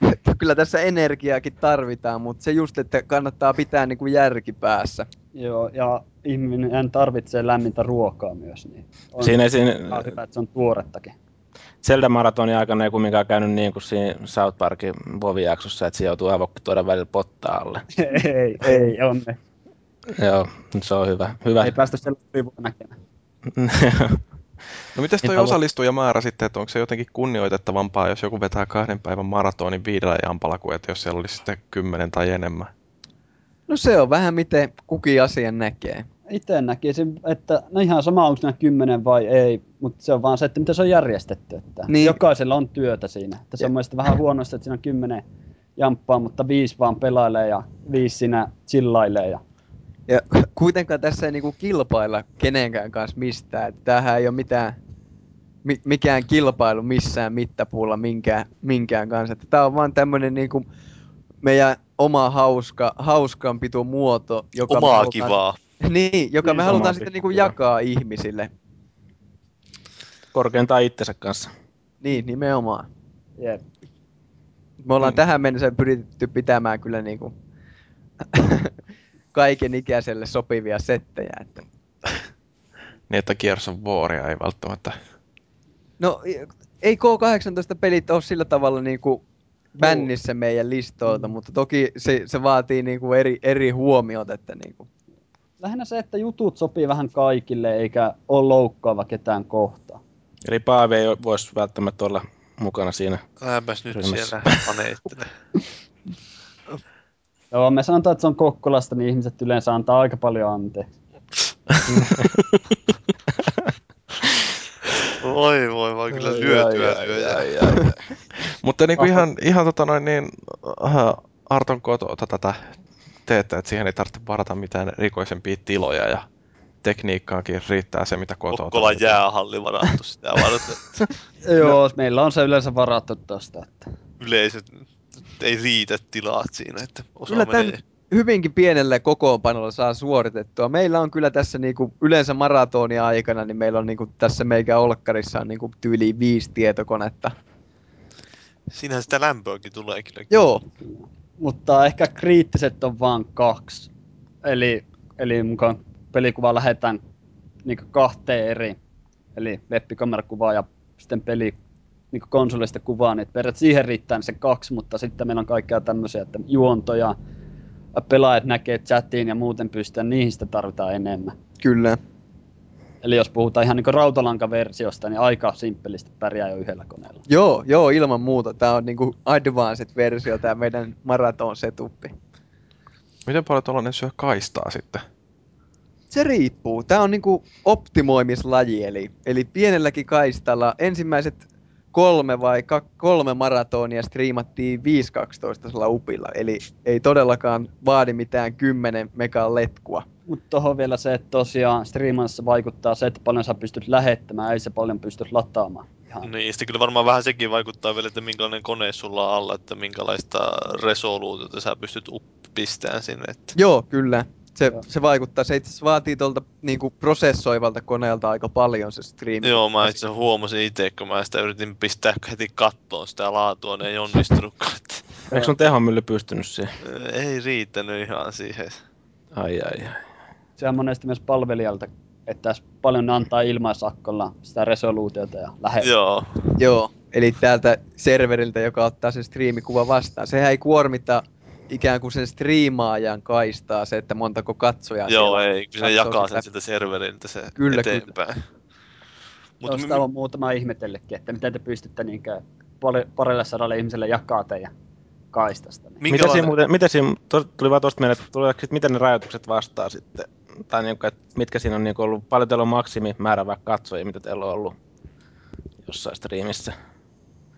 *laughs* Kyllä tässä energiaakin tarvitaan, mutta se just, että kannattaa pitää niin kuin järki päässä. Joo, ja ihminen tarvitsee lämmintä ruokaa myös, niin on Siinä siinä hyvä, että se on tuorettakin. Zelda-maratonin aikana ei kumminkaan käynyt niin kuin siinä South Parkin Vovi-jaksossa, että se joutuu avokki tuoda välillä pottaa alle. *laughs* ei, ei, onne. Joo, se on hyvä. hyvä. Ei päästä sellaista näkemään. *laughs* No miten toi osallistujamäärä sitten, että onko se jotenkin kunnioitettavampaa, jos joku vetää kahden päivän maratonin viidellä jampalla kuin että jos siellä olisi sitten kymmenen tai enemmän? No se on vähän miten kukin asian näkee. Itse näkisin, että no ihan sama onko nämä kymmenen vai ei, mutta se on vaan se, että miten se on järjestetty. Että Niin. Jokaisella on työtä siinä. Että se on mielestäni vähän huonosti, että siinä on kymmenen jamppaa, mutta viisi vaan pelailee ja viisi siinä chillailee. Ja... Ja kuitenkaan tässä ei niinku kilpailla kenenkään kanssa mistään. Että tämähän ei ole mitään, mi, mikään kilpailu missään mittapuulla minkään, minkään kanssa. Että tämä on vaan tämmöinen niinku meidän oma hauska, hauskanpito muoto, joka Omaa halutaan- kivaa. *laughs* Niin, joka Niin, me halutaan sitten niinku jakaa ihmisille. Korkeintaan itsensä kanssa. Niin, nimenomaan. Jep. Me ollaan Mm. tähän mennessä pyritty pitämään kyllä niinku *laughs* kaiken ikäiselle sopivia settejä. Että. *laughs* Niin, että Gears of Waria ei välttämättä... No ei K18-pelit ole sillä tavalla niinku bännissä meidän listoilta, mutta toki se, se vaatii niinku eri, eri huomiot, että niinku. Lähinnä se, että jutut sopii vähän kaikille eikä ole loukkaava ketään kohtaan. Eli Paavi ei voisi välttämättä olla mukana siinä. Ääpäs nyt Ryhmässä. siellä paneittele. *laughs* Joo, me sanotaan, että se on Kokkolasta, niin ihmiset yleensä antaa aika paljon anteeksi. *laughs* Voi voi, vaan kyllä lyötyä. Mutta niin kuin Aha. ihan, ihan tota noin, niin, Arton kotota tätä teette, että siihen ei tarvitse varata mitään erikoisempia tiloja ja tekniikkaakin riittää se, mitä kotona Kokkolan jäähalli varattu sitä varten. *laughs* Joo, meillä on se yleensä varattu tosta. Että... Yleiset ei riitä tilaat siinä, että osa Kyllä menee. hyvinkin pienellä kokoonpanolla saa suoritettua. Meillä on kyllä tässä niinku yleensä maratonia aikana, niin meillä on niinku tässä meikä olkkarissa on niinku tyyliin viisi tietokonetta. Siinähän sitä lämpöäkin tulee kyllä. Joo, Mutta ehkä kriittiset on vaan kaksi. Eli, eli mukaan pelikuva lähetään niin kahteen eri. Eli webbikamerakuvaa ja sitten peli niin konsolista kuvaa, niin periaatteessa siihen riittää se kaksi, mutta sitten meillä on kaikkea tämmöisiä, että juontoja, pelaajat näkee chatiin ja muuten pystytään, niihin sitä tarvitaan enemmän. kyllä. Eli jos puhutaan ihan niin rautalankaversiosta, niin aika simppelisti pärjää jo yhdellä koneella. Joo, joo, ilman muuta. Tämä on niinku advanced-versio, tämä meidän maraton setuppi. Miten paljon tuollainen syö kaistaa sitten? Se riippuu. Tämä on niinku optimoimislaji, eli, eli pienelläkin kaistalla ensimmäiset kolme vai ka- kolme maratonia striimattiin 5.12 upilla, eli ei todellakaan vaadi mitään 10 megan letkua. Mutta tuohon vielä se, että tosiaan striimassa vaikuttaa se, että paljon sä pystyt lähettämään, ei se paljon pystyt lataamaan. Ihan. Niin, sitten kyllä varmaan vähän sekin vaikuttaa vielä, että minkälainen kone sulla on alla, että minkälaista resoluutiota sä pystyt pistämään sinne. Että... Joo, kyllä. Se, Joo. se vaikuttaa. Se itse asiassa vaatii tuolta niinku prosessoivalta koneelta aika paljon se striimi. Joo, mä itse huomasin itse, kun mä sitä yritin pistää heti kattoon sitä laatua, niin ei onnistunutkaan. että, Eikö sun tehomylly pystynyt siihen? Ei riittänyt ihan siihen. Ai ai ai. Sehän monesti myös palvelijalta että tässä paljon antaa ilmaisakkolla sitä resoluutiota ja lähe. Joo. Joo, eli täältä serveriltä, joka ottaa sen striimikuva vastaan. Sehän ei kuormita ikään kuin sen striimaajan kaistaa se, että montako katsojaa Joo, siellä on. ei, kyllä se jakaa sitä. sen siltä serveriltä se Kyllä, eteenpäin. Mutta Mutta sitä on muutama ihmetellekin, että miten te pystytte niinkö pari- parille sadalle ihmiselle jakaa teidän kaistasta. Niin. Mitä siinä muuten, mitä siinä, tuli vaan tuosta mieleen, että miten ne rajoitukset vastaa sitten? Tai niinku, että mitkä siinä on niinku ollut, paljon teillä on maksimimäärä vaikka katsojia, mitä teillä on ollut jossain striimissä?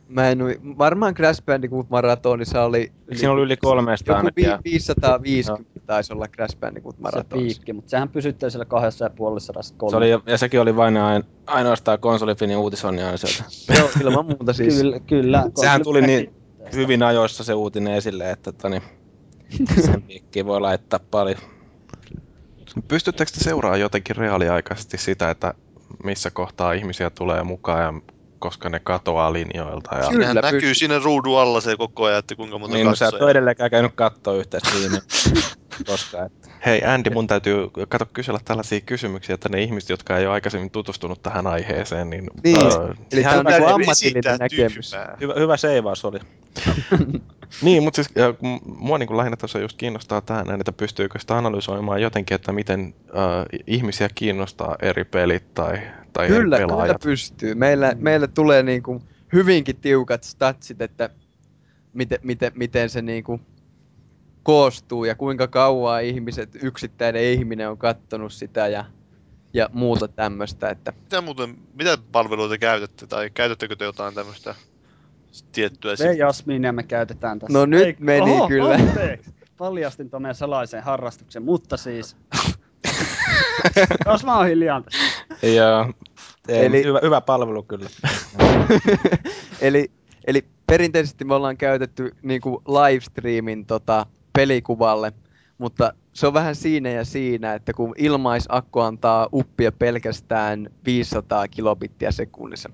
Mä en, varmaan Crash Bandicoot Marathonissa oli... Siinä oli yli 300 Joku ainakin. ja- vi- 550 taisi olla Crash Bandicoot Se Marathonissa. piikki, mutta sehän pysyttää siellä kahdessa ja puolessa Se oli, ja sekin oli vain ain, ainoastaan konsolifinin uutisoinnin aina sieltä. *laughs* Joo, ilman muuta siis. Kyllä, kyllä. *laughs* Sehän tuli niin hyvin ajoissa se uutinen esille, että toni, *laughs* sen piikkiin voi laittaa paljon. Pystyttekö te seuraamaan jotenkin reaaliaikaisesti sitä, että missä kohtaa ihmisiä tulee mukaan ja koska ne katoaa linjoilta? Ja... Kyllä. Näkyy pystyy. siinä ruudun alla se koko ajan, että kuinka monta Niin, no, sä et ole edelleenkään käynyt kattoo yhtä striimiä *laughs* koskaan. Että. Hei Andy, mun täytyy kato kysellä tällaisia kysymyksiä, että ne ihmiset, jotka ei ole aikaisemmin tutustunut tähän aiheeseen, niin... Niin. öö, Eli Ihan tämä on esittää ammatillinen näkemys. tyhmää. Hyvä, hyvä seivaus oli. *laughs* Niin, mutta siis äh, kun mua niin kuin lähinnä tuossa just kiinnostaa tähän, että pystyykö sitä analysoimaan jotenkin, että miten äh, ihmisiä kiinnostaa eri pelit tai, tai Kyllä, eri kyllä pelaajat. pystyy. Meillä, meille tulee niinku hyvinkin tiukat statsit, että miten, miten, miten se niinku koostuu ja kuinka kauan ihmiset, yksittäinen ihminen on kattonut sitä ja, ja muuta tämmöistä. Että Mitä muuten, mitä palveluita käytätte tai käytättekö te jotain tämmöistä tiettyä? Me Jasminia me käytetään tässä. No nyt meni kyllä. anteeksi. Paljastin tuon meidän salaisen harrastuksen, mutta siis... *laughs* Jos mä oon hiljaa tässä. Ja, Eli- Eli... hyvä, hyvä palvelu kyllä. *laughs* eli, eli perinteisesti me ollaan käytetty niinku livestreamin tota, pelikuvalle, mutta se on vähän siinä ja siinä, että kun ilmaisakku antaa uppia pelkästään 500 kilobittiä sekunnissa,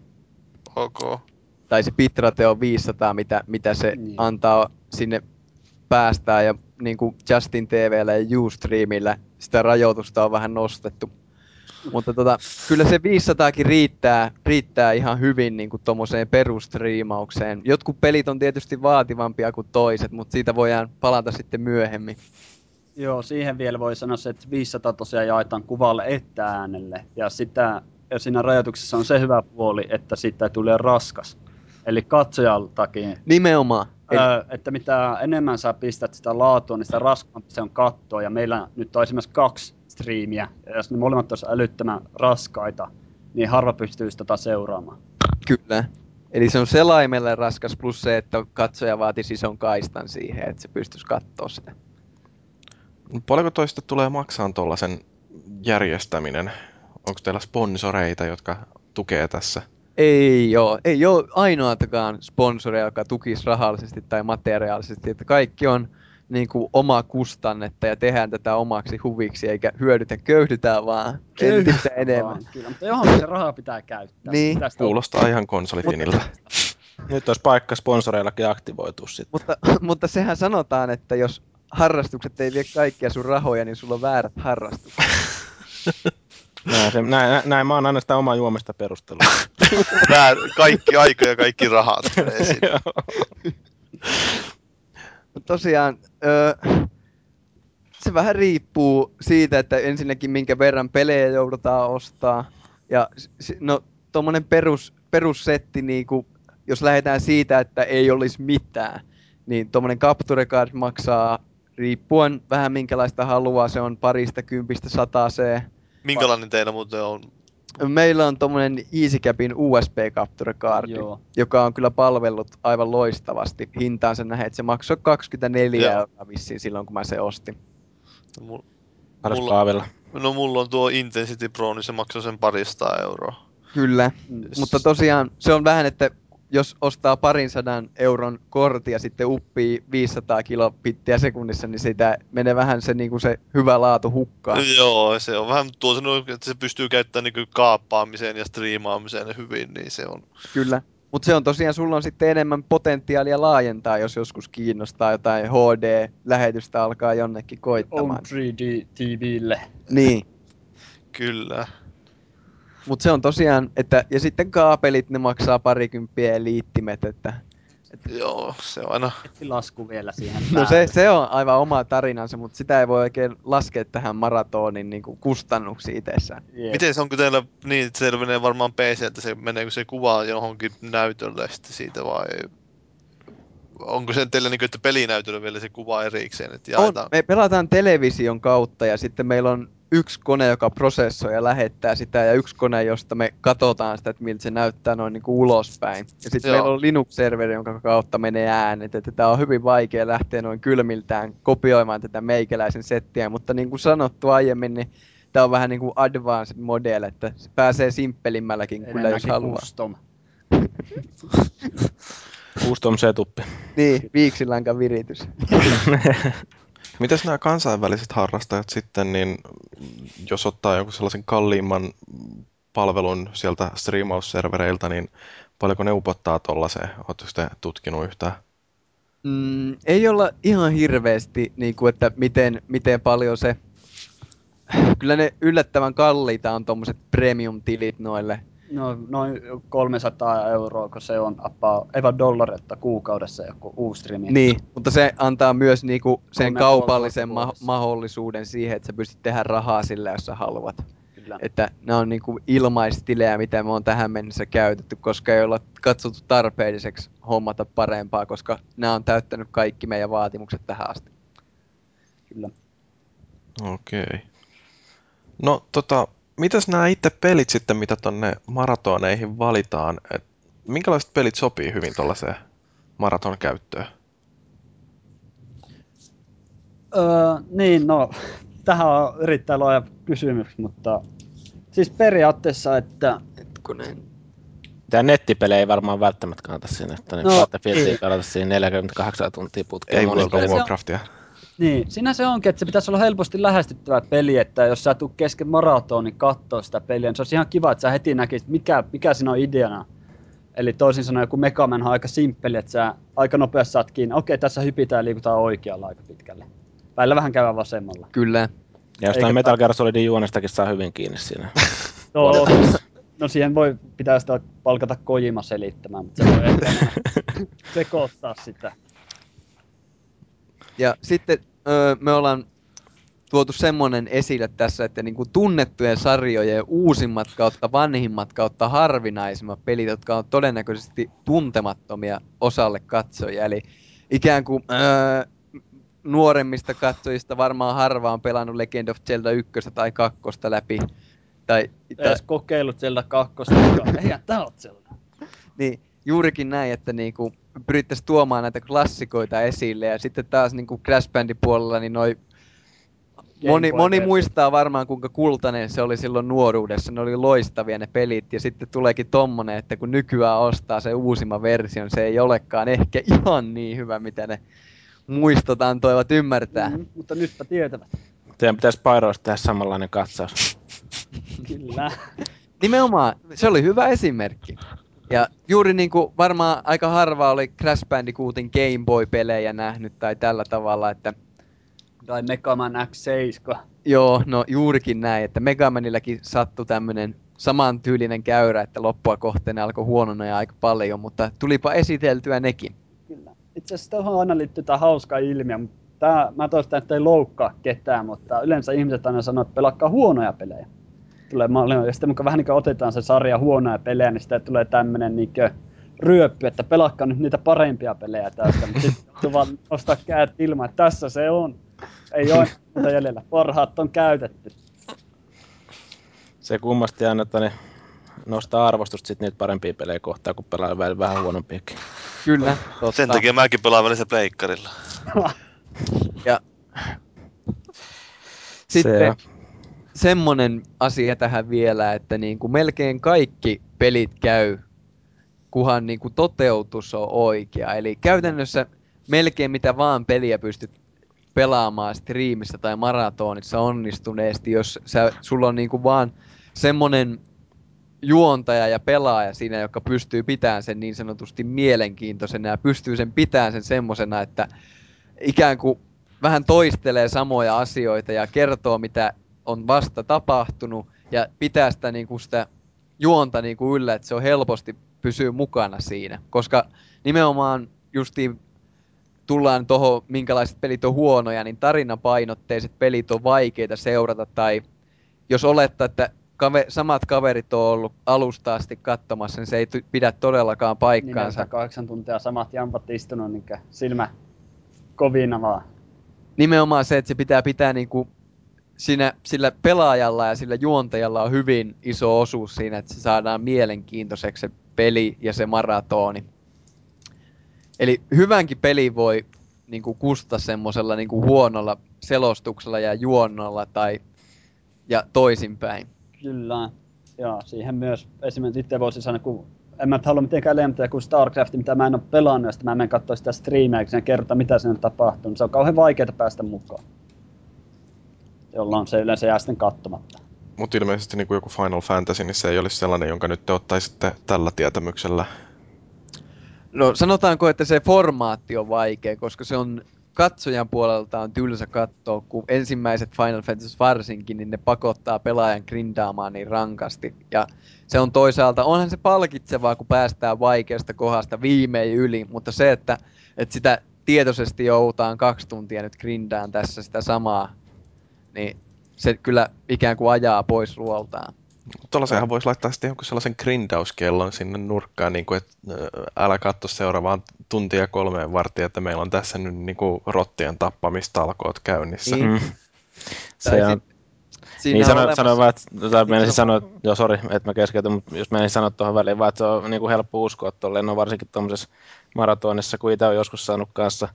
Ok. tai se bitrate on 500, mitä, mitä se Niin. antaa sinne päästää, ja niin kuin Justin TVllä ja Ustreamillä sitä rajoitusta on vähän nostettu. Mutta tota, kyllä se 500kin riittää, riittää ihan hyvin niin kuin tommoseen perustriimaukseen. Jotkut pelit on tietysti vaativampia kuin toiset, mutta siitä voidaan palata sitten myöhemmin. Joo, siihen vielä voi sanoa se, että 500 tosiaan jaetaan kuvalle että äänelle. Ja, sitä, ja siinä rajoituksessa on se hyvä puoli, että siitä tulee raskas. Eli katsojaltakin, Nimenomaan. Öö, että mitä enemmän sä pistät sitä laatua, niin sitä raskaampi se on kattoa. Ja meillä nyt on esimerkiksi kaksi striimiä, ja jos ne molemmat olisi älyttömän raskaita, niin harva pystyisi tota seuraamaan. Kyllä. Eli se on selaimelle raskas plus se, että katsoja vaatisi ison kaistan siihen, että se pystyisi katsoa sitä. Paljonko toista tulee maksaa tuollaisen järjestäminen? Onko teillä sponsoreita, jotka tukee tässä? Ei oo. Ei oo ainoatakaan sponsoria, joka tukisi rahallisesti tai materiaalisesti. Että kaikki on niin kuin oma kustannetta ja tehdään tätä omaksi huviksi, eikä hyödytä, köyhdytään vaan entistä enemmän. Vaan, Kyllä, mutta johonkin se raha pitää käyttää. Niin. Tästä Kuulostaa ihan konsolifiniltä. Nyt olisi paikka sponsoreillakin aktivoitua sitten. Mutta, mutta sehän sanotaan, että jos harrastukset ei vie kaikkia sun rahoja, niin sulla on väärät harrastukset. *laughs* Näin, se, näin, näin, mä oon aina sitä omaa juomista perustelua. *laughs* Väär, kaikki aika ja kaikki rahat *laughs* tosiaan, öö, se vähän riippuu siitä, että ensinnäkin minkä verran pelejä joudutaan ostaa. Ja no, tuommoinen perus, perussetti, niinku, jos lähdetään siitä, että ei olisi mitään, niin tuommoinen Capture Card maksaa riippuen vähän minkälaista haluaa, se on parista kympistä sataseen. Minkälainen teillä muuten on? Meillä on tuommoinen EasyCapin USB Capture Joo. joka on kyllä palvellut aivan loistavasti. Hintaansa nähden, että se maksoi 24 Joo. euroa vissiin silloin, kun mä se ostin. Mul- Paras Mulla- Paavilla. No mulla on tuo Intensity Pro, niin se maksaa sen parista euroa. Kyllä, Mm. mutta tosiaan se on vähän, että jos ostaa parin sadan euron kortti ja sitten uppii 500 kilobittiä sekunnissa, niin sitä menee vähän se, niin kuin se hyvä laatu hukkaan. Joo, se on vähän tuo sanoo, että se pystyy käyttämään niin kaappaamiseen ja striimaamiseen hyvin, niin se on. Kyllä. Mutta se on tosiaan, sulla on sitten enemmän potentiaalia laajentaa, jos joskus kiinnostaa jotain HD-lähetystä alkaa jonnekin on koittamaan. 3D TVlle. Niin. Kyllä. Mutta se on tosiaan, että, ja sitten kaapelit, ne maksaa parikymppiä ja liittimet, että Joo, se on aina... lasku vielä siihen No se, se on aivan oma tarinansa, mutta sitä ei voi oikein laskea tähän maratonin niin kuin kustannuksiin itsessään. Jeep. Miten se onko teillä niin, että se menee varmaan PC, että se meneekö se kuva johonkin näytölle sitten siitä vai onko se teillä niin, että pelinäytöllä vielä se kuva erikseen, että On, me pelataan television kautta ja sitten meillä on yksi kone, joka prosessoi ja lähettää sitä ja yksi kone, josta me katsotaan sitä, että miltä se näyttää noin niin kuin ulospäin. Ja sitten Joo. meillä on Linux-serveri, jonka kautta menee äänet, että tämä on hyvin vaikea lähteä noin kylmiltään kopioimaan tätä meikäläisen settiä, mutta niin kuin sanottu aiemmin, niin tämä on vähän niin kuin advanced model, että se pääsee simppelimmälläkin kyllä, jos haluaa. custom. *laughs* Custom setup. Niin, viiksilankan viritys. *laughs* Mitäs nämä kansainväliset harrastajat sitten, niin jos ottaa jonkun sellaisen kalliimman palvelun sieltä striimausservereiltä, niin paljonko ne upottaa tollaiseen? Oletteko te tutkinut yhtään? Mm, ei olla ihan hirveästi, niin kuin, että miten, miten paljon se... Kyllä ne yllättävän kalliita on tommoset premium-tilit noille. No noin 300 euroa, kun se on apaa, ei vaan dollaretta kuukaudessa joku uusi streami. Niin, mutta se antaa myös niinku sen kaupallisen ma- mahdollisuuden siihen, että sä pystyt tehdä rahaa sillä, jos sä haluat. Kyllä. Että nämä on niinku ilmaistilejä, mitä me on tähän mennessä käytetty, koska ei olla katsottu tarpeelliseksi hommata parempaa, koska nämä on täyttänyt kaikki meidän vaatimukset tähän asti. Kyllä. Okei. No tota, mitäs nämä itse pelit sitten, mitä tonne maratoneihin valitaan? Et minkälaiset pelit sopii hyvin tuollaiseen maraton käyttöön? Öö, niin, no, *laughs* tähän on erittäin laaja kysymys, mutta siis periaatteessa, että Hetkonen. Tämä nettipelejä ei varmaan välttämättä kannata sinne, että ne No, Battlefieldia pelata siinä 48 tuntia putkeen. Ei World of se on- Warcraftia. Niin, siinä se onkin, että se pitäisi olla helposti lähestyttävä peli, että jos sä tulet kesken maratonin katsoa sitä peliä, niin se olisi ihan kiva, että sä heti näkisit, mikä, mikä siinä on ideana. Eli toisin sanoen joku Mega Man on aika simppeli, että sä aika nopeasti saat kiinni. Okei, tässä hypitään ja liikutaan oikealla aika pitkälle. Välillä vähän käydään vasemmalla. Kyllä. Ja Eikä jostain Metal Gear Solidin juonestakin saa hyvin kiinni siinä. *laughs* No, no siihen voi, pitää sitä palkata Kojima selittämään, mutta se voi ehkä *laughs* sekoittaa sitä. Ja sitten öö, me ollaan tuotu semmonen esille tässä, että niinku tunnettujen sarjojen uusimmat kautta vanhimmat kautta harvinaisimmat pelit, jotka on todennäköisesti tuntemattomia osalle katsojia. Eli ikään kuin öö, nuoremmista katsojista varmaan harva on pelannut Legend of Zelda 1 tai 2 läpi. Tai, tai, Edes kokeillut kakkosta, joka- eihän tää oot sellainen. niin, juurikin näin, että niinku pyrittäisiin tuomaan näitä klassikoita esille ja sitten taas niinku Crash Bandin puolella niin noi Moni, moni muistaa varmaan kuinka kultainen se oli silloin nuoruudessa, ne oli loistavia ne pelit ja sitten tuleekin tommonen, että kun nykyään ostaa se uusimman version, se ei olekaan ehkä ihan niin hyvä, mitä ne muistot antoivat ymmärtää. Mm, mutta nytpä tietävät. Teidän pitäisi Pyroista tehdä samanlainen katsaus. Kyllä. Nimenomaan, se oli hyvä esimerkki. Ja juuri niin kuin varmaan aika harva oli Crash Bandicootin Game Boy-pelejä nähnyt tai tällä tavalla, että Tai Mega Man X7. Joo, no juurikin näin, että Megamanillakin sattui tämmönen samantyylinen käyrä, että loppua kohteen alkoi huonona ja aika paljon, mutta tulipa esiteltyä nekin. Kyllä. Itse asiassa tuohon aina liittyy tämä hauska ilmiö. mutta Tää, mä toistan, että ei loukkaa ketään, mutta yleensä ihmiset aina sanoo, että pelakkaa huonoja pelejä. Tulee malli, ja sitten mukaan vähän niin kuin otetaan se sarja huonoja pelejä, niin sitten tulee tämmönen niin ryöppy, että pelakkaa nyt niitä parempia pelejä tästä. Mutta sitten *laughs* vaan nostaa käät ilman, että tässä se on. Ei ole muuta jäljellä. Parhaat on käytetty. Se kummasti aina, että ne nostaa arvostusta sit niitä parempia pelejä kohtaan, kun pelaa välillä vähän huonompiakin. Kyllä, totta. Sen takia mäkin pelaan välissä pleikkarilla. Ja Se sitten on. Semmonen asia tähän vielä, että niin kuin melkein kaikki pelit käy, kunhan niin kuin toteutus on oikea. Eli käytännössä melkein mitä vaan peliä pystyt pelaamaan striimissä tai maratonissa onnistuneesti, jos sä, sulla on niin kuin vaan semmonen juontaja ja pelaaja siinä, joka pystyy pitämään sen niin sanotusti mielenkiintoisena ja pystyy sen pitämään sen semmosena, että ikään kuin vähän toistelee samoja asioita ja kertoo, mitä on vasta tapahtunut ja pitää sitä, niin kuin sitä juonta niin kuin yllä, että se on helposti pysyy mukana siinä. Koska nimenomaan justiin tullaan tuohon, minkälaiset pelit on huonoja, niin tarinapainotteiset pelit on vaikeita seurata, tai jos olettaa, että kave, samat kaverit on ollut alusta asti katsomassa, niin se ei pidä todellakaan paikkaansa. Niin, kahdeksan tuntia samat jampat istunut, niin silmä kovina vaan. Nimenomaan se, että se pitää pitää niinku siinä, sillä pelaajalla ja sillä juontajalla on hyvin iso osuus siinä, että se saadaan mielenkiintoiseksi se peli ja se maratoni. Eli hyvänkin peli voi niinku kusta semmoisella niinku huonolla selostuksella ja juonnolla tai ja toisinpäin. Kyllä. Ja siihen myös esimerkiksi itse voisi sanoa, kun en mä halua mitenkään lempeä kuin StarCraft, mitä mä en ole pelannut, ja sitten mä menen katsoa sitä striimeä, kun kertoo, mitä siinä on tapahtunut. Se on kauhean vaikeaa päästä mukaan. Jolloin se yleensä jää sitten katsomatta. Mutta ilmeisesti niin kuin joku Final Fantasy, niin se ei olisi sellainen, jonka nyt te ottaisitte tällä tietämyksellä. No sanotaanko, että se formaatti on vaikea, koska se on katsojan puolelta on tylsä katsoa, kun ensimmäiset Final Fantasy varsinkin, niin ne pakottaa pelaajan grindaamaan niin rankasti. Ja se on toisaalta, onhan se palkitsevaa, kun päästään vaikeasta kohdasta viimein yli, mutta se, että, että sitä tietoisesti joutaan kaksi tuntia nyt grindaan tässä sitä samaa, niin se kyllä ikään kuin ajaa pois luoltaan. Tuollaisenhan voisi laittaa sitten jonkun sellaisen grindauskellon sinne nurkkaan, niin kuin, että älä katso seuraavaan tuntia kolmeen vartia, että meillä on tässä nyt niin kuin rottien tappamistalkoot käynnissä. Mm. Se on, Siinä niin sano, sano vaan, että tota, menisin sanoa, joo sori, että mä keskeytän, mutta jos menisin sanoa tuohon väliin vaan, että se on niin kuin helppo uskoa tolleen, no varsinkin tuommoisessa maratonissa, kun itse on joskus saanut kanssa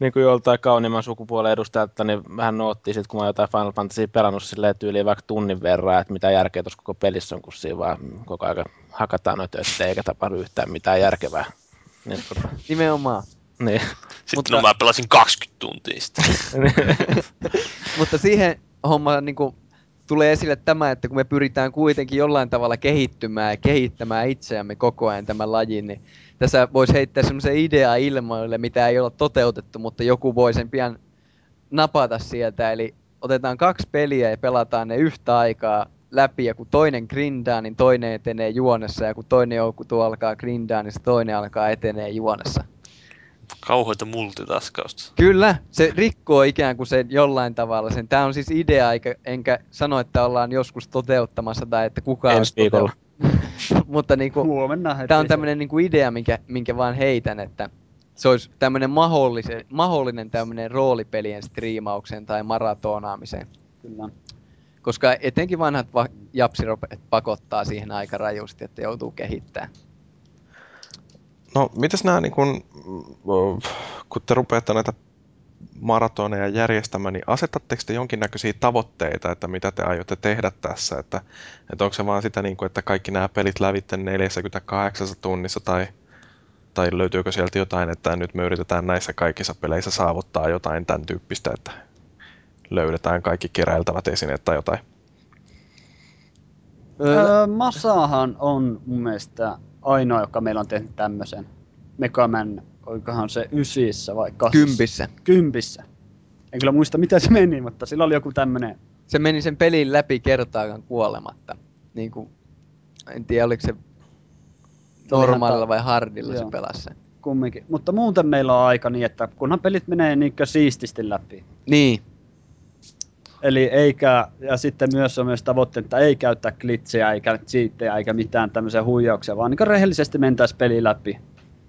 niin kuin joltain kauniimman sukupuolen edustajalta, niin vähän noottiin sit, kun mä jotain Final Fantasy pelannut silleen tyyliin vaikka tunnin verran, että mitä järkeä tuossa koko pelissä on, kun siinä vaan koko ajan hakataan noita öttejä, eikä tapahdu yhtään mitään järkevää. Niin, tota... Nimenomaan. Niin. Sitten Mutta... no mä pelasin 20 tuntia sitten. *laughs* Mutta siihen hommaan niin kuin, tulee esille tämä, että kun me pyritään kuitenkin jollain tavalla kehittymään ja kehittämään itseämme koko ajan tämän lajin, niin tässä voisi heittää semmoisen idea ilmoille, mitä ei ole toteutettu, mutta joku voi sen pian napata sieltä. Eli otetaan kaksi peliä ja pelataan ne yhtä aikaa läpi, ja kun toinen grindaa, niin toinen etenee juonessa, ja kun toinen joukku alkaa grindaa, niin se toinen alkaa etenee juonessa. Kauhoita multitaskausta. Kyllä, se rikkoo ikään kuin sen jollain tavalla sen. Tämä on siis idea, eikä, enkä sano, että ollaan joskus toteuttamassa tai että kukaan Ensi viikolla. *laughs* Mutta niinku, tämä on tämmöinen niinku idea, minkä, minkä vaan heitän, että se olisi tämmöinen mahdollinen, mahdollinen tämmöinen roolipelien striimaukseen tai maratonaamiseen. Kyllä. Koska etenkin vanhat va- japsiropet pakottaa siihen aika rajusti, että joutuu kehittämään. No, mitäs nämä, niin kun, kun te rupeatte näitä maratoneja järjestämään, niin asetatteko te jonkinnäköisiä tavoitteita, että mitä te aiotte tehdä tässä? Että, että onko se vaan sitä, niin kuin, että kaikki nämä pelit lävitte 48 tunnissa tai, tai löytyykö sieltä jotain, että nyt me yritetään näissä kaikissa peleissä saavuttaa jotain tämän tyyppistä, että löydetään kaikki keräiltävät esineet tai jotain? Öö, Masahan on mun mielestä ainoa, joka meillä on tehnyt tämmöisen. Megaman, oikohan se ysissä vai kasissa? Kympissä. Kympissä. En kyllä muista, mitä se meni, mutta sillä oli joku tämmönen... Se meni sen pelin läpi kertaakaan kuolematta. Niin kuin, en tiedä, oliko se normaalilla vai hardilla Joo. se pelasi sen. Kumminkin. Mutta muuten meillä on aika niin, että kunhan pelit menee niin siististi läpi. Niin, Eli eikä, ja sitten myös on myös tavoitteena, että ei käyttää glitsejä eikä cheattejä eikä mitään tämmöisiä huijauksia, vaan niin rehellisesti mentäisi peli läpi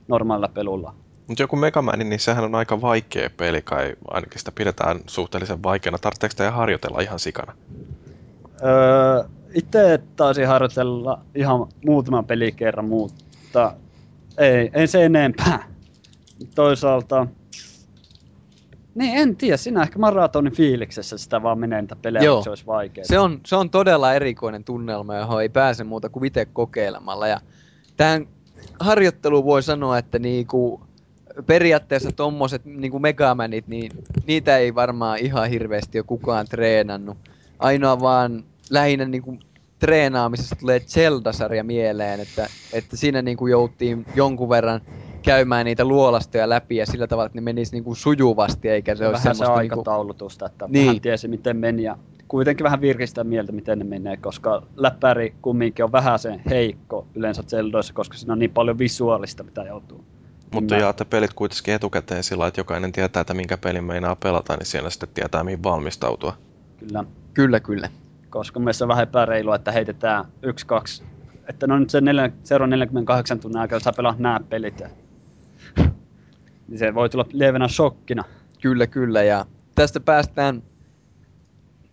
normaalilla pelulla. Mutta joku Megaman, niin sehän on aika vaikea peli kai, ainakin sitä pidetään suhteellisen vaikeana. Tarvitseeko sitä harjoitella ihan sikana? Öö, itse taisin harjoitella ihan muutaman pelikerran, mutta ei, ei se enempää. Toisaalta niin, en tiedä. Sinä ehkä maratonin fiiliksessä sitä vaan menee niitä pelejä, Joo. se olisi vaikea. Se on, se on todella erikoinen tunnelma, johon ei pääse muuta kuin itse kokeilemalla. Ja tähän harjoitteluun voi sanoa, että niinku, periaatteessa tommoset niinku Megamanit, niin niitä ei varmaan ihan hirveästi ole kukaan treenannut. Ainoa vaan lähinnä niinku treenaamisesta tulee Zelda-sarja mieleen, että, että siinä niinku jouttiin jonkun verran käymään niitä luolastoja läpi ja sillä tavalla, että ne menisi niinku sujuvasti, eikä se olisi semmoista... se niinku- aikataulutusta, että niin. vähän tiesi miten meni ja kuitenkin vähän virkistää mieltä, miten ne menee, koska läppäri kumminkin on vähän sen heikko yleensä Zeldoissa, koska siinä on niin paljon visuaalista, mitä joutuu. Mutta Mä- jaatte pelit kuitenkin etukäteen sillä että jokainen tietää, että minkä pelin meinaa pelata, niin siellä sitten tietää, mihin valmistautua. Kyllä, Kyllä, kyllä. koska mielestäni on vähän epäreilua, että heitetään yksi, kaksi, että no nyt se neljä, seuraavan 48 tunnin aikana saa pelaa nämä pelit. Ja... *laughs* Niin se voi tulla lievänä shokkina. Kyllä, kyllä. Ja tästä päästään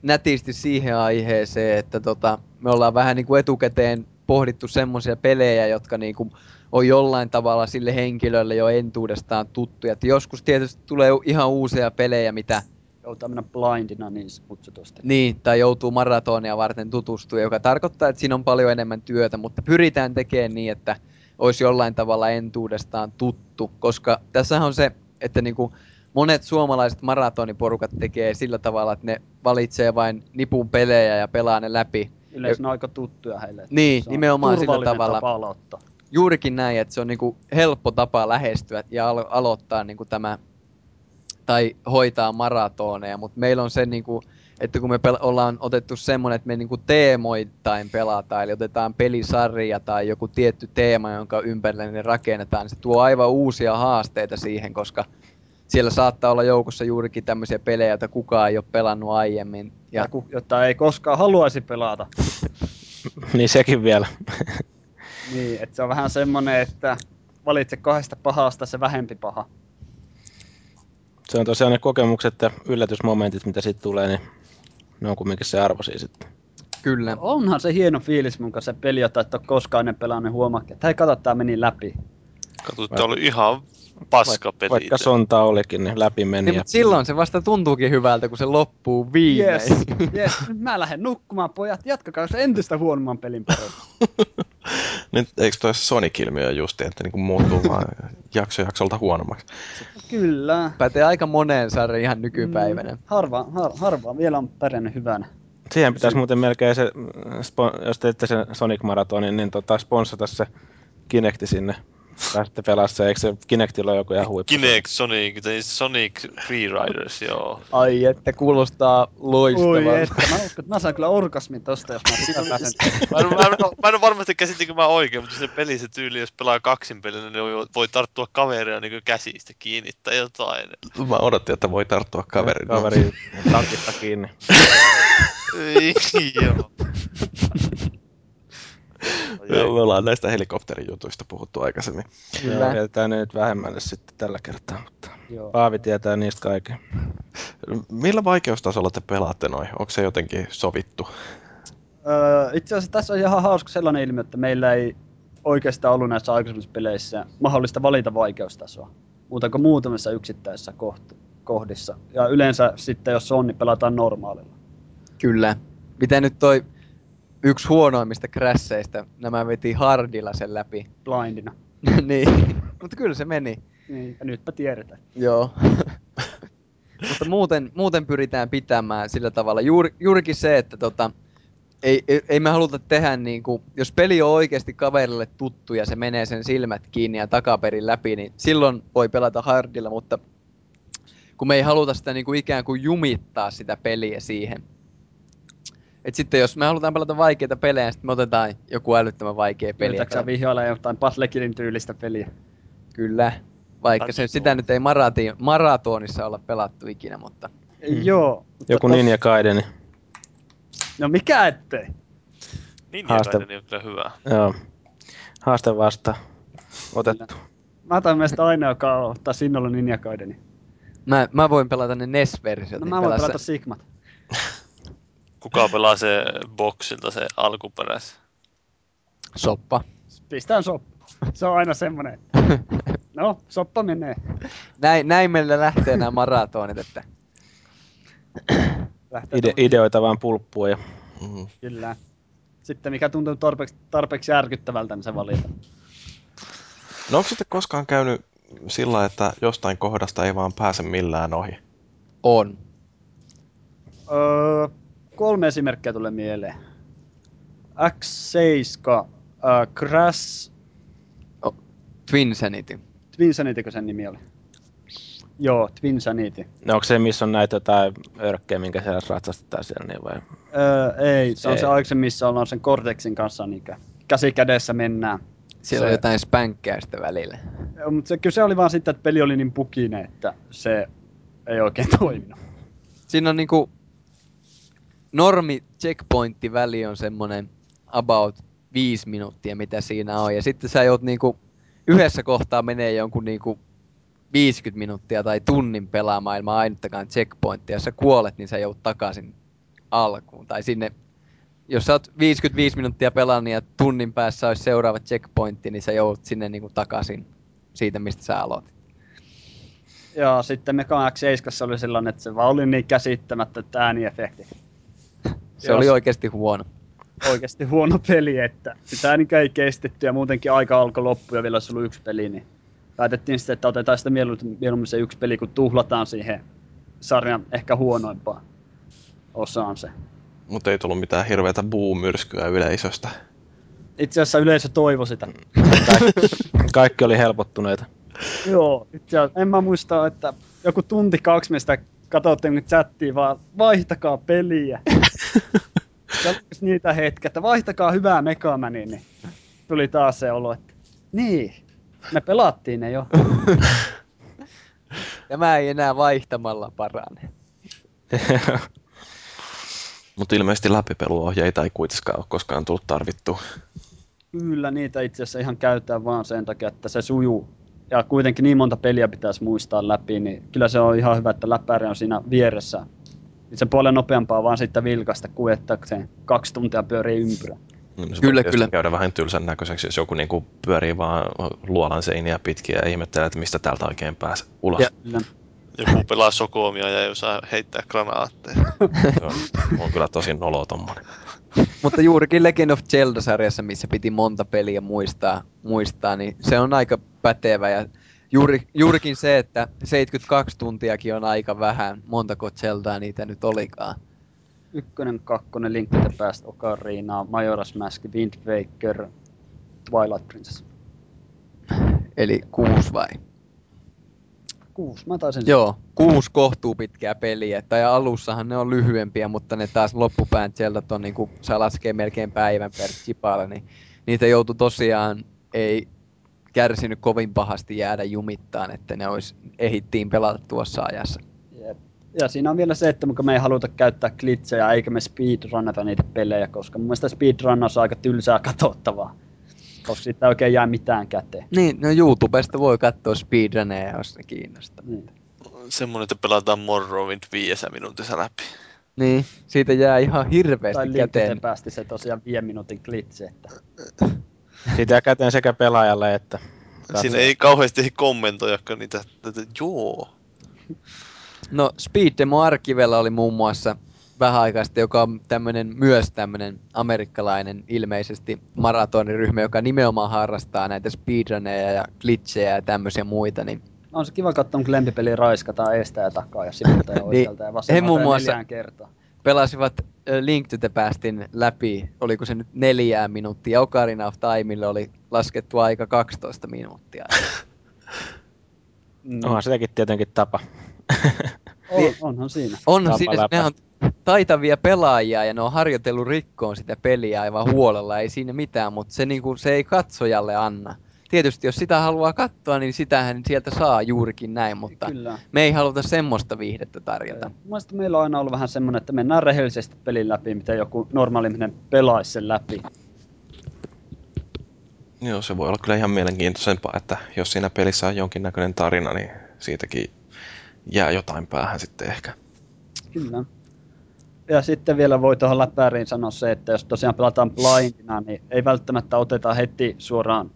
nätisti siihen aiheeseen, että tota, me ollaan vähän niin kuin etukäteen pohdittu semmoisia pelejä, jotka niin kuin on jollain tavalla sille henkilölle jo entuudestaan tuttuja. Et joskus tietysti tulee ihan uusia pelejä, mitä Joutuu mennä blindina niin kutsutusti. niin, tai joutuu maratonia varten tutustua, joka tarkoittaa, että siinä on paljon enemmän työtä, mutta pyritään tekemään niin, että olisi jollain tavalla entuudestaan tuttu, koska tässä on se, että niinku monet suomalaiset maratoniporukat tekee sillä tavalla, että ne valitsee vain nipun pelejä ja pelaa ne läpi. Yleensä ne on aika tuttuja heille. Niin, nimenomaan sillä tavalla. Tapa aloittaa. Juurikin näin, että se on niinku helppo tapa lähestyä ja alo- aloittaa niinku tämä tai hoitaa maratoneja, mutta meillä on se niinku, että kun me pel- ollaan otettu semmoinen, että me niinku teemoittain pelataan, eli otetaan pelisarja tai joku tietty teema, jonka ympärille ne rakennetaan, niin se tuo aivan uusia haasteita siihen, koska siellä saattaa olla joukossa juurikin tämmöisiä pelejä, joita kukaan ei ole pelannut aiemmin. Ja jota ei koskaan haluaisi pelata. *laughs* niin sekin vielä. Niin, että se on vähän semmonen, että valitse kahdesta pahasta se vähempi paha. Se on tosiaan ne kokemukset ja yllätysmomentit, mitä siitä tulee, niin ne on kumminkin se arvoisia sitten. kyllä, Onhan se hieno fiilis, mun kanssa se peli, jota et ole koskaan ennen pelannut, huomaakin, että hei, kato, tää meni läpi. Katsotte, oli ihan paska peli. Vaikka sonta olikin, niin läpi meni. niin, ja mutta silloin se vasta tuntuukin hyvältä, kun se loppuu viimein. Yes, yes. Nyt mä lähden nukkumaan, pojat. Jatkakaa se entistä huonomman pelin paremmin. *laughs* Nyt eikö toi Sonic-ilmiö justi, että niinku muuttuu vaan jakso jaksolta huonommaksi? Kyllä. Pätee aika moneen sarjaan ihan nykypäivänä. Mm, harva, har, harva vielä on pärjännyt hyvänä. Siihen pitäisi muuten melkein se, jos teette sen Sonic Maratonin, niin tota, sponsata se Kinecti sinne. Pääsette pelaa se, eikö se Kinectilla ole joku ihan huippu? Kinect Sonic, tai Sonic Freeriders, joo. Ai että kuulostaa Oi, loistavalta. että mä uskon, mä saan kyllä orgasmin tosta, jos mä sitä pääsen. Mä en, mä, en, mä en ole varmasti käsittinkö mä oikein, mutta se peli, se tyyli, jos pelaa kaksin pelin, niin voi, voi tarttua kaveria niin käsistä kiinni tai jotain. Mä odotin, että voi tarttua kaverin. Kaveri takista kiinni. *laughs* Ei, joo. Joo, me ollaan näistä helikopterijutuista puhuttu aikaisemmin. Kyllä. Jätetään ne nyt vähemmälle sitten tällä kertaa, mutta Joo. Paavi tietää niistä kaiken. Millä vaikeustasolla te pelaatte noin? Onko se jotenkin sovittu? Öö, itse asiassa tässä on ihan hauska sellainen ilmiö, että meillä ei oikeastaan ollut näissä aikaisemmissa peleissä mahdollista valita vaikeustasoa. Muuta kuin muutamissa yksittäisissä koht- kohdissa. Ja yleensä sitten, jos on, niin pelataan normaalilla. Kyllä. Miten nyt toi yksi huonoimmista crasheista, nämä veti hardilla sen läpi. Blindina. *laughs* niin. Mutta kyllä se meni. Niin, ja nytpä tiedetään. Joo. *laughs* Mutta muuten, muuten pyritään pitämään sillä tavalla. Juuri, juurikin se, että tota, ei, ei, ei me haluta tehdä niin kuin, jos peli on oikeasti kaverille tuttu ja se menee sen silmät kiinni ja takaperin läpi, niin silloin voi pelata hardilla, mutta kun me ei haluta sitä niin kuin ikään kuin jumittaa sitä peliä siihen. Et sitten jos me halutaan pelata vaikeita pelejä, sitten me otetaan joku älyttömän vaikea peli. Yritätkö vihjailla jotain Patlekinin tyylistä peliä? Kyllä. Vaikka se, sitä nyt ei marati, maratonissa olla pelattu ikinä, mutta Mm. Joo. mutta Joku tos- Ninja Gaiden, No mikä ettei? Niin, Haaste. Haaste. on kyllä hyvä. joo. Haaste vasta otettu. Mä otan mielestä aina, joka ottaa Sinnolla Ninja Gaideni. mä, mä voin pelata ne NES-versiot. No niin mä voin pelata Sigmat. *laughs* Kuka pelaa se boksilta se alkuperäis? Soppa. Pistään soppa. Se on aina semmonen. *laughs* No, soppa menee. Näin, näin meillä lähtee nämä maratonit, että *clears throat* Lähtee Ide- ideoita vaan pulppua ja Mm. Kyllä. Sitten mikä tuntuu tarpeeksi, tarpeeksi järkyttävältä, niin se valita. No onko sitten koskaan käynyt sillä, että jostain kohdasta ei vaan pääse millään ohi? on. Öö, kolme esimerkkiä tulee mieleen. X7, äh, Crash, Twinsanity. Twinsanitykö sen nimi oli? Joo, Twin Sanity. No onko se, missä on näitä jotain örkkejä, minkä siellä ratsastetaan siellä, niin vai? Öö, ei, se on Ei. se aikaisemmin, missä ollaan sen Cortexin kanssa niin käsi kädessä mennään. Siellä Se- on jotain spänkkäystä välillä. Joo, mutta se, kyllä se oli vaan sitten, että peli oli niin pukinen, että se ei oikein *laughs* toiminut. Siinä on niinku normi checkpointti väli on semmonen about viisi minuuttia, mitä siinä on. Ja sitten sä joudut niinku yhdessä kohtaa menee jonkun niinku 50 minuuttia tai tunnin pelaamaan ilman ainuttakaan checkpointtia. Jos sä kuolet, niin sä joudut takaisin alkuun. Tai sinne, jos sä oot 55 minuuttia pelannut ja tunnin päässä olisi seuraava checkpointti, niin sä joudut sinne niinku takaisin siitä, mistä sä aloitit. Ja sitten Mega X7 oli sellainen, että se vaan oli niin käsittämättä ääniefekti. Se Jos- oli oikeasti huono. Oikeasti huono peli, että sitä niin ei kestetty ja muutenkin aika alkoi loppu ja vielä olisi ollut yksi peli, niin päätettiin sitten, että otetaan sitä mieluummin se yksi peli, kun tuhlataan siihen sarjan ehkä huonoimpaan osaan se. Mutta ei tullut mitään hirveätä buumyrskyä yleisöstä. Itse asiassa yleisö toivoi sitä. Kaikki, *laughs* kaikki oli helpottuneita. Joo, itse asiassa en mä muista, että joku tunti kaksi me sitä katsottiin chattiin vaan vaihtakaa peliä. *laughs* Niitä hetkiä, että vaihtakaa hyvää Megamania, niin tuli taas se olo, että niin, me pelattiin ne jo. *laughs* Tämä ei enää vaihtamalla parane. *laughs* Mutta ilmeisesti läpipeluohjeita ei kuitenkaan ole koskaan tullut tarvittua. Kyllä niitä itse asiassa ihan käytetään vaan sen takia, että se sujuu. Ja kuitenkin niin monta peliä pitäisi muistaa läpi, niin kyllä se on ihan hyvä, että läppäri on siinä vieressä. Niin se paljon nopeampaa vaan sitten vilkasta kuin että se kaksi tuntia pyörii ympyrä. No, se Kyllä, kyllä. käydä vähän tylsän näköiseksi, jos joku niinku pyörii vaan luolan seiniä pitkin ja ihmettelee, että mistä täältä oikein pääsee ulos. Ja- Kyllä. Joku pelaa sokoomia ja ei osaa heittää granaatteja. *laughs* Se on, on kyllä tosi nolo tommonen. Mutta juurikin Legend of Zelda-sarjassa, missä piti monta peliä muistaa, muistaa niin se on aika pätevä. Ja juuri, juurikin se, että 72 tuntiakin on aika vähän. Montako Zeldaa niitä nyt olikaan. Ykkönen, kakkonen, Link to the Past, Ocarina, Majora's Mask, Wind Waker, Twilight Princess. Eli kuusi vai? Kuusi, mä taisin Joo, kuusi kohtuu pitkää peliä. Tai alussahan ne on lyhyempiä, mutta ne taas loppupään Zeldat on niinku, saa laskee melkein päivän per chipalle, niin niitä joutui tosiaan, ei kärsinyt kovin pahasti jäädä jumittaan, että ne olisi, ehittiin pelata tuossa ajassa. Jep. Ja siinä on vielä se, että me ei haluta käyttää glitchejä eikä me speedrunnata niitä pelejä, koska mun mielestä speedrunnaus on aika tylsää katsottavaa. Koska siitä ei oikein jää mitään käteen. Niin, no YouTubesta voi katsoa speedruneja, jos ne kiinnostaa. Niin. Semmoinen, että pelataan Morrowind viidessä minuutissa läpi. Niin, siitä jää ihan hirveästi Tai käteen. Link päästi se tosiaan viiden minuutin glitch, että Siitä jää käteen sekä pelaajalle että Siinä ei kauheasti kommentoijakaan niitä, että joo. No Speed Demo Archivella oli muun muassa vähän aikaa sitten, joka on tämmönen, myös tämmönen amerikkalainen ilmeisesti maratoniryhmä, joka nimenomaan harrastaa näitä speedruneja ja glitchejä ja tämmöisiä muita, niin on se kiva katsoa, kun lempipeli raiskataan eestä ja takaa ja sivulta ja *laughs* oikealta ja he vasemmalta muun ja muassa- neljään kertaa. pelasivat Link to the Pastin läpi, oliko se nyt neljää minuuttia, Ocarina of Timeille oli laskettu aika 12 minuuttia. Mm. Onhan sitäkin tietenkin tapa. On, onhan siinä. Onhan Tapa siinä, läpä. ne on taitavia pelaajia ja ne on harjoitellut rikkoon sitä peliä aivan huolella, ei siinä mitään, mutta se, niinku, se ei katsojalle anna. Tietysti jos sitä haluaa katsoa, niin sitähän sieltä saa juurikin näin, mutta Kyllä. me ei haluta semmoista viihdettä tarjota. Mielestäni meillä on aina ollut vähän semmoinen, että mennään rehellisesti pelin läpi, miten joku normaali ihminen pelaisi sen läpi. Joo, se voi olla kyllä ihan mielenkiintoisempaa, että jos siinä pelissä on jonkinnäköinen tarina, niin siitäkin jää jotain päähän sitten ehkä. Kyllä. Ja sitten vielä voi tuohon läppäriin sanoa se, että jos tosiaan pelataan blindina, niin ei välttämättä oteta heti suoraan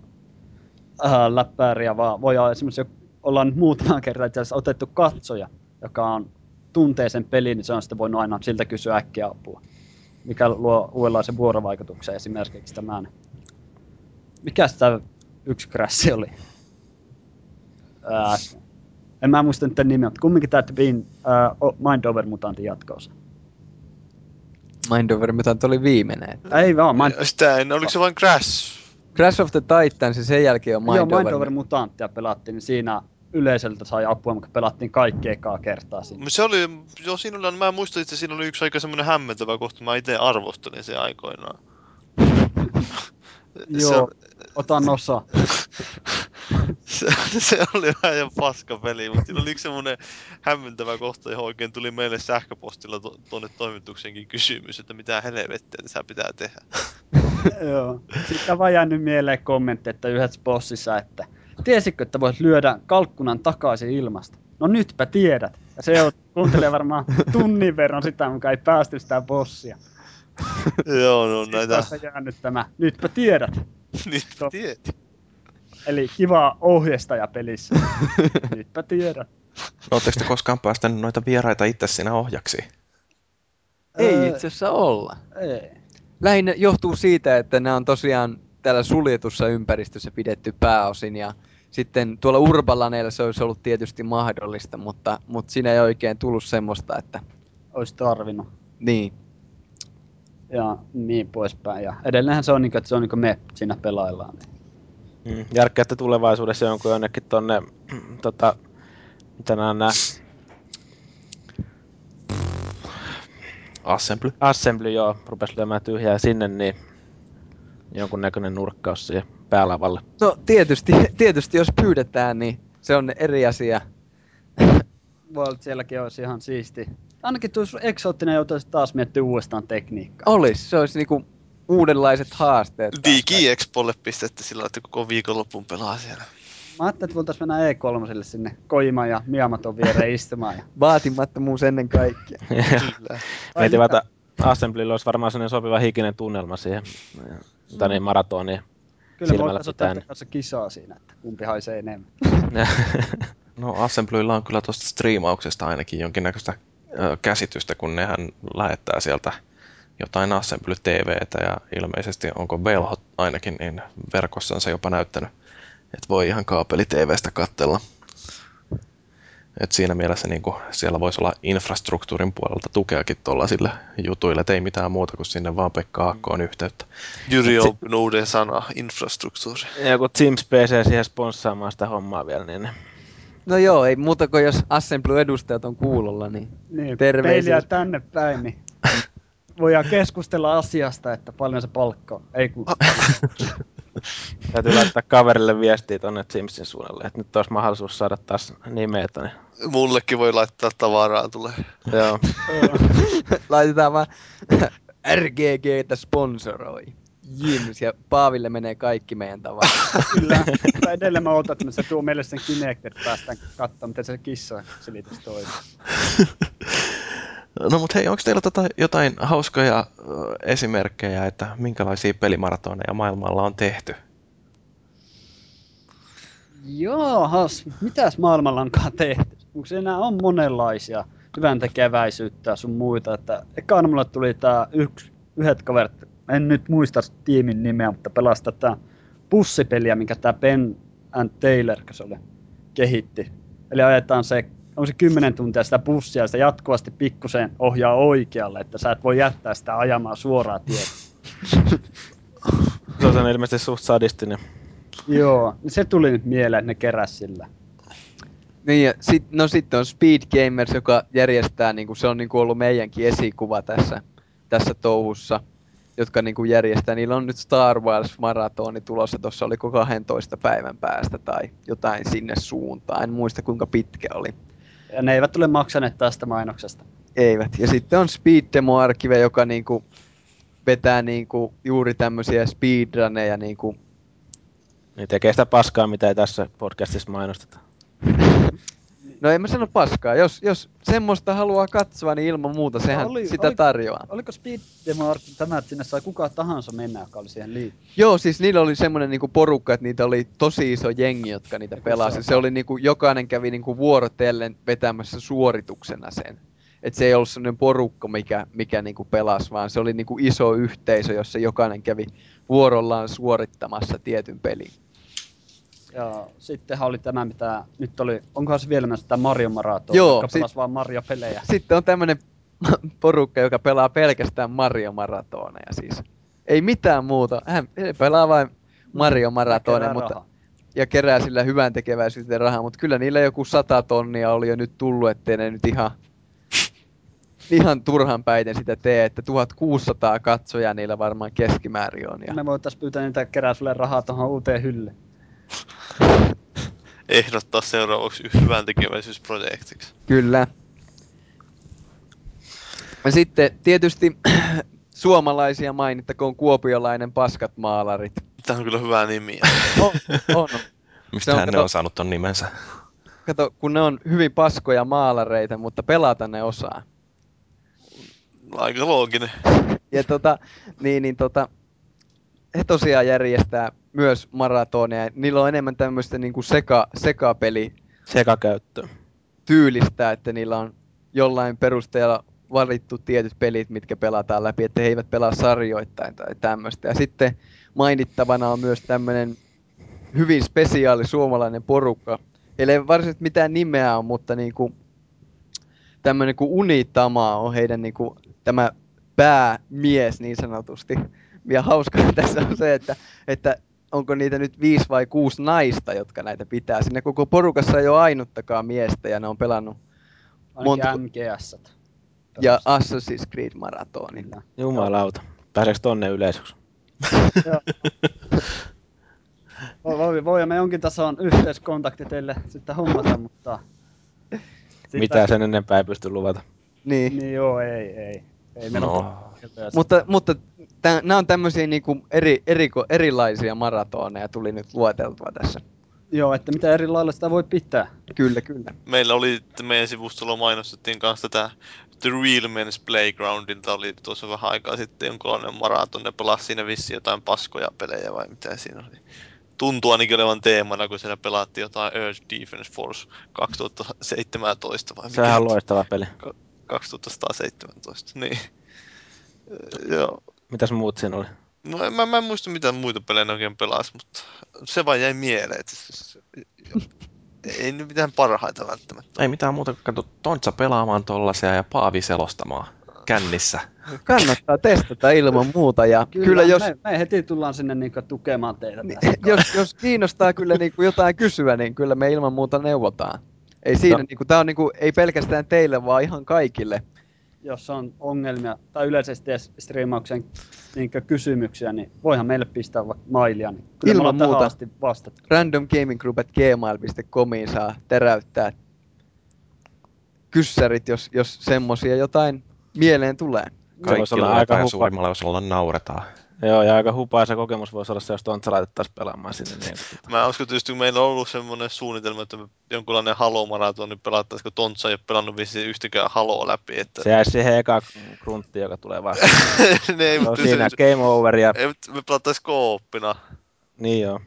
äh, läppääriä, vaan voi olla esimerkiksi, ollaan nyt muutaman kerran itse asiassa otettu katsoja, joka on tuntee sen pelin, niin se on sitten voinut aina siltä kysyä äkkiä apua. Mikä luo uudenlaisen vuorovaikutuksen esimerkiksi tämän. Mikä sitä yksi krassi oli? Ää, en mä muista nyt tämän nimeä, mutta kumminkin tämä Twin äh, Mind Over Mutantin jatkoosa. Mind Over Mutant oli viimeinen. että- Ei vaan, Mind, Sitä en, oliko se vain Crash? Crash of the Titans ja sen jälkeen on Mind, joo, Over, Mind Over Mutanttia pelattiin, niin siinä yleisöltä sai apua, mutta pelattiin kaikki ekaa kertaa siinä. Se oli, joo siinä oli, mä muistan että siinä oli yksi aika semmoinen hämmentävä kohta, mä itse arvostelin sen aikoinaan. Joo, otan osa. *laughs* se, se oli vähän jo paska peli, mutta siinä oli yksi semmoinen hämmentävä kohta, johon oikein tuli meille sähköpostilla to, tuonne toimituksenkin kysymys, että mitä helvettiä tässä pitää tehdä. *laughs* Joo. Sitten vaan jäänyt mieleen kommentti, että yhdessä bossissa, että tiesitkö, että voit lyödä kalkkunan takaisin ilmasta? No nytpä tiedät. Ja se kuuntelee varmaan tunnin verran sitä, mukaan ei päästy sitä bossia. Joo, no näitä, on jäänyt tämä, nytpä tiedät. niin tiedät. Eli kiva ohjestaja pelissä. *laughs* nytpä tiedät. Oletteko te koskaan päästänyt noita vieraita itse siinä ohjaksi? Ei itse asiassa olla. Ei. Lähinnä johtuu siitä, että nämä on tosiaan täällä suljetussa ympäristössä pidetty pääosin ja sitten tuolla Urbalaneilla se olisi ollut tietysti mahdollista, mutta, mutta siinä ei oikein tullut semmoista, että Olisi tarvinnut. niin. Ja niin poispäin. Ja edelleenhän se on, niin kuin, että se on niin kuin me siinä pelaillaan. Mm. Järkeä, että tulevaisuudessa jonkun jonnekin tonne, *clears throat* tota, mitä nää nää, Assembly. Assembly joo, rupes lyömään tyhjää sinne, niin jonkunnäköinen nurkkaus siihen päälavalle. No tietysti, *laughs* tietysti jos pyydetään, niin se on eri asia. *laughs* Voi olla, sielläkin olisi ihan siisti. Ainakin tuossa eksoottinen joutuisi taas miettiä uudestaan tekniikkaa. Olis, se olisi niinku uudenlaiset haasteet. Digi-Expolle pistetty sillä, että koko viikonloppuun pelaa siellä. Mä ajattelin, että voitaisiin mennä E3 sinne Kojima ja Miamaton viereen *laughs* istumaan. Ja... Vaatimattomuus ennen kaikkea. Mietin, että Assemblylla olisi varmaan sellainen sopiva hikinen tunnelma siihen, tai niin maratoniin. Kyllä me silmällä voitaisiin ottaa pitäen. kanssa kisaa siinä, että kumpi haisee enemmän. *laughs* No Assemblylla on kyllä tuosta striimauksesta ainakin jonkinnäköistä ö, käsitystä, kun nehän lähettää sieltä jotain Assembly TVtä ja ilmeisesti onko Velhot ainakin niin verkossansa jopa näyttänyt, että voi ihan kaapeli TVstä katsella. Et siinä mielessä niin siellä voisi olla infrastruktuurin puolelta tukeakin tuollaisille jutuille, et ei mitään muuta kuin sinne vaan Pekka Aakkoon yhteyttä. Jyri on si- uuden sana, infrastruktuuri. Ja joku Teams PC siihen sponssaamaan sitä hommaa vielä, niin No joo, ei muuta kuin jos Assembly-edustajat on kuulolla, niin Niin, Terveisiä. tänne päin, niin voidaan keskustella asiasta, että paljon se palkka on. Ei kun, *laughs* täytyy laittaa kaverille viestiä tonne Teamsin suunnalle, että nyt olisi mahdollisuus saada taas nimeä tonne. Mullekin voi laittaa tavaraa tulee. Joo. *laughs* laitetaan vaan RGGtä sponsoroi. Jims ja Paaville menee kaikki meidän tavarat. *laughs* kyllä. Mutta edelleen mä ootan, että se tuo meille sen Kinect, että päästään katsomaan, miten se kissa selitys toimii. No mutta hei, onko teillä tota jotain hauskoja esimerkkejä, että minkälaisia pelimaratoneja maailmalla on tehty? Jaahas, mitäs maailmalla onkaan tehty? Onko siinä on monenlaisia hyvän tekeväisyyttä sun muita, että ekana mulle tuli tää yksi, yhdet kaverit, en nyt muista tiimin nimeä, mutta pelasi tätä bussipeliä, mikä tää Ben and Taylor, se oli, kehitti. Eli ajetaan se, on se 10 tuntia sitä bussia ja sitä jatkuvasti pikkusen ohjaa oikealle, että sä et voi jättää sitä ajamaan suoraa tietä. Se on ilmeisesti suht sadistinen. Joo, se tuli nyt mieleen, että ne keräs sillä. Niin ja sit, no sitten on Speed Gamers, joka järjestää, niinku, se on niinku ollut meidänkin esikuva tässä, tässä touhussa, jotka niinku järjestää. Niillä on nyt Star Wars maratoni tulossa, tuossa oliko 12 päivän päästä tai jotain sinne suuntaan. En muista kuinka pitkä oli. Ja ne eivät ole maksaneet tästä mainoksesta. Eivät. Ja sitten on Speed Demo Archive, joka niinku vetää niinku juuri tämmöisiä speedruneja niinku Niin tekee sitä paskaa, mitä ei tässä podcastissa mainosteta. *laughs* No en mä sano paskaa. Jos, jos semmoista haluaa katsoa, niin ilman muuta sehän Oli- sitä oli- tarjoaa. Oliko Speed Demo Art tämä, että sinne sai kuka tahansa mennä, joka oli siihen liittynyt? Joo, siis niillä oli semmoinen niinku porukka, että niitä oli tosi iso jengi, jotka niitä Ja pelasi. Se oli niinku, jokainen kävi niinku vuorotellen vetämässä suorituksena sen. Et se ei ollut semmoinen porukka, mikä, mikä niinku pelasi, vaan se oli niinku iso yhteisö, jossa jokainen kävi vuorollaan suorittamassa tietyn pelin. Ja sittenhän oli tämä, mitä nyt oli, onkohan se vielä myös tämä Mario Marathon, Joo, joka sit- vaan Mario-pelejä. Sitten on tämmöinen *laughs* porukka, joka pelaa pelkästään Mario Maratoneja siis. Ei mitään muuta. Hän pelaa vain Mario Maratoneja, mutta rahaa. ja kerää sillä hyvän tekeväisyyteen rahaa, mutta kyllä niillä joku sata tonnia oli jo nyt tullut, ettei ne nyt ihan, ihan turhan päiten sitä tee, että 1600 katsojaa niillä varmaan keskimäärin on. Ja... Me voitais pyytää niitä kerää sulle rahaa tuohon uuteen hyllyyn. Ehdottaa seuraavaksi hyvän tekeväisyysprojektiksi. Kyllä. Ja sitten tietysti *clears throat* suomalaisia mainittakoon kuopiolainen paskat maalarit. Tämä on kyllä hyvä nimi. *laughs* On, on. Mistähän ne kato- on saanut ton nimensä? Kato, kun ne on hyvin paskoja maalareita, mutta pelata ne osaa. Aika looginen. Ja tota, niin, niin tota, he tosiaan järjestää myös maratoneja. Niillä on enemmän tämmöistä niinku seka, sekapeli Sekakäyttö. tyylistä, että niillä on jollain perusteella valittu tietyt pelit, mitkä pelataan läpi, että he eivät pelaa sarjoittain tai tämmöistä. Ja sitten mainittavana on myös tämmöinen hyvin spesiaali suomalainen porukka. Heillä ei varsinaisesti mitään nimeä on, mutta niinku tämmöinen kuin Unitama on heidän niinku tämä päämies niin sanotusti. Ja hauskaa *laughs* tässä on se, että, että onko niitä nyt viisi vai kuusi naista, jotka näitä pitää. Sinne koko porukassa ei ole ainuttakaan miestä ja ne on pelannut Monta- MGS. ja Assassin's Creed Maratonin. Jumalauta. Pääseekö tonne yleisöksi? *laughs* Joo. Voi, voi, voi, me jonkin tason yhteiskontakti teille sitten hommata, mutta... Sitä- *laughs* Mitä sen enempää ei pysty luvata. Niin. Niin joo, ei, ei. Ei meillä No. ole Mutta, mutta nämä on tämmöisiä niinku eri, eriko, erilaisia maratoneja tuli nyt lueteltua tässä. Joo, että mitä eri lailla sitä voi pitää. Kyllä, kyllä. Meillä oli, että meidän sivustolla mainostettiin kanssa tätä The Real Men's Playgroundilta oli tuossa vähän aikaa sitten jonkunlainen maraton, ne pelasi siinä vissiin jotain paskoja pelejä vai mitä siinä oli. Tuntuu ainakin olevan teemana, kun siellä pelattiin jotain Earth Defense Force 2017 vai mikä Sehän on loistava peli. 2117, niin. Joo. Mitäs muut siinä oli? No en, mä, mä en muista mitä muita pelejä ne oikein pelasi, mutta se vaan jäi mieleen. Että se, se, ei nyt mitään parhaita välttämättä. Ei mitään muuta kuin kato Tontsa pelaamaan tollasia ja Paavi selostamaan kännissä. Kannattaa testata ilman muuta. Ja kyllä, kyllä jos, me, me, heti tullaan sinne niinku tukemaan teitä niin, tässä. jos, jos kiinnostaa kyllä niinku jotain kysyä, niin kyllä me ilman muuta neuvotaan. Ei siinä, No. niinku, tää on niinku, ei pelkästään teille, vaan ihan kaikille. Jos on ongelmia tai yleisesti edes striimauksen niin kysymyksiä, niin voihan meille pistää vaikka mailia. Niin kyllä Ilman muuta. asti vastattu. randomgaminggroup.gmail.comiin saa teräyttää kyssärit, jos, jos semmosia jotain mieleen tulee. Kaikilla aika suurimmalla osalla nauretaan. Joo, ja aika hupaisa kokemus voisi olla se, jos Tontsa laitettaisiin pelaamaan sinne. Niin. Mä uskon tietysti, kun meillä on ollut semmoinen suunnitelma, että jonkunlainen Halo-maraton, niin pelattaisiin, kun Tontsa ei ole pelannut vissiin yhtäkään Haloa läpi. Että... Se jäisi siihen eka grunttiin, joka tulee vastaan. *laughs* ne ei, Se on mutta siinä se, game over ja ei, mutta me pelattaisiin kooppina. niin joo.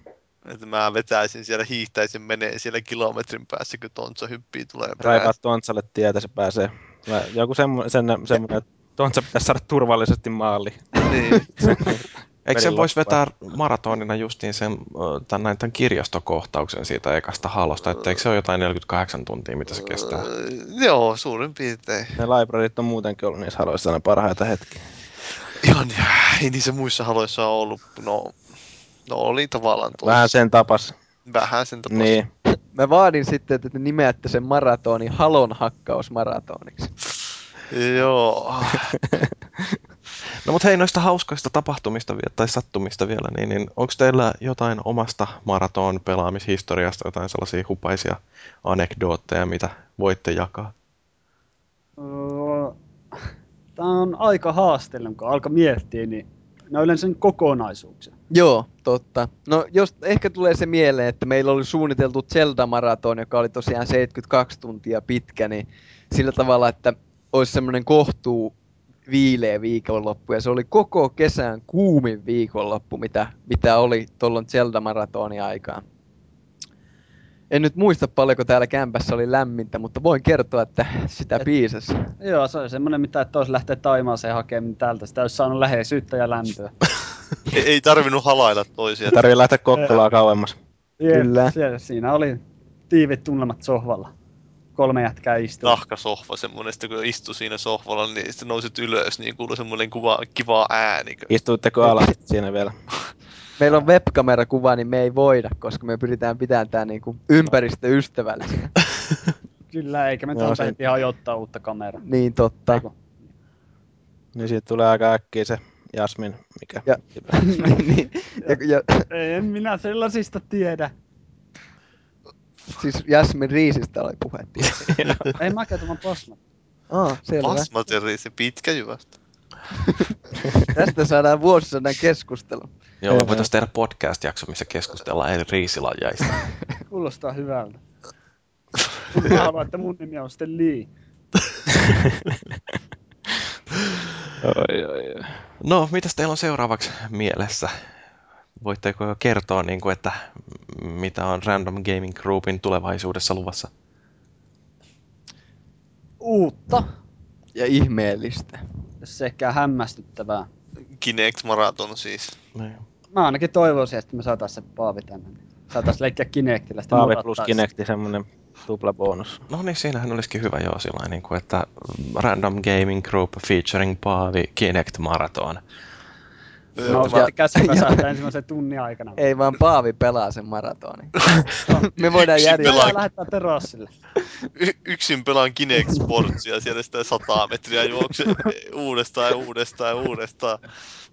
Että mä vetäisin siellä, hiihtäisin menee siellä kilometrin päässä, kun Tontsa hyppii tulee Raivaa Tontsalle tietä, se pääsee. Mä- Joku semmo, sen, semmoinen, että Tontsa pitäisi saada turvallisesti maaliin. niin. *laughs* Eikö sen Pelin voisi vetää maratonina justiin sen, tämän, näin, tämän kirjastokohtauksen siitä ekasta halosta, että eikö se ole jotain 48 tuntia, mitä se kestää? Joo, suurin piirtein. Ne librarit on muutenkin ollut niissä haloissa aina parhaita hetkiä. Ihan, ei niissä muissa haloissa ole ollut, no, no oli tavallaan tuossa. Vähän sen tapas. Vähän sen tapaus. Niin. Mä vaadin sitten, että te nimeätte sen maratoni halon hakkausmaratoniksi. Joo. *laughs* No mutta hei, noista hauskoista tapahtumista tai sattumista vielä, niin, niin onko teillä jotain omasta maraton pelaamishistoriasta, jotain sellaisia hupaisia anekdootteja, mitä voitte jakaa? Tämä on aika haasteellinen, kun alkaa miettiä, niin ne on yleensä kokonaisuuksia. Joo, totta. No jos ehkä tulee se mieleen, että meillä oli suunniteltu Zelda-maraton, joka oli tosiaan 72 tuntia pitkä, niin sillä tavalla, että olisi semmoinen kohtuu viileä viikonloppu, ja se oli koko kesän kuumin viikonloppu, mitä, mitä oli tuolloin Zelda-maratonin aikaan. En nyt muista paljonko täällä kämpässä oli lämmintä, mutta voin kertoa, että sitä piisasi. Joo, se oli semmoinen, mitä että olisi lähteä Taimaaseen hakemaan niin täältä. Sitä olisi saanut läheisyyttä ja lämpöä. ei, *laughs* ei tarvinnut halailla toisia. Tarvii lähteä Kokkolaa kauemmas. Jep, Kyllä. Siellä, siinä oli tiivit tunnelmat sohvalla. Kolme jätkää istuu. nahkasohva semmonen, sitten kun istui siinä sohvalla, niin sitten nousit ylös, niin kuului semmoinen kuva, kiva ääni. Istuitteko alas siinä vielä? *laughs* meillä on webkamerakuva, niin me ei voida, koska me pyritään pitämään tää niinku ympäristöystävällisenä. *laughs* Kyllä, eikä me Joo, tuolta se- heti hajottaa uutta kameraa. niin totta. Eiku. Niin siitä tulee aika äkkiä se Jasmin, mikä... Ja- *laughs* niin, ja, ja, En minä sellaisista tiedä. Siis Jasmin Riisistä oli puhe. *laughs* Ei mä käytä vaan pasma. Aa, selvä. Se pitkä jyvästä. *laughs* Tästä saadaan vuosisadan keskustelu. Joo, me voitaisiin tehdä podcast-jakso, missä keskustellaan eri riisilajeista. *laughs* Kuulostaa hyvältä. Mä haluan, että mun nimi on sitten Lee. Oi, oi, oi. No, mitäs teillä on seuraavaksi mielessä? Voitteko jo kertoa, niin kuin, että mitä on Random Gaming Groupin tulevaisuudessa luvassa? Uutta Ja ihmeellistä. sekä hämmästyttävää. Kinect Marathon siis. Niin. Mä ainakin toivoisin, että me saatais se Paavi tänne. Saatais leikkiä Kinectillä. sitten Paavi murattais. plus Kinecti, semmonen tupla bonus. No niin, siinähän olisikin hyvä joo sillä niin kuin, että Random Gaming Group featuring Paavi Kinect Marathon. Mä oon käsi väsähtää *laughs* ensimmäisen tunnin aikana. Ei vaan Paavi pelaa sen maratonin. *laughs* Me voidaan järjestää. pelaa. Lähettää terassille. Y- yksin pelaan Kinect Sportsia siellä sitä 100 metriä juokse uudestaan ja uudestaan ja uudestaan.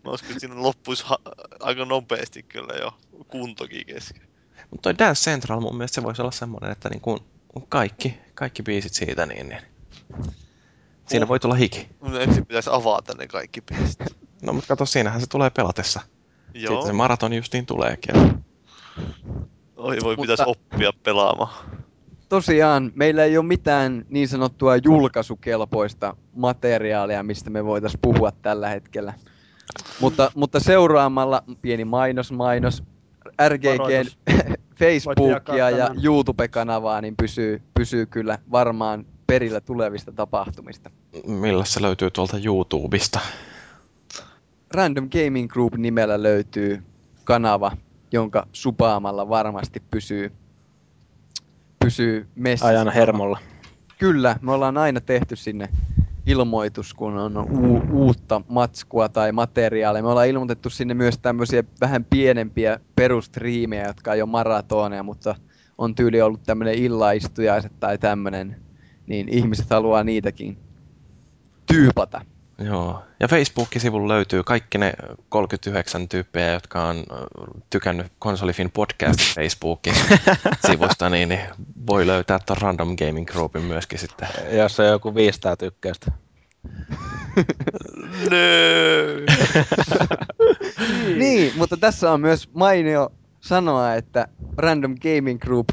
Mä uskon, että siinä loppuisi ha- aika nopeasti kyllä jo kuntokin kesken. Mutta toi Dance Central mun mielestä se voisi olla semmoinen, että niin kuin kaikki, kaikki biisit siitä, niin, niin siinä voi tulla hiki. Mun ensin pitäisi avata ne kaikki biisit. No mutta kato, siinähän se tulee pelatessa. Joo, Siitä se maraton justiin tuleekin. oi voi Mutta- pitäisi oppia pelaamaan. Tosiaan, meillä ei ole mitään niin sanottua julkaisukelpoista materiaalia, mistä me voitaisiin puhua tällä hetkellä. Mutta, mutta seuraamalla, pieni mainos, mainos, RGG Varoitus. *laughs* Facebookia ja. YouTube-kanavaa, niin pysyy, pysyy kyllä varmaan perillä tulevista tapahtumista. Millä se löytyy tuolta YouTubesta? Random Gaming Group nimellä löytyy kanava, jonka supaamalla varmasti pysyy, pysyy messissä. Ajan hermolla. Kyllä, me ollaan aina tehty sinne ilmoitus, kun on u- uutta matskua tai materiaalia. Me ollaan ilmoitettu sinne myös tämmöisiä vähän pienempiä perustriimejä, jotka ei ole maratoneja, mutta on tyyli ollut tämmöinen illaistujaiset tai tämmöinen, niin ihmiset haluaa niitäkin tyypata. Joo. Ja Facebook-sivulla löytyy kaikki ne 39 tyyppejä, jotka on tykännyt Konsolifin podcast *laughs* Facebookin sivusta, niin, niin voi löytää tuon Random Gaming Groupin myöskin sitten. Jos on joku 500 tykkäystä. *laughs* *laughs* Niin, mutta tässä on myös mainio sanoa, että Random Gaming Group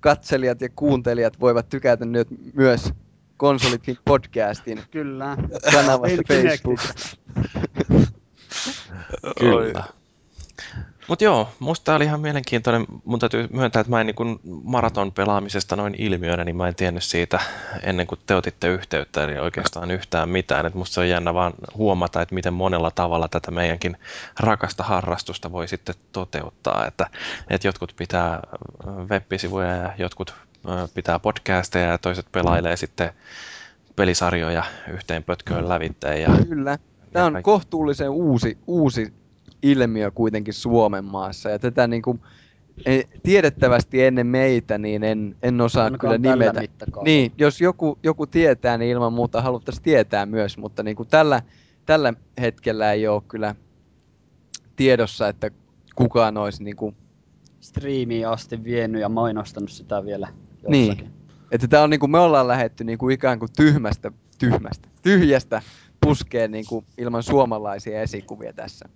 katselijat ja kuuntelijat voivat tykätä nyt myös Konsolifin podcastin Kyllä. kanavasta Ei Facebookista. *laughs* Kyllä. Mutta joo, musta tää oli ihan mielenkiintoinen. Mun täytyy myöntää, että mä en niin maraton pelaamisesta noin ilmiönä, niin mä en tiennyt siitä ennen kuin te otitte yhteyttä, eli oikeastaan yhtään mitään. Et musta se on jännä vaan huomata, että miten monella tavalla tätä meidänkin rakasta harrastusta voi sitten toteuttaa. Että, että jotkut pitää web-sivuja ja jotkut pitää podcasteja ja toiset pelailee sitten pelisarjoja yhteen pötköön lävitteen. Ja, Kyllä. Tämä on kaikki. kohtuullisen uusi, uusi ilmiö kuitenkin Suomen maassa. Ja tätä niin kuin, eh, tiedettävästi ennen meitä, niin en, en osaa Ainakaan kyllä nimetä. Niin, jos joku, joku tietää, niin ilman muuta haluttaisiin tietää myös, mutta niin kuin tällä, tällä hetkellä ei ole kyllä tiedossa, että kukaan olisi niin kuin, Striimiin asti vienyt ja mainostanut sitä vielä Niin. että tämä on niin kuin me ollaan lähetty niin kuin ikään kuin tyhmästä, tyhmästä, tyhjästä puskeen niin kuin ilman suomalaisia esikuvia tässä.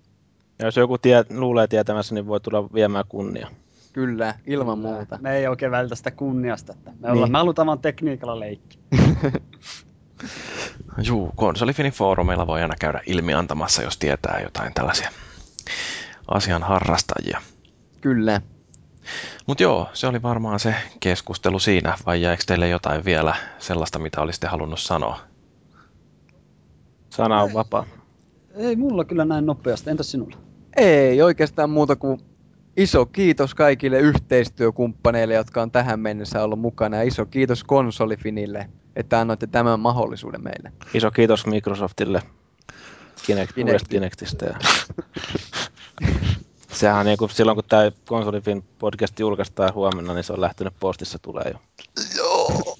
Ja jos joku tie, luulee tietämässä, niin voi tulla viemään kunnia. Kyllä, ilman Kyllä. muuta. Me ei oikein vältä sitä kunniasta. Että me, Niin. ollaan, me halutaan vaan tekniikalla leikki. *laughs* Juu, konsolifinin foorumeilla voi aina käydä ilmi antamassa, jos tietää jotain tällaisia asian harrastajia. Kyllä. Mutta joo, se oli varmaan se keskustelu siinä, vai jäikö teille jotain vielä sellaista, mitä olisitte halunnut sanoa? Sana on vapaa. Ei mulla kyllä näin nopeasti. Entäs sinulla? Ei oikeastaan muuta kuin iso kiitos kaikille yhteistyökumppaneille, jotka on tähän mennessä ollut mukana. Ja iso kiitos Konsolifinille, että annoitte tämän mahdollisuuden meille. Iso kiitos Microsoftille Kinect, Kinect. Kinectistä. Ja *laughs* Sehän niin kuin silloin, kun tämä konsolifin podcast julkaistaan huomenna, niin se on lähtenyt postissa tulee jo. Joo.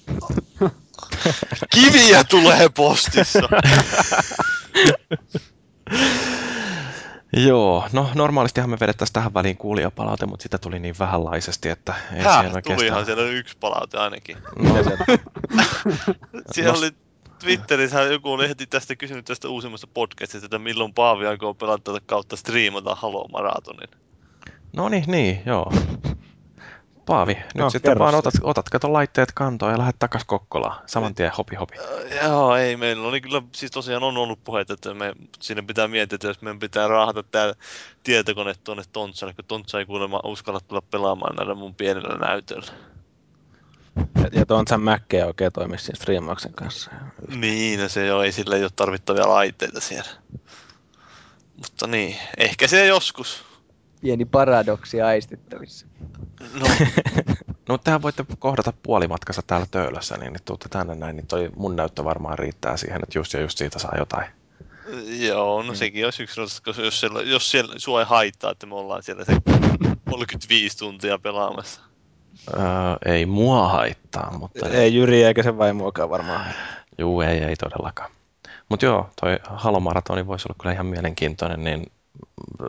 Kiviä tulee postissa. Joo, no normaalistihan me vedettäisiin tähän väliin kuulijapalaute, mutta sitä tuli niin vähänlaisesti, että ei Häh, siihen tulihan siellä yksi palaute ainakin. No, *laughs* Siellä No- oli Twitterissä joku oli heti tästä kysynyt tästä uusimmasta podcastista, että milloin Paavi aikoo pelata tätä kautta striimata Halo Maratonin. no niin, niin, joo. Paavi, nyt No, sitten vaan otat, otat kato laitteet kantoon ja lähdet takas Kokkolaan. Saman tien hopi hopi. Äh, Joo, ei, meillä oli kyllä, siis tosiaan on ollut puheita, että me, siinä pitää miettiä, että jos meidän pitää raahata tää tietokone tuonne Tontsalle, kun Tontsa ei kuulemma uskalla tulla pelaamaan näillä mun pienellä näytöllä. Ja, ja Tontsan Mäkkeä oikein toimi siinä striimauksen kanssa. Niin, no se jo ei sillä ei ole tarvittavia laitteita siellä. Mutta niin, ehkä se joskus. Pieni paradoksi aistittavissa. No, *laughs* No mutta tehän voitte kohdata puolimatkassa täällä Töölössä, niin nyt tuutte tänne näin, niin toi mun näyttö varmaan riittää siihen, että just ja just siitä saa jotain. joo, no sekin olisi yksi ratkaisu, koska jos siellä, jos siellä sua ei haittaa, että me ollaan siellä se *laughs* 35 tuntia pelaamassa. Öö, ei mua haittaa, mutta Ei Jyri eikä sen vaimoakaan varmaan. Juu, ei, ei todellakaan. Mutta joo, toi Halomaratoni voisi olla kyllä ihan mielenkiintoinen, niin öö,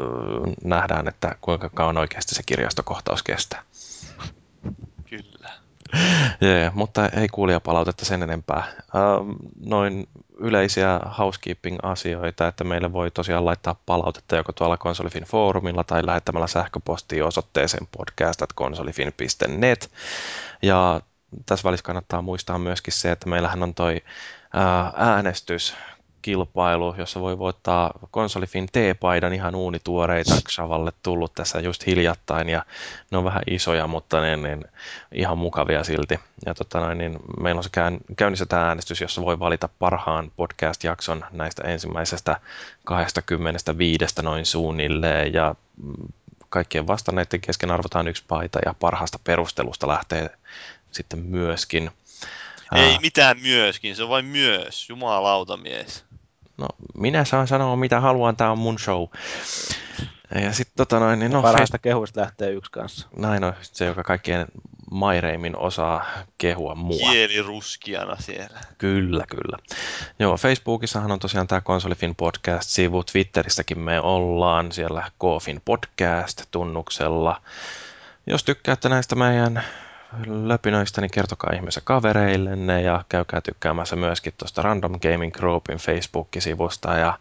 nähdään, että kuinka kauan oikeasti se kirjastokohtaus kestää. *laughs* Jee, mutta ei kuulijapalautetta sen enempää. Ähm, noin yleisiä housekeeping-asioita, että meille voi tosiaan laittaa palautetta joko tuolla Konsolifin foorumilla tai lähettämällä sähköpostia osoitteeseen podcast.konsolifin.net. Ja tässä välissä kannattaa muistaa myöskin se, että meillähän on toi ää, äänestyskilpailu, jossa voi voittaa konsolifin T-paidan ihan uunituoreita Xavalle tullut tässä just hiljattain ja ne on vähän isoja, mutta ne, niin ihan mukavia silti. Ja tota noin, niin meillä on se käyn, käynnissä tämä äänestys, jossa voi valita parhaan podcast-jakson näistä ensimmäisestä 25 noin suunnilleen ja kaikkien vastanneiden kesken arvotaan yksi paita ja parhaasta perustelusta lähtee sitten myöskin. Ei Ää, mitään myöskin, se on vain myös. Jumalauta mies. No, minä saan sanoa mitä haluan, tämä on mun show. Ja sitten tota noin, niin no, No, face, Parhaista kehuista lähtee yksi kanssa. näin on se, joka kaikkien maireimmin osaa kehua mua. Kieli ruskiana siellä. Kyllä, kyllä. Joo, Facebookissahan on tosiaan tämä Konsolifin podcast-sivu, Twitterissäkin me ollaan siellä Koofin podcast-tunnuksella. Jos tykkäätte näistä meidän löpinöistä, niin kertokaa ihmeessä kavereillenne ja käykää tykkäämässä myöskin tuosta Random Gaming Groupin Facebook-sivusta ja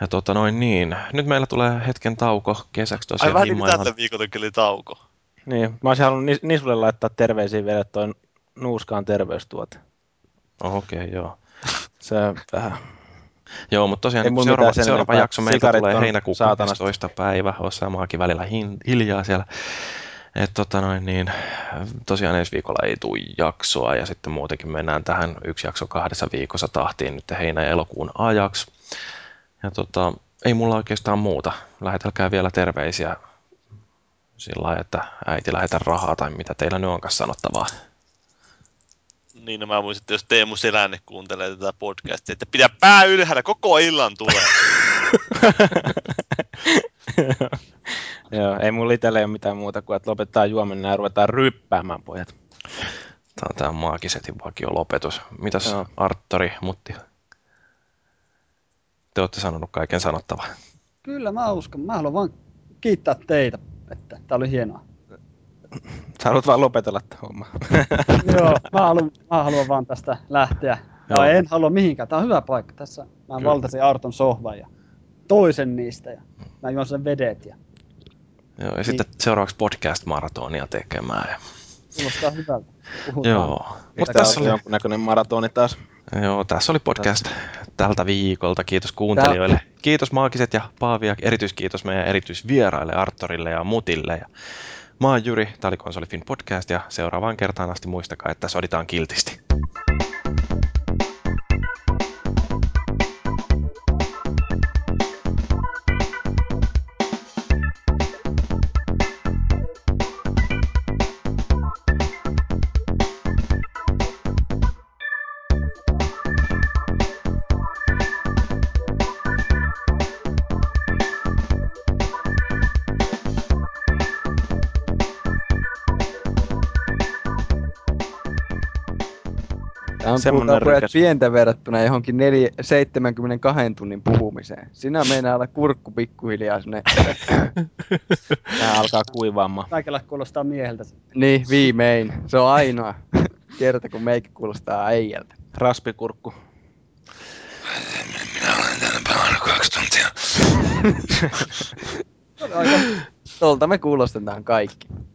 ja tota noin niin, nyt meillä tulee hetken tauko kesäksi Ai tosiaan vähän niin kuin tällä viikolla oli tauko. Niin, mä olisin halunnut Nis- Nisulle laittaa terveisiä vielä, että toi nuuskaan terveystuote. Oh, Okei, okay, joo. Se on vähän... Joo, mutta tosiaan Ei niin seuraava, seuraava jakso meiltä tulee heinäkuun saatanasta. 12. päivä. Osaamaakin välillä hin, hiljaa siellä. Et tota noin, niin, tosiaan ensi viikolla ei tule jaksoa ja sitten muutenkin mennään tähän yksi jakso kahdessa viikossa tahtiin nyt heinä- ja elokuun ajaksi. Ja tota, ei mulla oikeastaan muuta. Lähetelkää vielä terveisiä sillä lailla, että äiti lähetä rahaa tai mitä teillä nyt onkaan sanottavaa. Niin, no mä muistin, että jos Teemu Selänne kuuntelee tätä podcastia, että pidä pää ylhäällä, koko illan tulee. *laughs* *laughs* Joo, ei mulla itsellä ole mitään muuta kuin, että lopetetaan juominen ja ruvetaan ryppäämään, pojat. Tämä on tämä maagisetin vakio lopetus. Mitäs Joo. Arttori, Mutti? Te olette sanonut kaiken sanottavaa. Kyllä mä uskon. Mä haluan vaan kiittää teitä, että tää oli hienoa. Sä haluat vaan lopetella tämän homman. *laughs* Joo, mä haluan, mä haluan vaan tästä lähteä. Joo. Ja en halua mihinkään. Tää on hyvä paikka. Tässä mä Kyllä. valtasin Arton sohvan ja toisen niistä ja mä juon sen vedet ja Joo, ja sitten seuraavaksi podcast-maratonia tekemään. Ja, kuulostaa hyvältä. Puhutaan. joo. Mutta tässä oli, jonkunnäköinen maratoni taas. joo, tässä oli podcast tältä viikolta. Kiitos kuuntelijoille. Kiitos Maagiset ja Paavi ja erityiskiitos meidän erityisvieraille Artorille ja Mutille. Ja mä oon Jyri, tää oli Konsolifin podcast ja seuraavaan kertaan asti muistakaa, että soditaan kiltisti. On pojat rykäs. pientä verrattuna johonkin neljä, 72 tunnin puhumiseen. Sinä meinaa olla kurkku pikkuhiljaa sinne. *laughs* Tää alkaa kuivaamaan. Kaikella kuulostaa mieheltä. niin, viimein. Se on ainoa *laughs* kerta, kun meikä kuulostaa äijältä. Raspikurkku. Minä olen täällä pelannut kaksi tuntia. *laughs* Tolta me kuulostetaan kaikki.